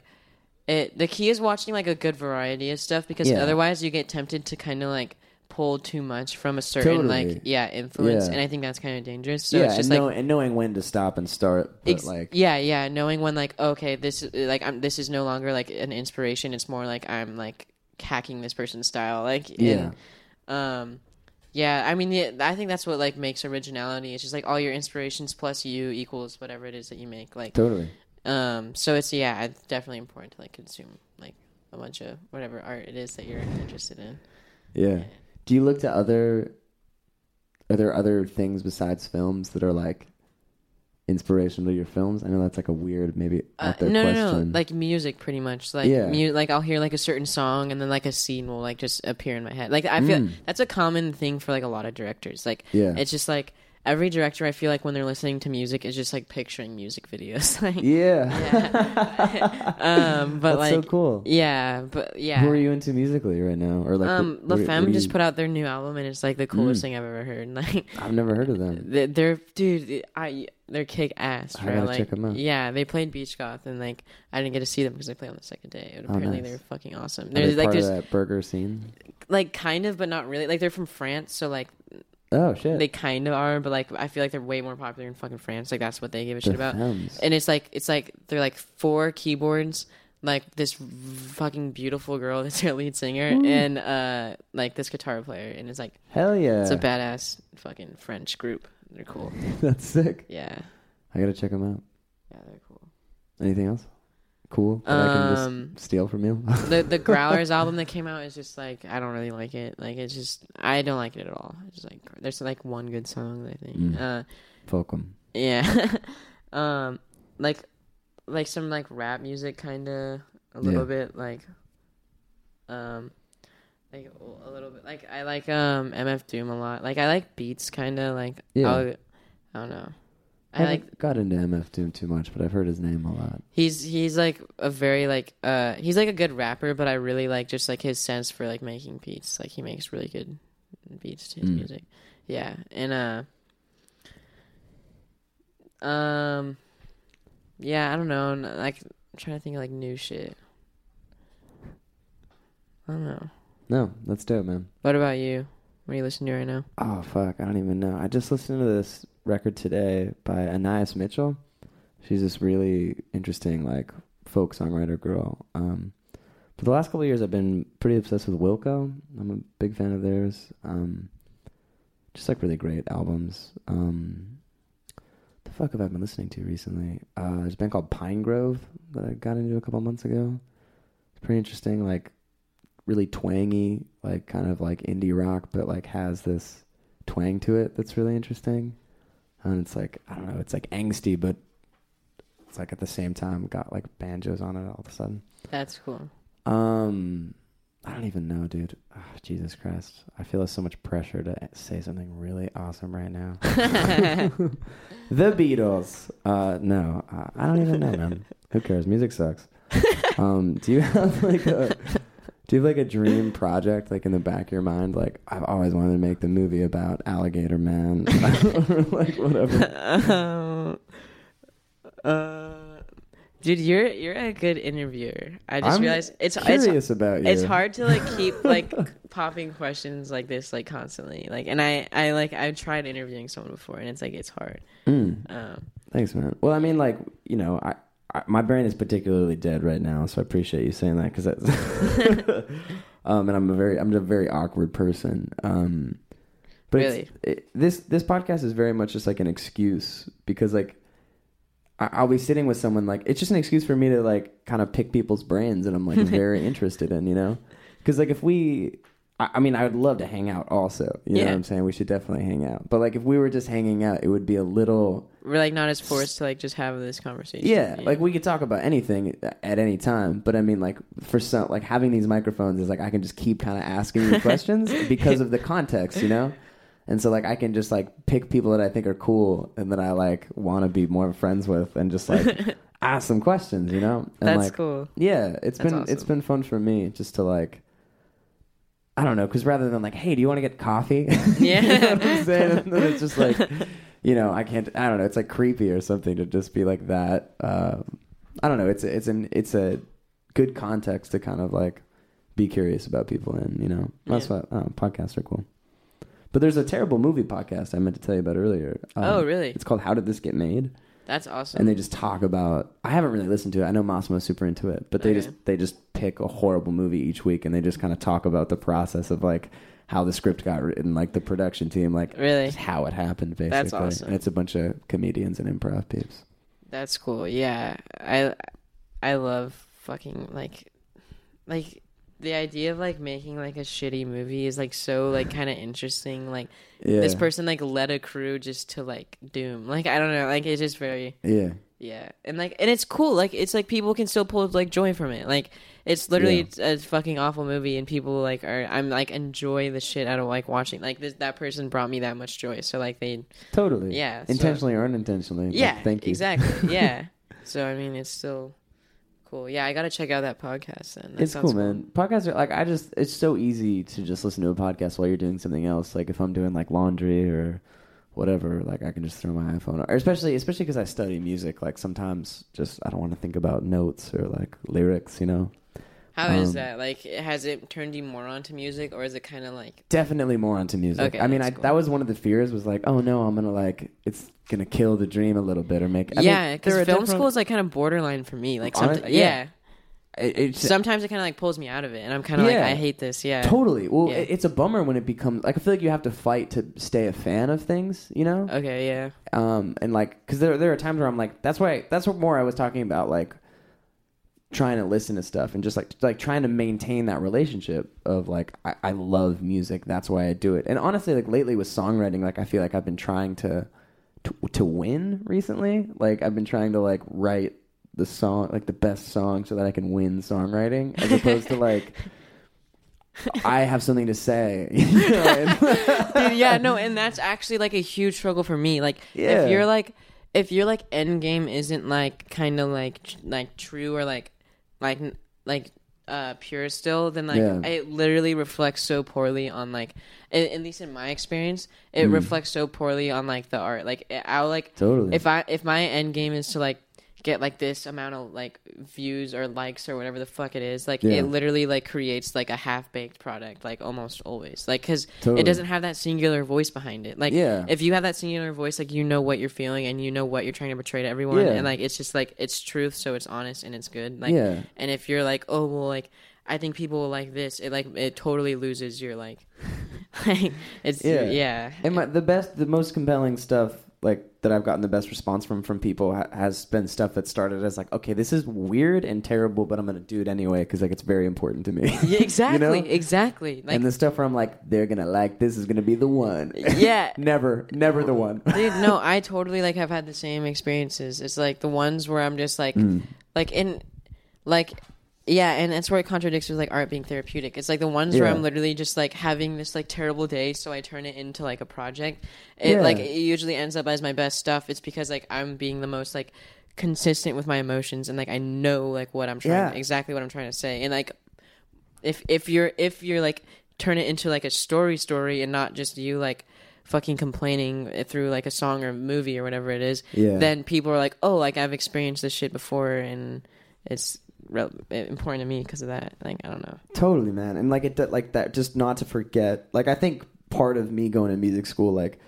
Speaker 4: it the key is watching like a good variety of stuff because
Speaker 3: Yeah.
Speaker 4: otherwise you get tempted to kind of like pull too much from a certain
Speaker 3: Totally.
Speaker 4: like yeah influence
Speaker 3: Yeah.
Speaker 4: and I think that's kind of dangerous. So
Speaker 3: yeah,
Speaker 4: it's just
Speaker 3: and,
Speaker 4: like
Speaker 3: know, and knowing when to stop and start, but
Speaker 4: Ex-
Speaker 3: like
Speaker 4: yeah, yeah, knowing when like okay, this is like I'm this is no longer like an inspiration. It's more like I'm like hacking this person's style. Like
Speaker 3: Yeah.
Speaker 4: um, yeah. I mean, yeah, I think that's what like makes originality. It's just like all your inspirations plus you equals whatever it is that you make. Like
Speaker 3: totally.
Speaker 4: um, so it's yeah, it's definitely important to like consume like a bunch of whatever art it is that you're interested in.
Speaker 3: Yeah. Do you look to other? Are there other things besides films that are like inspirational to your films? I know that's like a weird, maybe
Speaker 4: Uh,
Speaker 3: out there
Speaker 4: no, no,
Speaker 3: question.
Speaker 4: no, like music, pretty much. Like,
Speaker 3: Yeah.
Speaker 4: mu- like I'll hear like a certain song, and then like a scene will like just appear in my head. Like I feel
Speaker 3: Mm.
Speaker 4: that's a common thing for like a lot of directors. Like,
Speaker 3: Yeah.
Speaker 4: it's just like every director I feel like when they're listening to music is just like picturing music videos. like,
Speaker 3: yeah.
Speaker 4: um, but
Speaker 3: that's
Speaker 4: like,
Speaker 3: so cool.
Speaker 4: yeah, but yeah.
Speaker 3: Who are you into musically right now? Or like,
Speaker 4: um, La Femme just put out their new album, and it's like the coolest
Speaker 3: Mm.
Speaker 4: thing I've ever heard. Like,
Speaker 3: I've never heard of them.
Speaker 4: they- they're dude, I they're kick ass.
Speaker 3: I gotta
Speaker 4: like,
Speaker 3: check 'em out.
Speaker 4: Yeah, they played Beach Goth, and like I didn't get to see them because they played on the second day. And
Speaker 3: Oh,
Speaker 4: apparently
Speaker 3: nice.
Speaker 4: they were fucking awesome. There's
Speaker 3: they
Speaker 4: like
Speaker 3: part of
Speaker 4: there's
Speaker 3: that burger scene.
Speaker 4: like kind of, but not really. Like they're from France, so like
Speaker 3: Oh shit.
Speaker 4: they kind of are, but like I feel like they're way more popular in fucking France. Like that's what they give a
Speaker 3: The
Speaker 4: shit about. And it's like it's like they're like four keyboards, like this fucking beautiful girl that's their lead singer, and uh like this guitar player, and it's like
Speaker 3: Hell yeah.
Speaker 4: it's a badass fucking French group. They're cool.
Speaker 3: That's sick.
Speaker 4: Yeah,
Speaker 3: I gotta check them out.
Speaker 4: yeah, they're cool.
Speaker 3: Anything else? Cool. That I can
Speaker 4: Um,
Speaker 3: just steal from you.
Speaker 4: the the Growlers album that came out is just like I don't really like it. Like it's just I don't like it at all. It's just like there's like one good song I think.
Speaker 3: Mm.
Speaker 4: Uh, yeah, um, like like some like rap music kind of a little
Speaker 3: Yeah.
Speaker 4: bit like um like a little bit like I like um MF Doom a lot. Like I like beats kind of like
Speaker 3: Yeah.
Speaker 4: I'll, I don't know.
Speaker 3: I
Speaker 4: I like
Speaker 3: got into MF Doom too much, but I've heard his name a lot.
Speaker 4: He's he's like a very like uh he's like a good rapper, but I really like just like his sense for like making beats. Like he makes really good beats to his
Speaker 3: Mm.
Speaker 4: music. Yeah, and uh, um, yeah, I don't know. Like I'm trying to think of like new shit. I don't know.
Speaker 3: No, that's dope, man.
Speaker 4: What about you? What are you listening to right now?
Speaker 3: Oh fuck, I don't even know. I just listened to this record today by Anais Mitchell. She's this really interesting like folk songwriter girl. Um, for the last couple of years, I've been pretty obsessed with Wilco. I'm a big fan of theirs. Um, just like really great albums. Um, the fuck have I been listening to recently? Uh, there's a band called Pinegrove that I got into a couple months ago. It's pretty interesting. Like really twangy, like kind of like indie rock, but like has this twang to it that's really interesting. And it's like I don't know, it's like angsty, but it's like at the same time got like banjos on it all of a sudden.
Speaker 4: That's cool.
Speaker 3: Um, I don't even know, dude. Ah, Jesus Christ, I feel so much pressure to say something really awesome right now. the Beatles. Uh, no, I, I don't even know, man. Who cares? Music sucks. Um, do you have like a do you have like a dream project like in the back of your mind? Like I've always wanted to make the movie about Alligator Man, or like whatever.
Speaker 4: um, uh, dude, you're you're a good interviewer. I just
Speaker 3: I'm
Speaker 4: realized it's it's
Speaker 3: about you.
Speaker 4: it's hard to like keep like popping questions like this like constantly. Like, and I I like I've tried interviewing someone before, and it's like it's hard.
Speaker 3: Mm.
Speaker 4: Um,
Speaker 3: Thanks, man. Well, I mean, like you know, I my brain is particularly dead right now, so I appreciate you saying that because that's. um, and I'm a very I'm a very awkward person. Um, but
Speaker 4: Really?
Speaker 3: it, this this podcast is very much just like an excuse because like I, I'll be sitting with someone like it's just an excuse for me to like kind of pick people's brains and I'm like very interested in you know because like if we I, I mean I would love to hang out also you know
Speaker 4: Yeah.
Speaker 3: what I'm saying we should definitely hang out but like if we were just hanging out it would be a little
Speaker 4: we're like not as forced to like just have this conversation.
Speaker 3: yeah, like we could talk about anything at any time, but I mean, like for some, like having these microphones is like I can just keep kind of asking you questions because of the context, you know. And so like I can just like pick people that I think are cool and that I like want to be more friends with, and just like ask some questions, you know. And
Speaker 4: that's
Speaker 3: like,
Speaker 4: cool.
Speaker 3: Yeah, it's
Speaker 4: That's
Speaker 3: been it's been fun for me just to like. I don't know, because rather than like, hey, do you want to get coffee?
Speaker 4: Yeah.
Speaker 3: you know what I'm saying? It's just like, you know, I can't. I don't know. It's like creepy or something to just be like that. Um, I don't know. It's it's an it's a good context to kind of like be curious about people and you know that's
Speaker 4: Yeah.
Speaker 3: what uh, podcasts are cool. But there's a terrible movie podcast I meant to tell you about earlier. Um,
Speaker 4: Oh, really?
Speaker 3: It's called How Did This Get Made?
Speaker 4: That's awesome.
Speaker 3: and they just talk about I haven't really listened to it. I know Massimo's super into it, but they
Speaker 4: Okay.
Speaker 3: just they just pick a horrible movie each week and they just kind of talk about the process of like how the script got written, like the production team, like
Speaker 4: really,
Speaker 3: how it happened basically.
Speaker 4: That's awesome.
Speaker 3: And it's a bunch of comedians and improv peeps.
Speaker 4: that's cool. Yeah, I I love fucking like like the idea of like making like a shitty movie is like so like kind of interesting. Like
Speaker 3: Yeah.
Speaker 4: this person like led a crew just to like doom. Like I don't know. Like it's just very
Speaker 3: Yeah.
Speaker 4: Yeah, and like, and it's cool. Like, it's like people can still pull like joy from it. Like, it's literally a fucking awful movie, and people like are. I'm like enjoy the shit out of like watching. Like, this that person brought me that much joy. So like they,
Speaker 3: Totally.
Speaker 4: Yeah, so-
Speaker 3: Intentionally or unintentionally.
Speaker 4: Yeah,
Speaker 3: thank you.
Speaker 4: exactly, yeah. So I mean, it's still cool. Yeah, I gotta check out that podcast. Then That
Speaker 3: It's
Speaker 4: sounds
Speaker 3: cool, man. Podcasts are like I just it's so easy to just listen to a podcast while you're doing something else. Like if I'm doing like laundry or whatever, like I can just throw my iPhone. Or especially especially because I study music. Like sometimes just I don't want to think about notes or like lyrics. You know,
Speaker 4: How is
Speaker 3: um,
Speaker 4: that? Like, has it turned you more onto music, or is it kind of like?
Speaker 3: definitely more onto music.
Speaker 4: Okay,
Speaker 3: I mean, I,
Speaker 4: cool.
Speaker 3: that was one of the fears. Was like, oh no, I'm gonna like it's gonna kill the dream a little bit or make. I
Speaker 4: yeah, because film
Speaker 3: different-
Speaker 4: school is like kind of borderline for me. Like,
Speaker 3: Honest- yeah.
Speaker 4: yeah.
Speaker 3: It, it's
Speaker 4: Sometimes it kind of like pulls me out of it, and I'm kind of
Speaker 3: Yeah.
Speaker 4: like, I hate this. Yeah,
Speaker 3: totally. Well,
Speaker 4: Yeah.
Speaker 3: it- it's a bummer when it becomes like I feel like you have to fight to stay a fan of things. You know.
Speaker 4: Okay, yeah.
Speaker 3: um and like because there there are times where i'm like that's why that's what more i was talking about like trying to listen to stuff and just like like trying to maintain that relationship of like I, I love music that's why i do it and honestly like lately with songwriting like i feel like i've been trying to to, to win recently like i've been trying to like write the song like the best song so that i can win songwriting as opposed to like i have something to say you know,
Speaker 4: Dude, yeah, no, and that's actually like a huge struggle for me. Like,
Speaker 3: Yeah.
Speaker 4: if you're like, if your like end game isn't like kind of like like true or like like like uh pure still, then like
Speaker 3: Yeah.
Speaker 4: it literally reflects so poorly on like at, at least in my experience, it
Speaker 3: Mm.
Speaker 4: reflects so poorly on like the art. Like I'll like
Speaker 3: totally
Speaker 4: if I if my end game is to like get like this amount of like views or likes or whatever the fuck it is like
Speaker 3: Yeah.
Speaker 4: it literally like creates like a half baked product like almost always like because
Speaker 3: Totally.
Speaker 4: it doesn't have that singular voice behind it like
Speaker 3: Yeah.
Speaker 4: if you have that singular voice like you know what you're feeling and you know what you're trying to portray to everyone
Speaker 3: Yeah.
Speaker 4: and like it's just like it's truth so it's honest and it's good like
Speaker 3: yeah
Speaker 4: and if you're like oh well like I think people will like this. It like it totally loses your like, like it's
Speaker 3: Yeah.
Speaker 4: yeah.
Speaker 3: And my, the best, the most compelling stuff, like that I've gotten the best response from from people, ha- has been stuff that started as like, okay, this is weird and terrible, but I'm gonna do it anyway because like it's very important to me.
Speaker 4: Yeah, exactly,
Speaker 3: know?
Speaker 4: exactly. Like
Speaker 3: and the stuff where I'm like, they're gonna like this is gonna be the one.
Speaker 4: yeah,
Speaker 3: never, never the one.
Speaker 4: dude no i totally like have had the same experiences it's like the ones where i'm just like
Speaker 3: Mm.
Speaker 4: like in like yeah and that's where it contradicts with like art being therapeutic it's like the ones where i'm literally just like having this like terrible day so i turn it into like a project it
Speaker 3: Yeah.
Speaker 4: like it usually ends up as my best stuff it's because like i'm being the most like consistent with my emotions and like i know like what i'm trying
Speaker 3: Yeah.
Speaker 4: exactly what i'm trying to say and like if if you're if you're like turn it into like a story story and not just you like fucking complaining through like a song or movie or whatever it is
Speaker 3: Yeah.
Speaker 4: then people are like oh like i've experienced this shit before and it's re- important to me because of that like i don't know
Speaker 3: Totally, man. And like it, like that, just not to forget. Like I think part of me going to music school, like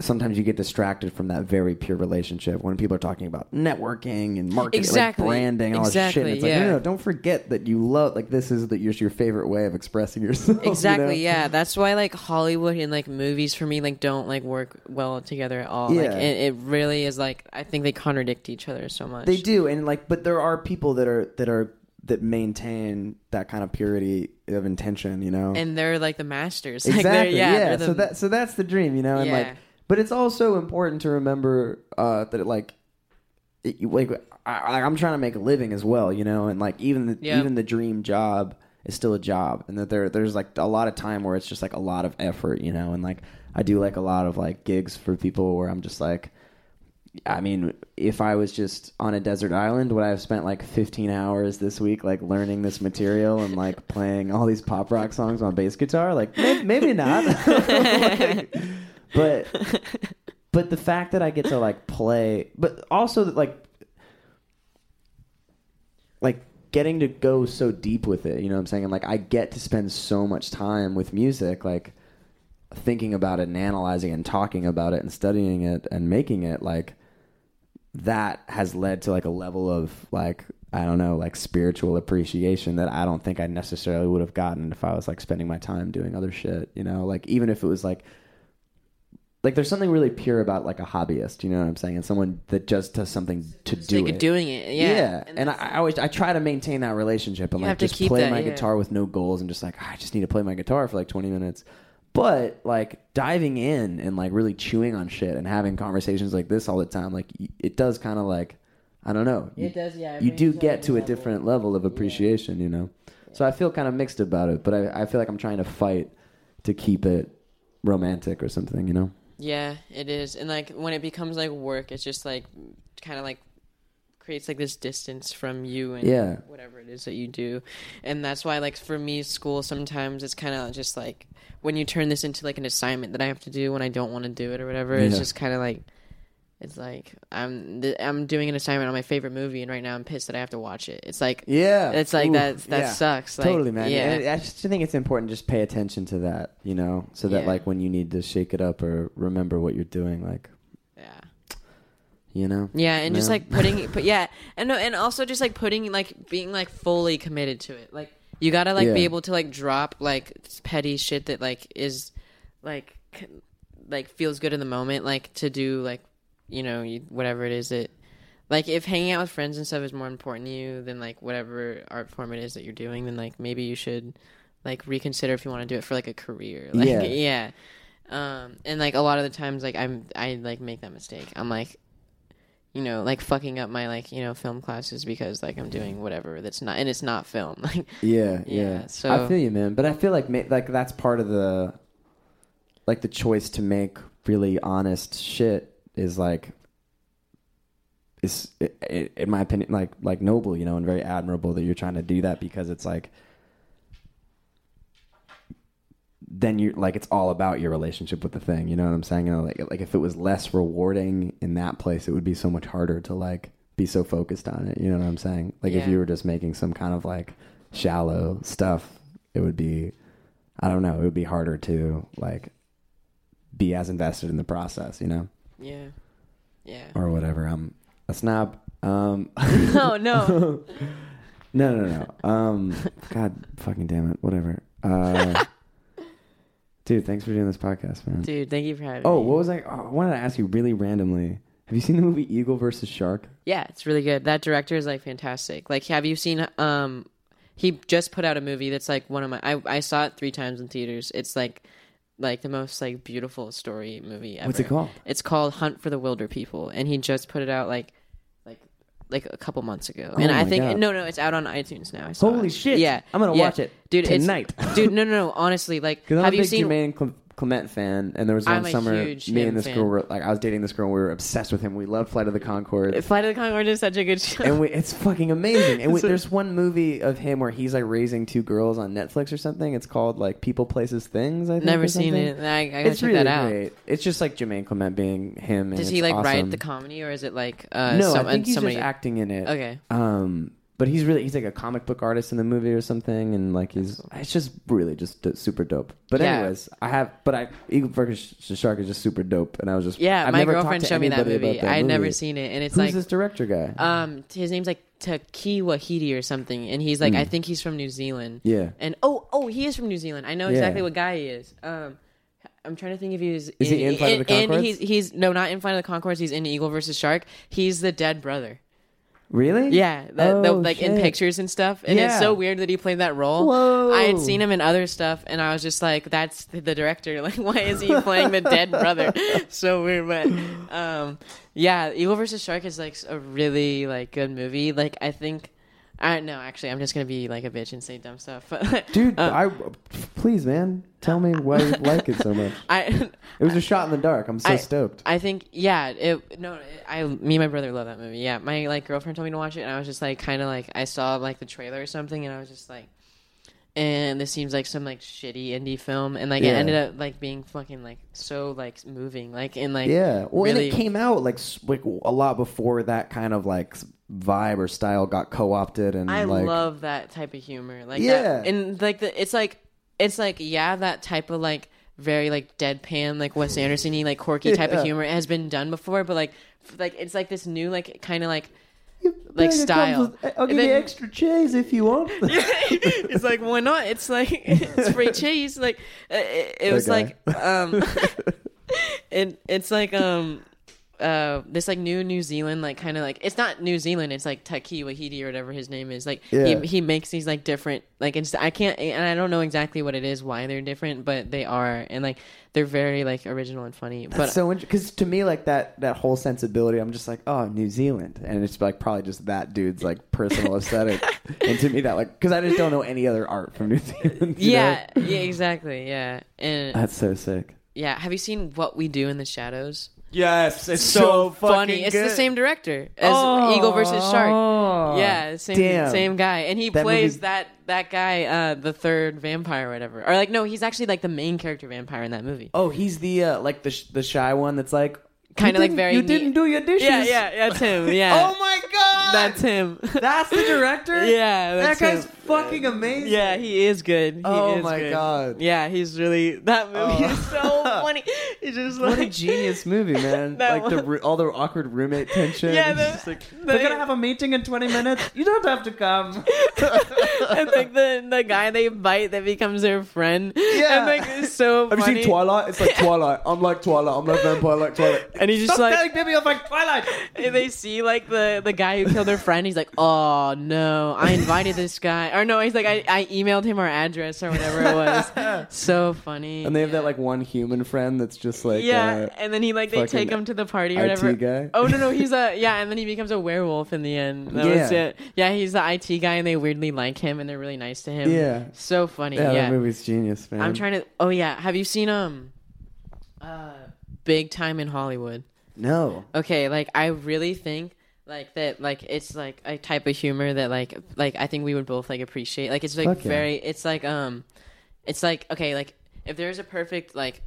Speaker 3: sometimes you get distracted from that very pure relationship when people are talking about networking and marketing,
Speaker 4: Exactly.
Speaker 3: like branding, all this shit.
Speaker 4: Exactly,
Speaker 3: And it's like, no, no, don't forget that you love, like this is that your your favorite way of expressing yourself. you
Speaker 4: exactly
Speaker 3: know?
Speaker 4: yeah that's why like hollywood and like movies for me like don't like work well together at all like
Speaker 3: Yeah.
Speaker 4: it, it really is like i think they contradict each other so much
Speaker 3: They do, and like, but there are people that are that are that maintain that kind of purity of intention, you know.
Speaker 4: and they're like the masters like,
Speaker 3: exactly.
Speaker 4: yeah,
Speaker 3: yeah.
Speaker 4: the-
Speaker 3: so that so that's the dream, you know, and like,
Speaker 4: Yeah.
Speaker 3: But it's also important to remember uh, that like, it, like I, I'm trying to make a living as well, you know, and like even the,
Speaker 4: Yeah.
Speaker 3: even the dream job is still a job, and that there there's like a lot of time where it's just like a lot of effort, you know, and like I do like a lot of like gigs for people where I'm just like. I mean, if I was just on a desert island, would I have spent like 15 hours this week, like learning this material and like playing all these pop rock songs on bass guitar? Like, may- maybe not. Like, but, but the fact that I get to like play, but also that like, like getting to go so deep with it. You know what I'm saying? And like I get to spend so much time with music, like thinking about it and analyzing it and talking about it and studying it and making it like that has led to like a level of like I don't know, like spiritual appreciation that I don't think I necessarily would have gotten if I was like spending my time doing other shit, you know? Like even if it was like like there's something really pure about like a hobbyist, you know what I'm saying? And someone that just does something to
Speaker 4: It's
Speaker 3: do
Speaker 4: like
Speaker 3: it.
Speaker 4: doing it. Yeah.
Speaker 3: Yeah, And, I, I always I try to maintain that relationship and
Speaker 4: You
Speaker 3: like
Speaker 4: have to
Speaker 3: just
Speaker 4: keep
Speaker 3: play
Speaker 4: that,
Speaker 3: my
Speaker 4: yeah.
Speaker 3: guitar with no goals and just like "Ah, I just need to play my guitar for like 20 minutes. But like diving in and like really chewing on shit and having conversations like this all the time, like it does kind of like I don't know.
Speaker 4: It does, yeah. it
Speaker 3: You do get to a
Speaker 4: level.
Speaker 3: different level of appreciation, you know. So I feel kind of mixed about it, but I, I feel like I'm trying to fight to keep it romantic or something, you know.
Speaker 4: Yeah, it is. And like when it becomes like work, it's just like kind of like creates like this distance from you and
Speaker 3: Yeah.
Speaker 4: whatever it is that you do. And that's why like for me school sometimes it's kind of just like when you turn this into like an assignment that I have to do when I don't want to do it or whatever, it's just kind of like it's like I'm th- I'm doing an assignment on my favorite movie and right now I'm pissed that I have to watch it. It's like
Speaker 3: Yeah,
Speaker 4: it's like
Speaker 3: Ooh,
Speaker 4: that that
Speaker 3: yeah.
Speaker 4: sucks. Like,
Speaker 3: totally, man.
Speaker 4: Yeah.
Speaker 3: And I just think it's important to just pay attention to that, you know, so that
Speaker 4: Yeah.
Speaker 3: like when you need to shake it up or remember what you're doing, like
Speaker 4: yeah.
Speaker 3: you know.
Speaker 4: Yeah, and just like putting, but yeah, and no, and also just like putting, like being like fully committed to it. Like you gotta like be able to like drop like petty shit that like is like c- like feels good in the moment, like to do like you know you, whatever it is that like if hanging out with friends and stuff is more important to you than like whatever art form it is that you're doing, then like maybe you should like reconsider if you want to do it for like a career. Like
Speaker 3: Yeah.
Speaker 4: yeah. Um, and like a lot of the times, like I'm, I like make that mistake. I'm like, you know, like fucking up my like you know film classes because like I'm doing whatever that's not and it's not film. Like
Speaker 3: Yeah,
Speaker 4: Yeah,
Speaker 3: yeah.
Speaker 4: so-
Speaker 3: I feel you, man. But I feel like ma- like that's part of the like the choice to make really honest shit is like is in my opinion like like noble, you know, and very admirable that you're trying to do that because it's like then you're like it's all about your relationship with the thing. You know what I'm saying? You know, like like if it was less rewarding in that place, it would be so much harder to like be so focused on it. You know what I'm saying? Like if you were just making some kind of like shallow stuff, it would be I don't know, it would be harder to like be as invested in the process, you know?
Speaker 4: Yeah, yeah.
Speaker 3: Or whatever. I'm a snob. Um
Speaker 4: no, no.
Speaker 3: No, no, no. Um, God, fucking damn it. Whatever. Uh, dude, thanks for doing this podcast, man.
Speaker 4: Dude, thank you for having me.
Speaker 3: Oh,
Speaker 4: me.
Speaker 3: what was I? Oh, I wanted to ask you really randomly. Have you seen the movie Eagle versus Shark?
Speaker 4: Yeah, it's really good. That director is like fantastic. Like, have you seen? Um, he just put out a movie that's like one of my. I I saw it three times in theaters. It's like, like the most like beautiful story movie ever.
Speaker 3: What's it called?
Speaker 4: It's called Hunt for the Wilderpeople, and he just put it out like, like, like a couple months ago.
Speaker 3: Oh
Speaker 4: and I think
Speaker 3: God.
Speaker 4: no, no, it's out on iTunes now. I saw
Speaker 3: Holy
Speaker 4: it.
Speaker 3: shit.
Speaker 4: Yeah,
Speaker 3: I'm gonna
Speaker 4: yeah.
Speaker 3: watch it
Speaker 4: dude. it's-
Speaker 3: tonight.
Speaker 4: dude, no, no, no. Honestly, like, have you seen?
Speaker 3: Jermaine Cle- Clement fan, and there was one
Speaker 4: I'm a
Speaker 3: summer
Speaker 4: huge
Speaker 3: me
Speaker 4: him
Speaker 3: and this
Speaker 4: fan.
Speaker 3: girl were like, I was dating this girl, and we were obsessed with him. We loved Flight of the Conchords.
Speaker 4: Flight of the Conchords is such a good show.
Speaker 3: and we, it's fucking amazing. And we, there's one movie of him where he's like raising two girls on Netflix or something. It's called like People, Places, Things. I think,
Speaker 4: Never
Speaker 3: or
Speaker 4: seen
Speaker 3: something.
Speaker 4: it. I, I gotta
Speaker 3: It's
Speaker 4: check
Speaker 3: really
Speaker 4: that out.
Speaker 3: great. It's just like Jermaine Clement being him. And
Speaker 4: Does
Speaker 3: it's
Speaker 4: he like write
Speaker 3: awesome.
Speaker 4: the comedy or is it like uh,
Speaker 3: no,
Speaker 4: some,
Speaker 3: I think he's
Speaker 4: somebody?
Speaker 3: just acting in it.
Speaker 4: Okay.
Speaker 3: Um, but he's really he's like a comic book artist in the movie or something, and like he's it's just really just d- super dope. But
Speaker 4: Yeah.
Speaker 3: anyways, I have but I Eagle versus Shark is just super dope, and I was just
Speaker 4: Yeah,
Speaker 3: I've
Speaker 4: my
Speaker 3: never
Speaker 4: girlfriend
Speaker 3: to
Speaker 4: showed me that
Speaker 3: anybody
Speaker 4: movie.
Speaker 3: about that
Speaker 4: I had never
Speaker 3: movie.
Speaker 4: seen it, and it's
Speaker 3: Who's
Speaker 4: like
Speaker 3: this director guy?
Speaker 4: um his name's like Taki Wahidi or something, and he's like I think he's from New Zealand.
Speaker 3: Hmm. yeah,
Speaker 4: And oh oh he is from New Zealand. I know
Speaker 3: Yeah.
Speaker 4: exactly what guy he is. Um. I'm trying to think if he's
Speaker 3: Is he in Flight of the Conchords?
Speaker 4: he's, he's no, not in Flight of the Conchords. He's in Eagle versus Shark. He's the dead brother.
Speaker 3: Really?
Speaker 4: Yeah, that-
Speaker 3: Oh,
Speaker 4: like in pictures and stuff. And it's so weird that he played that role.
Speaker 3: Whoa.
Speaker 4: I had seen him in other stuff, and I was just like, "That's the the director. Like, why is he playing the dead brother?" so weird, but um, yeah, Eagle versus Shark is like a really like good movie. Like, I think. I no, actually, I'm just gonna be like a bitch and say dumb stuff. But
Speaker 3: Dude,
Speaker 4: uh,
Speaker 3: I please, man, tell me why you like it so much.
Speaker 4: I,
Speaker 3: It was a shot in the dark. I'm so
Speaker 4: I-
Speaker 3: stoked.
Speaker 4: I think yeah. It no, I me and my brother love that movie. Yeah, my like girlfriend told me to watch it, and I was just like kind of like I saw like the trailer or something, and I was just like, and this seems like some like shitty indie film, and like it ended up like being fucking like so like moving, like in like
Speaker 3: yeah. Well, and it came out like like a lot before that kind of like vibe or style got co-opted and
Speaker 4: I
Speaker 3: like
Speaker 4: love that type of humor. Like
Speaker 3: Yeah.
Speaker 4: that, and like the it's like it's like yeah, that type of like very like deadpan, like Wes Anderson-y, like quirky type
Speaker 3: Yeah.
Speaker 4: of humor has been done before, but like f- like it's like this new like kind of like like style.
Speaker 3: with- I'll
Speaker 4: And
Speaker 3: give you extra cheese if you want.
Speaker 4: it's like why not? It's like it's free cheese. Like uh, it, it was
Speaker 3: Okay.
Speaker 4: like um, it it's like um. Uh, this like new New Zealand like kind of like it's not New Zealand it's like Taki Wahidi or whatever his name is like
Speaker 3: Yeah.
Speaker 4: he he makes these like different like it's I can't and I don't know exactly what it is why they're different but they are and like they're very like original and funny
Speaker 3: That's
Speaker 4: but
Speaker 3: so because to me, like that that whole sensibility, I'm just like, oh, New Zealand, and it's like probably just that dude's like personal aesthetic, and to me that like because I just don't know any other art from New Zealand.
Speaker 4: yeah
Speaker 3: know?
Speaker 4: yeah exactly yeah and
Speaker 3: that's so sick.
Speaker 4: yeah have you seen What We Do in the Shadows
Speaker 3: Yes, it's
Speaker 4: so, funny. It's the same director as Eagle versus Shark. Yeah, same
Speaker 3: Oh. Damn.
Speaker 4: same guy, and he
Speaker 3: That
Speaker 4: plays
Speaker 3: movie-
Speaker 4: that that guy, uh, the third vampire or whatever. Or like, no, he's actually like the main character vampire in that movie.
Speaker 3: Oh, he's the uh, like the sh- the shy one that's like
Speaker 4: Kinda like very
Speaker 3: You
Speaker 4: neat."
Speaker 3: didn't do your dishes.
Speaker 4: Yeah, yeah, that's him. Yeah,
Speaker 3: Oh my god,
Speaker 4: that's him.
Speaker 3: That's the director.
Speaker 4: yeah,
Speaker 3: that guy's
Speaker 4: him.
Speaker 3: fucking amazing.
Speaker 4: Yeah, he is good. He
Speaker 3: Oh
Speaker 4: is
Speaker 3: my
Speaker 4: good.
Speaker 3: God.
Speaker 4: Yeah, he's really that oh. movie
Speaker 3: Oh.
Speaker 4: is so funny. It's just like
Speaker 3: What a genius movie, man! Like the
Speaker 4: one-
Speaker 3: ru- all the awkward roommate tension.
Speaker 4: Yeah, the-
Speaker 3: just like,
Speaker 4: the-
Speaker 3: we're gonna have a meeting in twenty minutes. You don't have to come.
Speaker 4: and like the the guy they bite that becomes their friend.
Speaker 3: Yeah.
Speaker 4: and like it's so.
Speaker 3: Have
Speaker 4: funny.
Speaker 3: you seen Twilight? It's like Twilight. I'm like Twilight. I'm like vampire like Twilight.
Speaker 4: And he's just
Speaker 3: Stop
Speaker 4: like-
Speaker 3: telling people I'm like Twilight.
Speaker 4: And they see like the the guy who killed their friend. He's like, "Oh no, I invited this guy." Or no, he's like, "I, I emailed him our address or whatever it was." so funny.
Speaker 3: And they have
Speaker 4: Yeah.
Speaker 3: that like one human friend that's just like
Speaker 4: yeah,
Speaker 3: uh,
Speaker 4: and then he like they take him to the party or
Speaker 3: IT
Speaker 4: whatever.
Speaker 3: guy.
Speaker 4: Oh no no he's a yeah and then he becomes a werewolf in the end. That was
Speaker 3: Yeah.
Speaker 4: it. Yeah, he's the IT guy and they weirdly like him and they're really nice to him.
Speaker 3: Yeah.
Speaker 4: so funny.
Speaker 3: yeah,
Speaker 4: Yeah,
Speaker 3: that movie's genius, man.
Speaker 4: I'm trying to. Oh yeah, have you seen um, uh, Big Time in Hollywood?
Speaker 3: No.
Speaker 4: okay like i really think like that like it's like a type of humor that like like i think we would both like appreciate like it's like
Speaker 3: Fuck yeah.
Speaker 4: very it's like um it's like okay like if there's a perfect like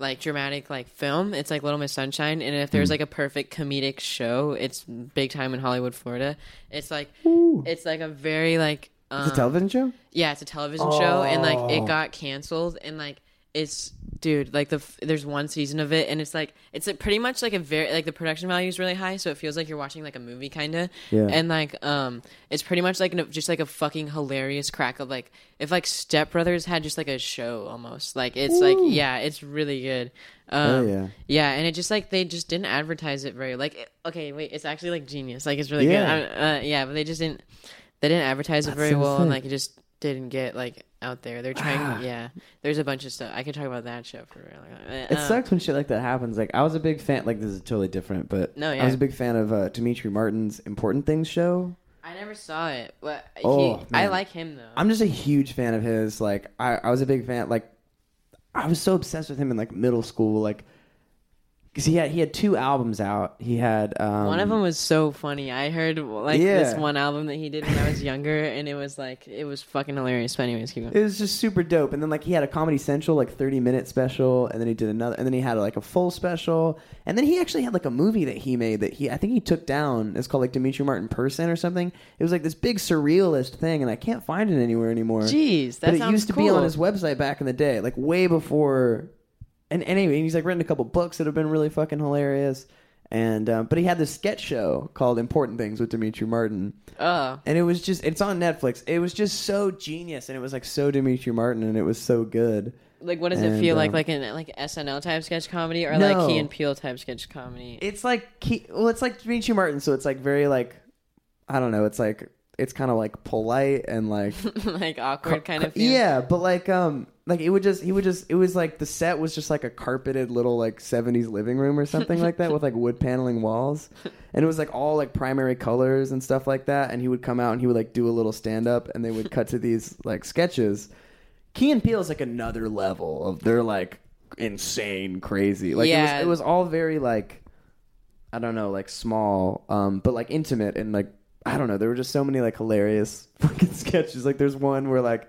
Speaker 4: like dramatic like film it's like little miss sunshine and if there's like a perfect comedic show it's big time in hollywood florida it's like it's like a very like um,
Speaker 3: It's a television show?
Speaker 4: yeah, it's a television show, and like
Speaker 3: Oh.
Speaker 4: it got canceled, and like it's dude, like the there's one season of it, and it's like it's like pretty much like a very like the production value is really high, so it feels like you're watching like a movie kind of,
Speaker 3: Yeah.
Speaker 4: and like um, it's pretty much like an, just like a fucking hilarious crack of like if like Step Brothers had just like a show almost, like it's like yeah, it's really good. Um,
Speaker 3: Oh, yeah.
Speaker 4: yeah, and it just like they just didn't advertise it very like it- okay, wait, it's actually like genius, like it's really
Speaker 3: Yeah.
Speaker 4: good. Uh, yeah, but they just didn't they didn't advertise it
Speaker 3: That's
Speaker 4: very
Speaker 3: so
Speaker 4: well, and like it just didn't get like out there. They're trying, yeah. There's a bunch of stuff I could talk about that show for real. Uh,
Speaker 3: It sucks when shit like that happens. Like I was a big fan. Like this is totally different, but
Speaker 4: No, yeah.
Speaker 3: I was a big fan of uh, Demetri Martin's Important Things show.
Speaker 4: I never saw it, but
Speaker 3: Oh,
Speaker 4: he, I
Speaker 3: man.
Speaker 4: like him though.
Speaker 3: I'm just a huge fan of his. Like I, I was a big fan. Like I was so obsessed with him in like middle school. Like because he had he had two albums out. He had um,
Speaker 4: one of them was so funny. I heard like
Speaker 3: Yeah.
Speaker 4: this one album that he did when I was younger, and it was like it was fucking hilarious. But anyways, keep going.
Speaker 3: It was just super dope. And then like he had a Comedy Central like 30 minute special, and then he did another, and then he had like a full special, and then he actually had like a movie that he made that he I think he took down. It's called like Demetri Martin Person or something. It was like this big surrealist thing, and I can't find it anywhere anymore.
Speaker 4: Jeez, that
Speaker 3: but it used to
Speaker 4: cool.
Speaker 3: be on his website back in the day, like way before. And anyway, he's like written a couple books that have been really fucking hilarious. And um, but he had this sketch show called Important Things with Demetri Martin,
Speaker 4: Oh,
Speaker 3: and it was just it's on Netflix. It was just so genius, and it was like so Demetri Martin, and it was so good.
Speaker 4: like what does it feel like?
Speaker 3: um,
Speaker 4: Like an like SNL type sketch comedy or
Speaker 3: No.
Speaker 4: like Key and Peele type sketch comedy?
Speaker 3: It's like he, well, it's like Demetri Martin, so it's like very like I don't know. It's like it's kind of like polite and like
Speaker 4: like awkward kind of. Feel.
Speaker 3: yeah, but like um like it would just he would just it was like the set was just like a carpeted little like 70s living room or something like that with like wood paneling walls. And it was like all like primary colors and stuff like that and he would come out and he would like do a little stand up and they would cut to these like sketches. Key and Peele is like another level of they're like insane crazy. Like
Speaker 4: Yeah.
Speaker 3: it was it was all very like I don't know, like small, um, but like intimate and like I don't know. There were just so many like hilarious fucking sketches. Like there's one where like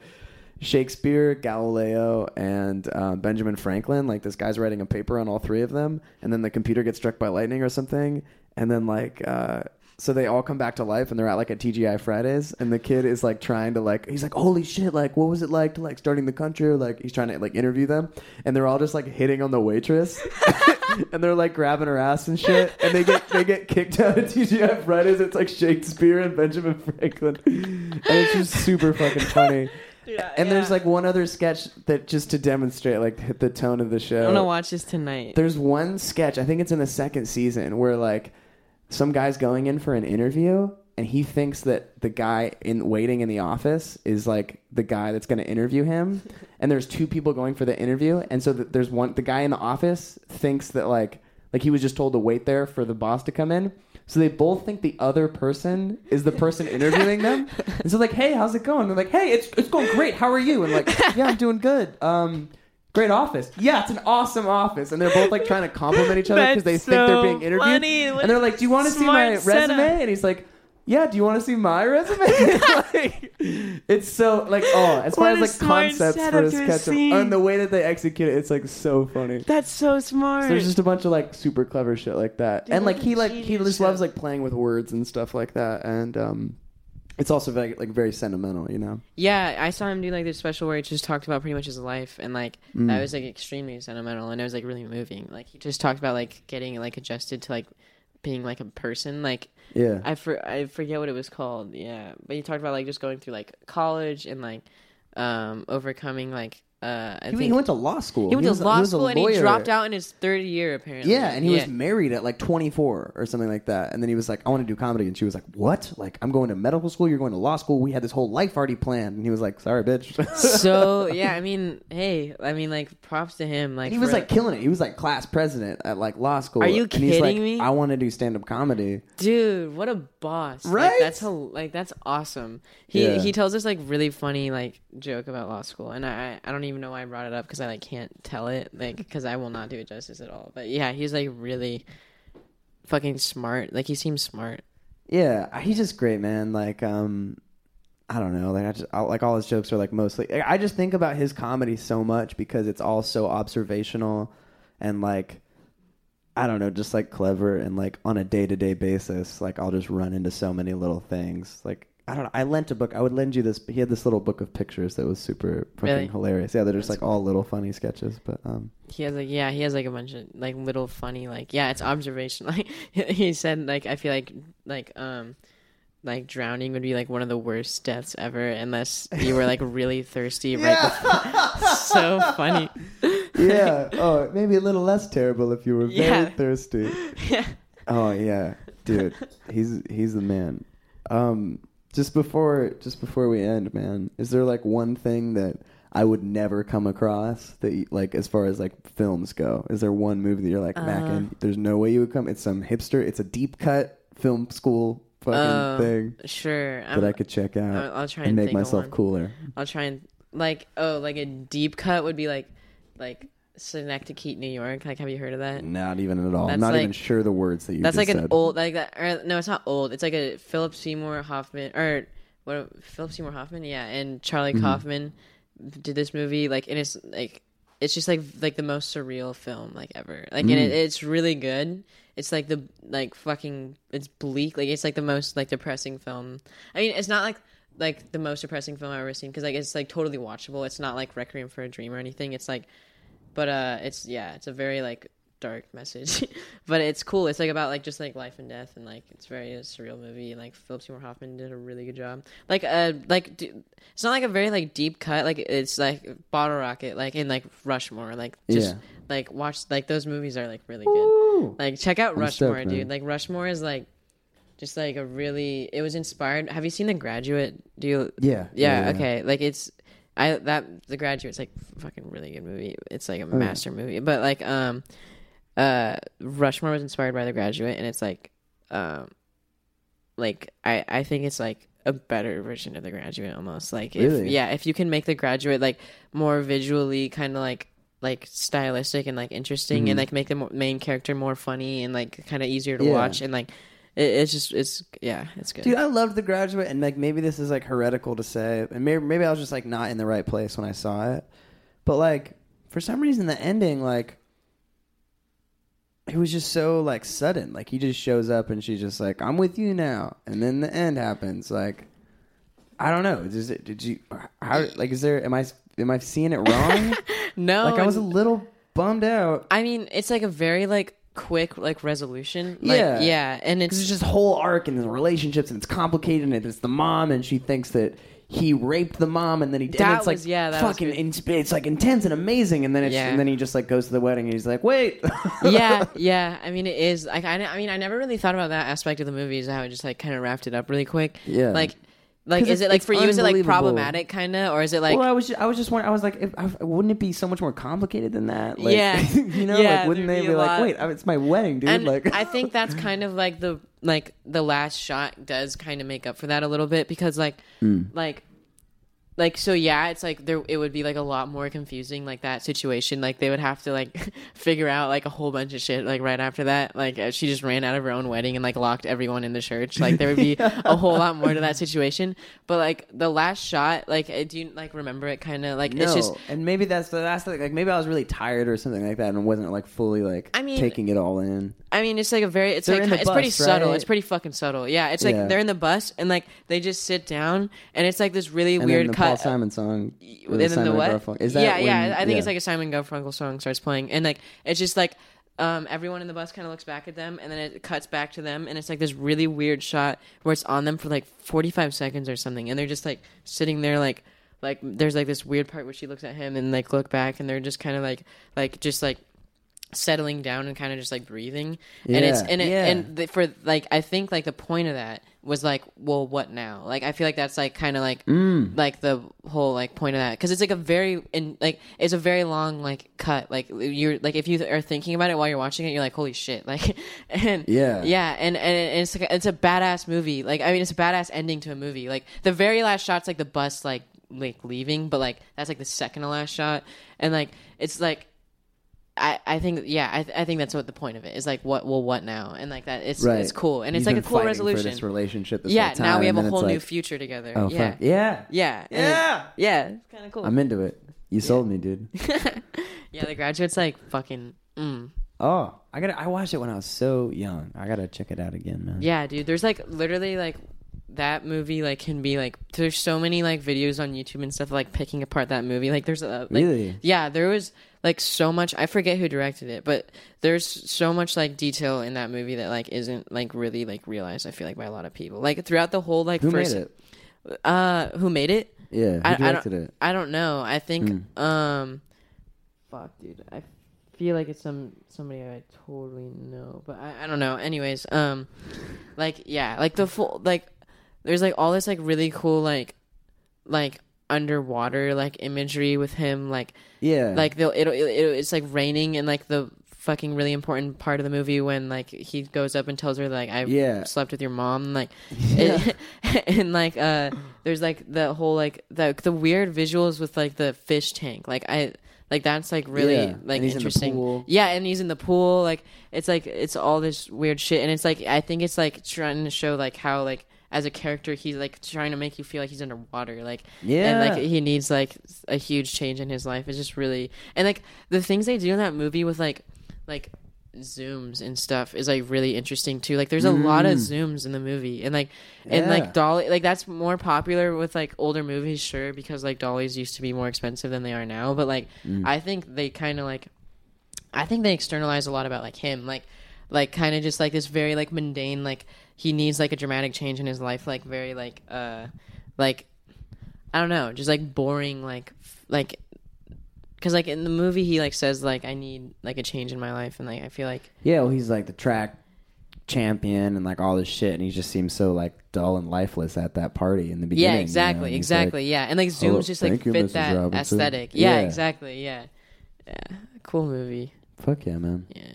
Speaker 3: Shakespeare, Galileo, and uh, Benjamin Franklin. Like this guy's writing a paper on all three of them, and then the computer gets struck by lightning or something, and then like. Uh, so they all come back to life and they're at like a TGI Fridays and the kid is like trying to like he's like holy shit like what was it like to like starting the country like he's trying to like interview them and they're all just like hitting on the waitress and they're like grabbing her ass and shit and they get they get kicked out of TGI Fridays it's like Shakespeare and Benjamin Franklin and it's just super fucking funny and there's like one other sketch that just to demonstrate like hit the tone of the show.
Speaker 4: I'm gonna watch this tonight.
Speaker 3: there's one sketch, I think it's in the second season, where like some guy's going in for an interview and he thinks that the guy in waiting in the office is like the guy that's going to interview him. And there's two people going for the interview and so th- there's one the guy in the office thinks that like like he was just told to wait there for the boss to come in so they both think the other person is the person interviewing them and so like hey how's it going they're like hey it's it's going great how are you and like yeah i'm doing good um Great office. Yeah, it's an awesome office. And they're both like trying to compliment each other because they
Speaker 4: That's
Speaker 3: think they're
Speaker 4: so
Speaker 3: being interviewed.
Speaker 4: funny.
Speaker 3: And they're like, Do you want to see my
Speaker 4: Smart setup.
Speaker 3: resume? And he's like, Yeah, do you want to see my resume? like, it's so like oh, as far
Speaker 4: What
Speaker 3: as like concepts for
Speaker 4: setup
Speaker 3: a
Speaker 4: to a
Speaker 3: sketch
Speaker 4: scene.
Speaker 3: and the way that they execute it, it's like so funny.
Speaker 4: That's so smart.
Speaker 3: So there's just a bunch of like super clever shit like that,
Speaker 4: Dude,
Speaker 3: and like he
Speaker 4: a
Speaker 3: like he just
Speaker 4: show.
Speaker 3: loves like playing with words and stuff like that, and um, it's also very like very sentimental, you know.
Speaker 4: Yeah, I saw him do like this special where he just talked about pretty much his life, and like
Speaker 3: Mm.
Speaker 4: that was like extremely sentimental, and it was like really moving. Like he just talked about like getting like adjusted to like being like a person. Like
Speaker 3: Yeah,
Speaker 4: I for I forget what it was called. Yeah, but you talked about like just going through like college and like um overcoming like uh I
Speaker 3: he,
Speaker 4: think
Speaker 3: he went to law school.
Speaker 4: he went to
Speaker 3: was
Speaker 4: law
Speaker 3: he was a
Speaker 4: school and he dropped out in his third year apparently.
Speaker 3: Yeah, and he
Speaker 4: yeah.
Speaker 3: was married at like 24 or something like that. And then he was like, I want to do comedy. And she was like, What? Like, I'm going to medical school. You're going to law school. We had this whole life already planned. And he was like, Sorry, bitch.
Speaker 4: so yeah. I mean, hey, I mean, like props to him. Like
Speaker 3: he was
Speaker 4: for-
Speaker 3: like killing it. He was like class president at like law school.
Speaker 4: Are you
Speaker 3: and he's like,
Speaker 4: kidding me?
Speaker 3: I want to do stand up comedy.
Speaker 4: Dude, what a boss!
Speaker 3: Right?
Speaker 4: Like, that's like that's awesome. He
Speaker 3: Yeah.
Speaker 4: he tells this like really funny like joke about law school, and I I don't even know why I brought it up because I like can't tell it like because I will not do it justice at all. But yeah, he's like really fucking smart. Like he seems smart.
Speaker 3: Yeah, he's just great, man. Like, um, I don't know. Like, I just I, like all his jokes are like mostly. I just think about his comedy so much because it's all so observational and like, I don't know, just like clever and like on a day to day basis. Like, I'll just run into so many little things. Like, I don't know. I lent a book. I would lend you this. He had this little book of pictures that was super fucking
Speaker 4: Really?
Speaker 3: hilarious. Yeah, they're just
Speaker 4: That's
Speaker 3: like all little funny sketches. But um,
Speaker 4: He has like yeah, he has like a bunch of like little funny like yeah, it's observation. Like he said like I feel like like um like drowning would be like one of the worst deaths ever unless you were like really thirsty right before. so funny.
Speaker 3: yeah. oh, maybe a little less terrible if you were very
Speaker 4: Yeah.
Speaker 3: thirsty.
Speaker 4: yeah.
Speaker 3: Oh yeah, dude, he's he's the man. Um, just before just before we end, man, is there like one thing that I would never come across that you, like as far as like films go? Is there one movie that you're like,
Speaker 4: Uh.
Speaker 3: Mackin, there's no way you would come? It's some hipster. It's a deep cut film school fucking
Speaker 4: Um,
Speaker 3: thing
Speaker 4: Sure.
Speaker 3: that I could check out
Speaker 4: I'll, I'll try
Speaker 3: and
Speaker 4: and,
Speaker 3: make myself cooler.
Speaker 4: I'll try and like oh like a deep cut would be like like Synecdoche, New York. Like have you heard of that?
Speaker 3: Not even at all. I'm
Speaker 4: That's
Speaker 3: not
Speaker 4: like-
Speaker 3: even sure the words that you.
Speaker 4: That's like an
Speaker 3: said.
Speaker 4: old like that. Or, no, it's not old. It's like a Philip Seymour Hoffman or what? Philip Seymour Hoffman, yeah, and Charlie
Speaker 3: Mhm.
Speaker 4: Kaufman did this movie. Like, and it's like it's just like like the most surreal film like ever. Like, and it,
Speaker 3: Mm.
Speaker 4: it's really good. It's like the like fucking. It's bleak. Like it's like the most like depressing film. I mean, it's not like like the most depressing film I've ever seen because like it's like totally watchable. It's not like Requiem for a Dream or anything. It's like, but uh, it's yeah, it's a very like dark message, but it's cool. It's like about like just like life and death, and like it's very a surreal movie. And like Philip Seymour Hoffman did a really good job. Like uh, like d- it's not like a very like deep cut. Like it's like Bottle Rocket, like in like Rushmore. Like just
Speaker 3: Yeah.
Speaker 4: like watch like those movies are like really good.
Speaker 3: Ooh.
Speaker 4: Like check out
Speaker 3: I'm
Speaker 4: Rushmore,
Speaker 3: stoked,
Speaker 4: dude. Like Rushmore is like just like a really. It was inspired. Have you seen The Graduate? Do you?
Speaker 3: Yeah.
Speaker 4: Yeah. Okay. Like it's. I that The Graduate's like fucking really good movie. It's like a
Speaker 3: yeah.
Speaker 4: master movie. But like um, uh, Rushmore was inspired by The Graduate, and it's like um, like I I think it's like a better version of The Graduate almost. Like if
Speaker 3: Really?
Speaker 4: yeah, if you can make The Graduate like more visually kind of like like stylistic and like interesting and like make the mo- main character more funny and like kind of easier to
Speaker 3: Yeah.
Speaker 4: watch and like it, it's just it's yeah, it's good.
Speaker 3: Dude, I loved The Graduate, and like maybe this is like heretical to say, and maybe maybe I was just like not in the right place when I saw it, but like for some reason the ending like it was just so like sudden. Like he just shows up and she's just like, "I'm with you now," and then the end happens. Like I don't know. Does it? Did you? How? Like, is there? Am I? Am I seeing it wrong?
Speaker 4: no,
Speaker 3: like I was a little bummed out.
Speaker 4: I mean, it's like a very like quick like resolution. Like,
Speaker 3: Yeah.
Speaker 4: yeah, and it's
Speaker 3: there's this whole arc and the relationships and it's complicated and it's the mom and she thinks that he raped the mom and then he did.
Speaker 4: That
Speaker 3: and it's like
Speaker 4: yeah, that
Speaker 3: fucking. in- it's like intense and amazing and then it's
Speaker 4: Yeah.
Speaker 3: and then he just like goes to the wedding and he's like, wait.
Speaker 4: yeah, yeah. I mean, it is like I, I mean, I never really thought about that aspect of the movie. Is how it just like kind of wrapped it up really quick.
Speaker 3: Yeah.
Speaker 4: like. Like, is it like for you? Is it like problematic, kind of, or is it like
Speaker 3: well, I was just, I was just wondering. I was like, if, I, wouldn't it be so much more complicated than that? Like,
Speaker 4: Yeah.
Speaker 3: you know,
Speaker 4: Yeah,
Speaker 3: like wouldn't they
Speaker 4: be
Speaker 3: be like,
Speaker 4: lot.
Speaker 3: wait, it's my wedding, dude?
Speaker 4: and
Speaker 3: like,
Speaker 4: I think that's kind of like the like the last shot does kind of make up for that a little bit because like
Speaker 3: Hmm.
Speaker 4: like like so yeah it's like there it would be like a lot more confusing like that situation like they would have to like figure out like a whole bunch of shit like right after that like uh, she just ran out of her own wedding and like locked everyone in the church like there would be a whole lot more to that situation but like the last shot like uh, do you like remember it kind of like
Speaker 3: no,
Speaker 4: it's just
Speaker 3: and maybe that's the last the, like maybe I was really tired or something like that and wasn't like fully like
Speaker 4: I mean-
Speaker 3: taking it all in.
Speaker 4: I mean, it's like a very, it's
Speaker 3: They're
Speaker 4: like it's pretty
Speaker 3: bus,
Speaker 4: subtle. It's pretty fucking subtle. Yeah, it's like
Speaker 3: Yeah.
Speaker 4: they're in the bus and like they just sit down and it's like this really
Speaker 3: And
Speaker 4: weird
Speaker 3: then Paul Simon song.
Speaker 4: and then
Speaker 3: Simon
Speaker 4: the what?
Speaker 3: Garfunkel- Is that
Speaker 4: yeah,
Speaker 3: when-
Speaker 4: yeah. I think it's like a Simon Garfunkel song starts playing, and like it's just like um, everyone in the bus kind of looks back at them, and then it cuts back to them, and it's like this really weird shot where it's on them for like forty five seconds or something, and they're just like sitting there like. Like there's like this weird part where she looks at him and like look back and they're just kind of like like just like settling down and kind of just like breathing and it's and it,
Speaker 3: yeah.
Speaker 4: and the, for like I think like the point of that was like well what now? Like I feel like that's like kind of like
Speaker 3: Mm.
Speaker 4: like the whole like point of that. Because it's like a very in like it's a very long like cut. Like you're like if you are thinking about it while you're watching it you're like holy shit. Like and
Speaker 3: Yeah.
Speaker 4: yeah and and it's like it's a badass movie. Like I mean it's a badass ending to a movie. Like the very last shot's like the bus like like leaving but like that's like the second to last shot. And like it's like I, I think yeah I, I think that's what the point of it is like what well what now and like that it's
Speaker 3: Right.
Speaker 4: it's cool and it's
Speaker 3: He's
Speaker 4: like a
Speaker 3: been
Speaker 4: cool
Speaker 3: fighting
Speaker 4: resolution
Speaker 3: For this relationship. This
Speaker 4: yeah
Speaker 3: whole time,
Speaker 4: now we have
Speaker 3: and
Speaker 4: a
Speaker 3: then
Speaker 4: whole
Speaker 3: it's
Speaker 4: new
Speaker 3: like,
Speaker 4: future together
Speaker 3: Oh
Speaker 4: yeah
Speaker 3: fuck yeah!
Speaker 4: yeah and
Speaker 3: Yeah.
Speaker 4: it- yeah it's kind of cool
Speaker 3: I'm into it. You sold me, dude.
Speaker 4: yeah the graduate's like fucking mm.
Speaker 3: Oh, I got. to I watched it when I was so young. I gotta check it out again, man.
Speaker 4: yeah dude there's like literally like that movie like can be like there's so many like videos on YouTube and stuff like picking apart that movie like there's a like,
Speaker 3: Really?
Speaker 4: yeah there was like so much I forget who directed it but there's so much like detail in that movie that like isn't like really like realized I feel like by a lot of people like throughout the whole like
Speaker 3: Who
Speaker 4: first
Speaker 3: made it?
Speaker 4: uh who made it
Speaker 3: Yeah, who
Speaker 4: I- I
Speaker 3: directed
Speaker 4: don't,
Speaker 3: it?
Speaker 4: I don't know. I think
Speaker 3: Hmm.
Speaker 4: um fuck dude. I feel like it's some somebody I totally know, but I, I don't know. Anyways, um like yeah, like the full like there's like all this like really cool like like underwater like imagery with him like
Speaker 3: Yeah,
Speaker 4: like they'll it'll, it'll it's like raining and like the fucking really important part of the movie when like he goes up and tells her like I
Speaker 3: Yeah.
Speaker 4: slept with your mom like it, and like uh there's like the whole like the the weird visuals with like the fish tank like I like that's like really
Speaker 3: Yeah,
Speaker 4: like
Speaker 3: in
Speaker 4: interesting. yeah and he's in the pool like it's like it's all this weird shit and it's like I think it's like trying to show like how like as a character he's like trying to make you feel like he's underwater like
Speaker 3: yeah.
Speaker 4: and like he needs like a huge change in his life. It's just really and like the things they do in that movie with like like zooms and stuff is like really interesting too. Like there's a lot of zooms in the movie and like and
Speaker 3: Mm. Yeah.
Speaker 4: like dolly like that's more popular with like older movies, sure, because like dollies used to be more expensive than they are now. But like
Speaker 3: Mm.
Speaker 4: I think they kind of like I think they externalize a lot about like him, like like kind of just like this very like mundane like he needs like a dramatic change in his life, like very like uh like I don't know, just like boring like f- like because like in the movie he like says like I need like a change in my life and like I feel like
Speaker 3: yeah, well, he's like the track champion and like all this shit, and he just seems so like dull and lifeless at that party in the beginning.
Speaker 4: yeah
Speaker 3: you know,
Speaker 4: exactly exactly
Speaker 3: like,
Speaker 4: yeah and like
Speaker 3: "Hello,
Speaker 4: zooms just like
Speaker 3: you,
Speaker 4: fit
Speaker 3: Mrs.
Speaker 4: that
Speaker 3: Robinson."
Speaker 4: aesthetic yeah,
Speaker 3: Yeah.
Speaker 4: exactly yeah yeah cool movie
Speaker 3: Fuck yeah, man.
Speaker 4: yeah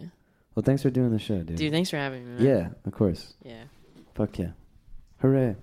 Speaker 3: Well, thanks for doing the show, dude.
Speaker 4: dude thanks for having me man.
Speaker 3: yeah, of course.
Speaker 4: yeah
Speaker 3: Fuck yeah. Hooray.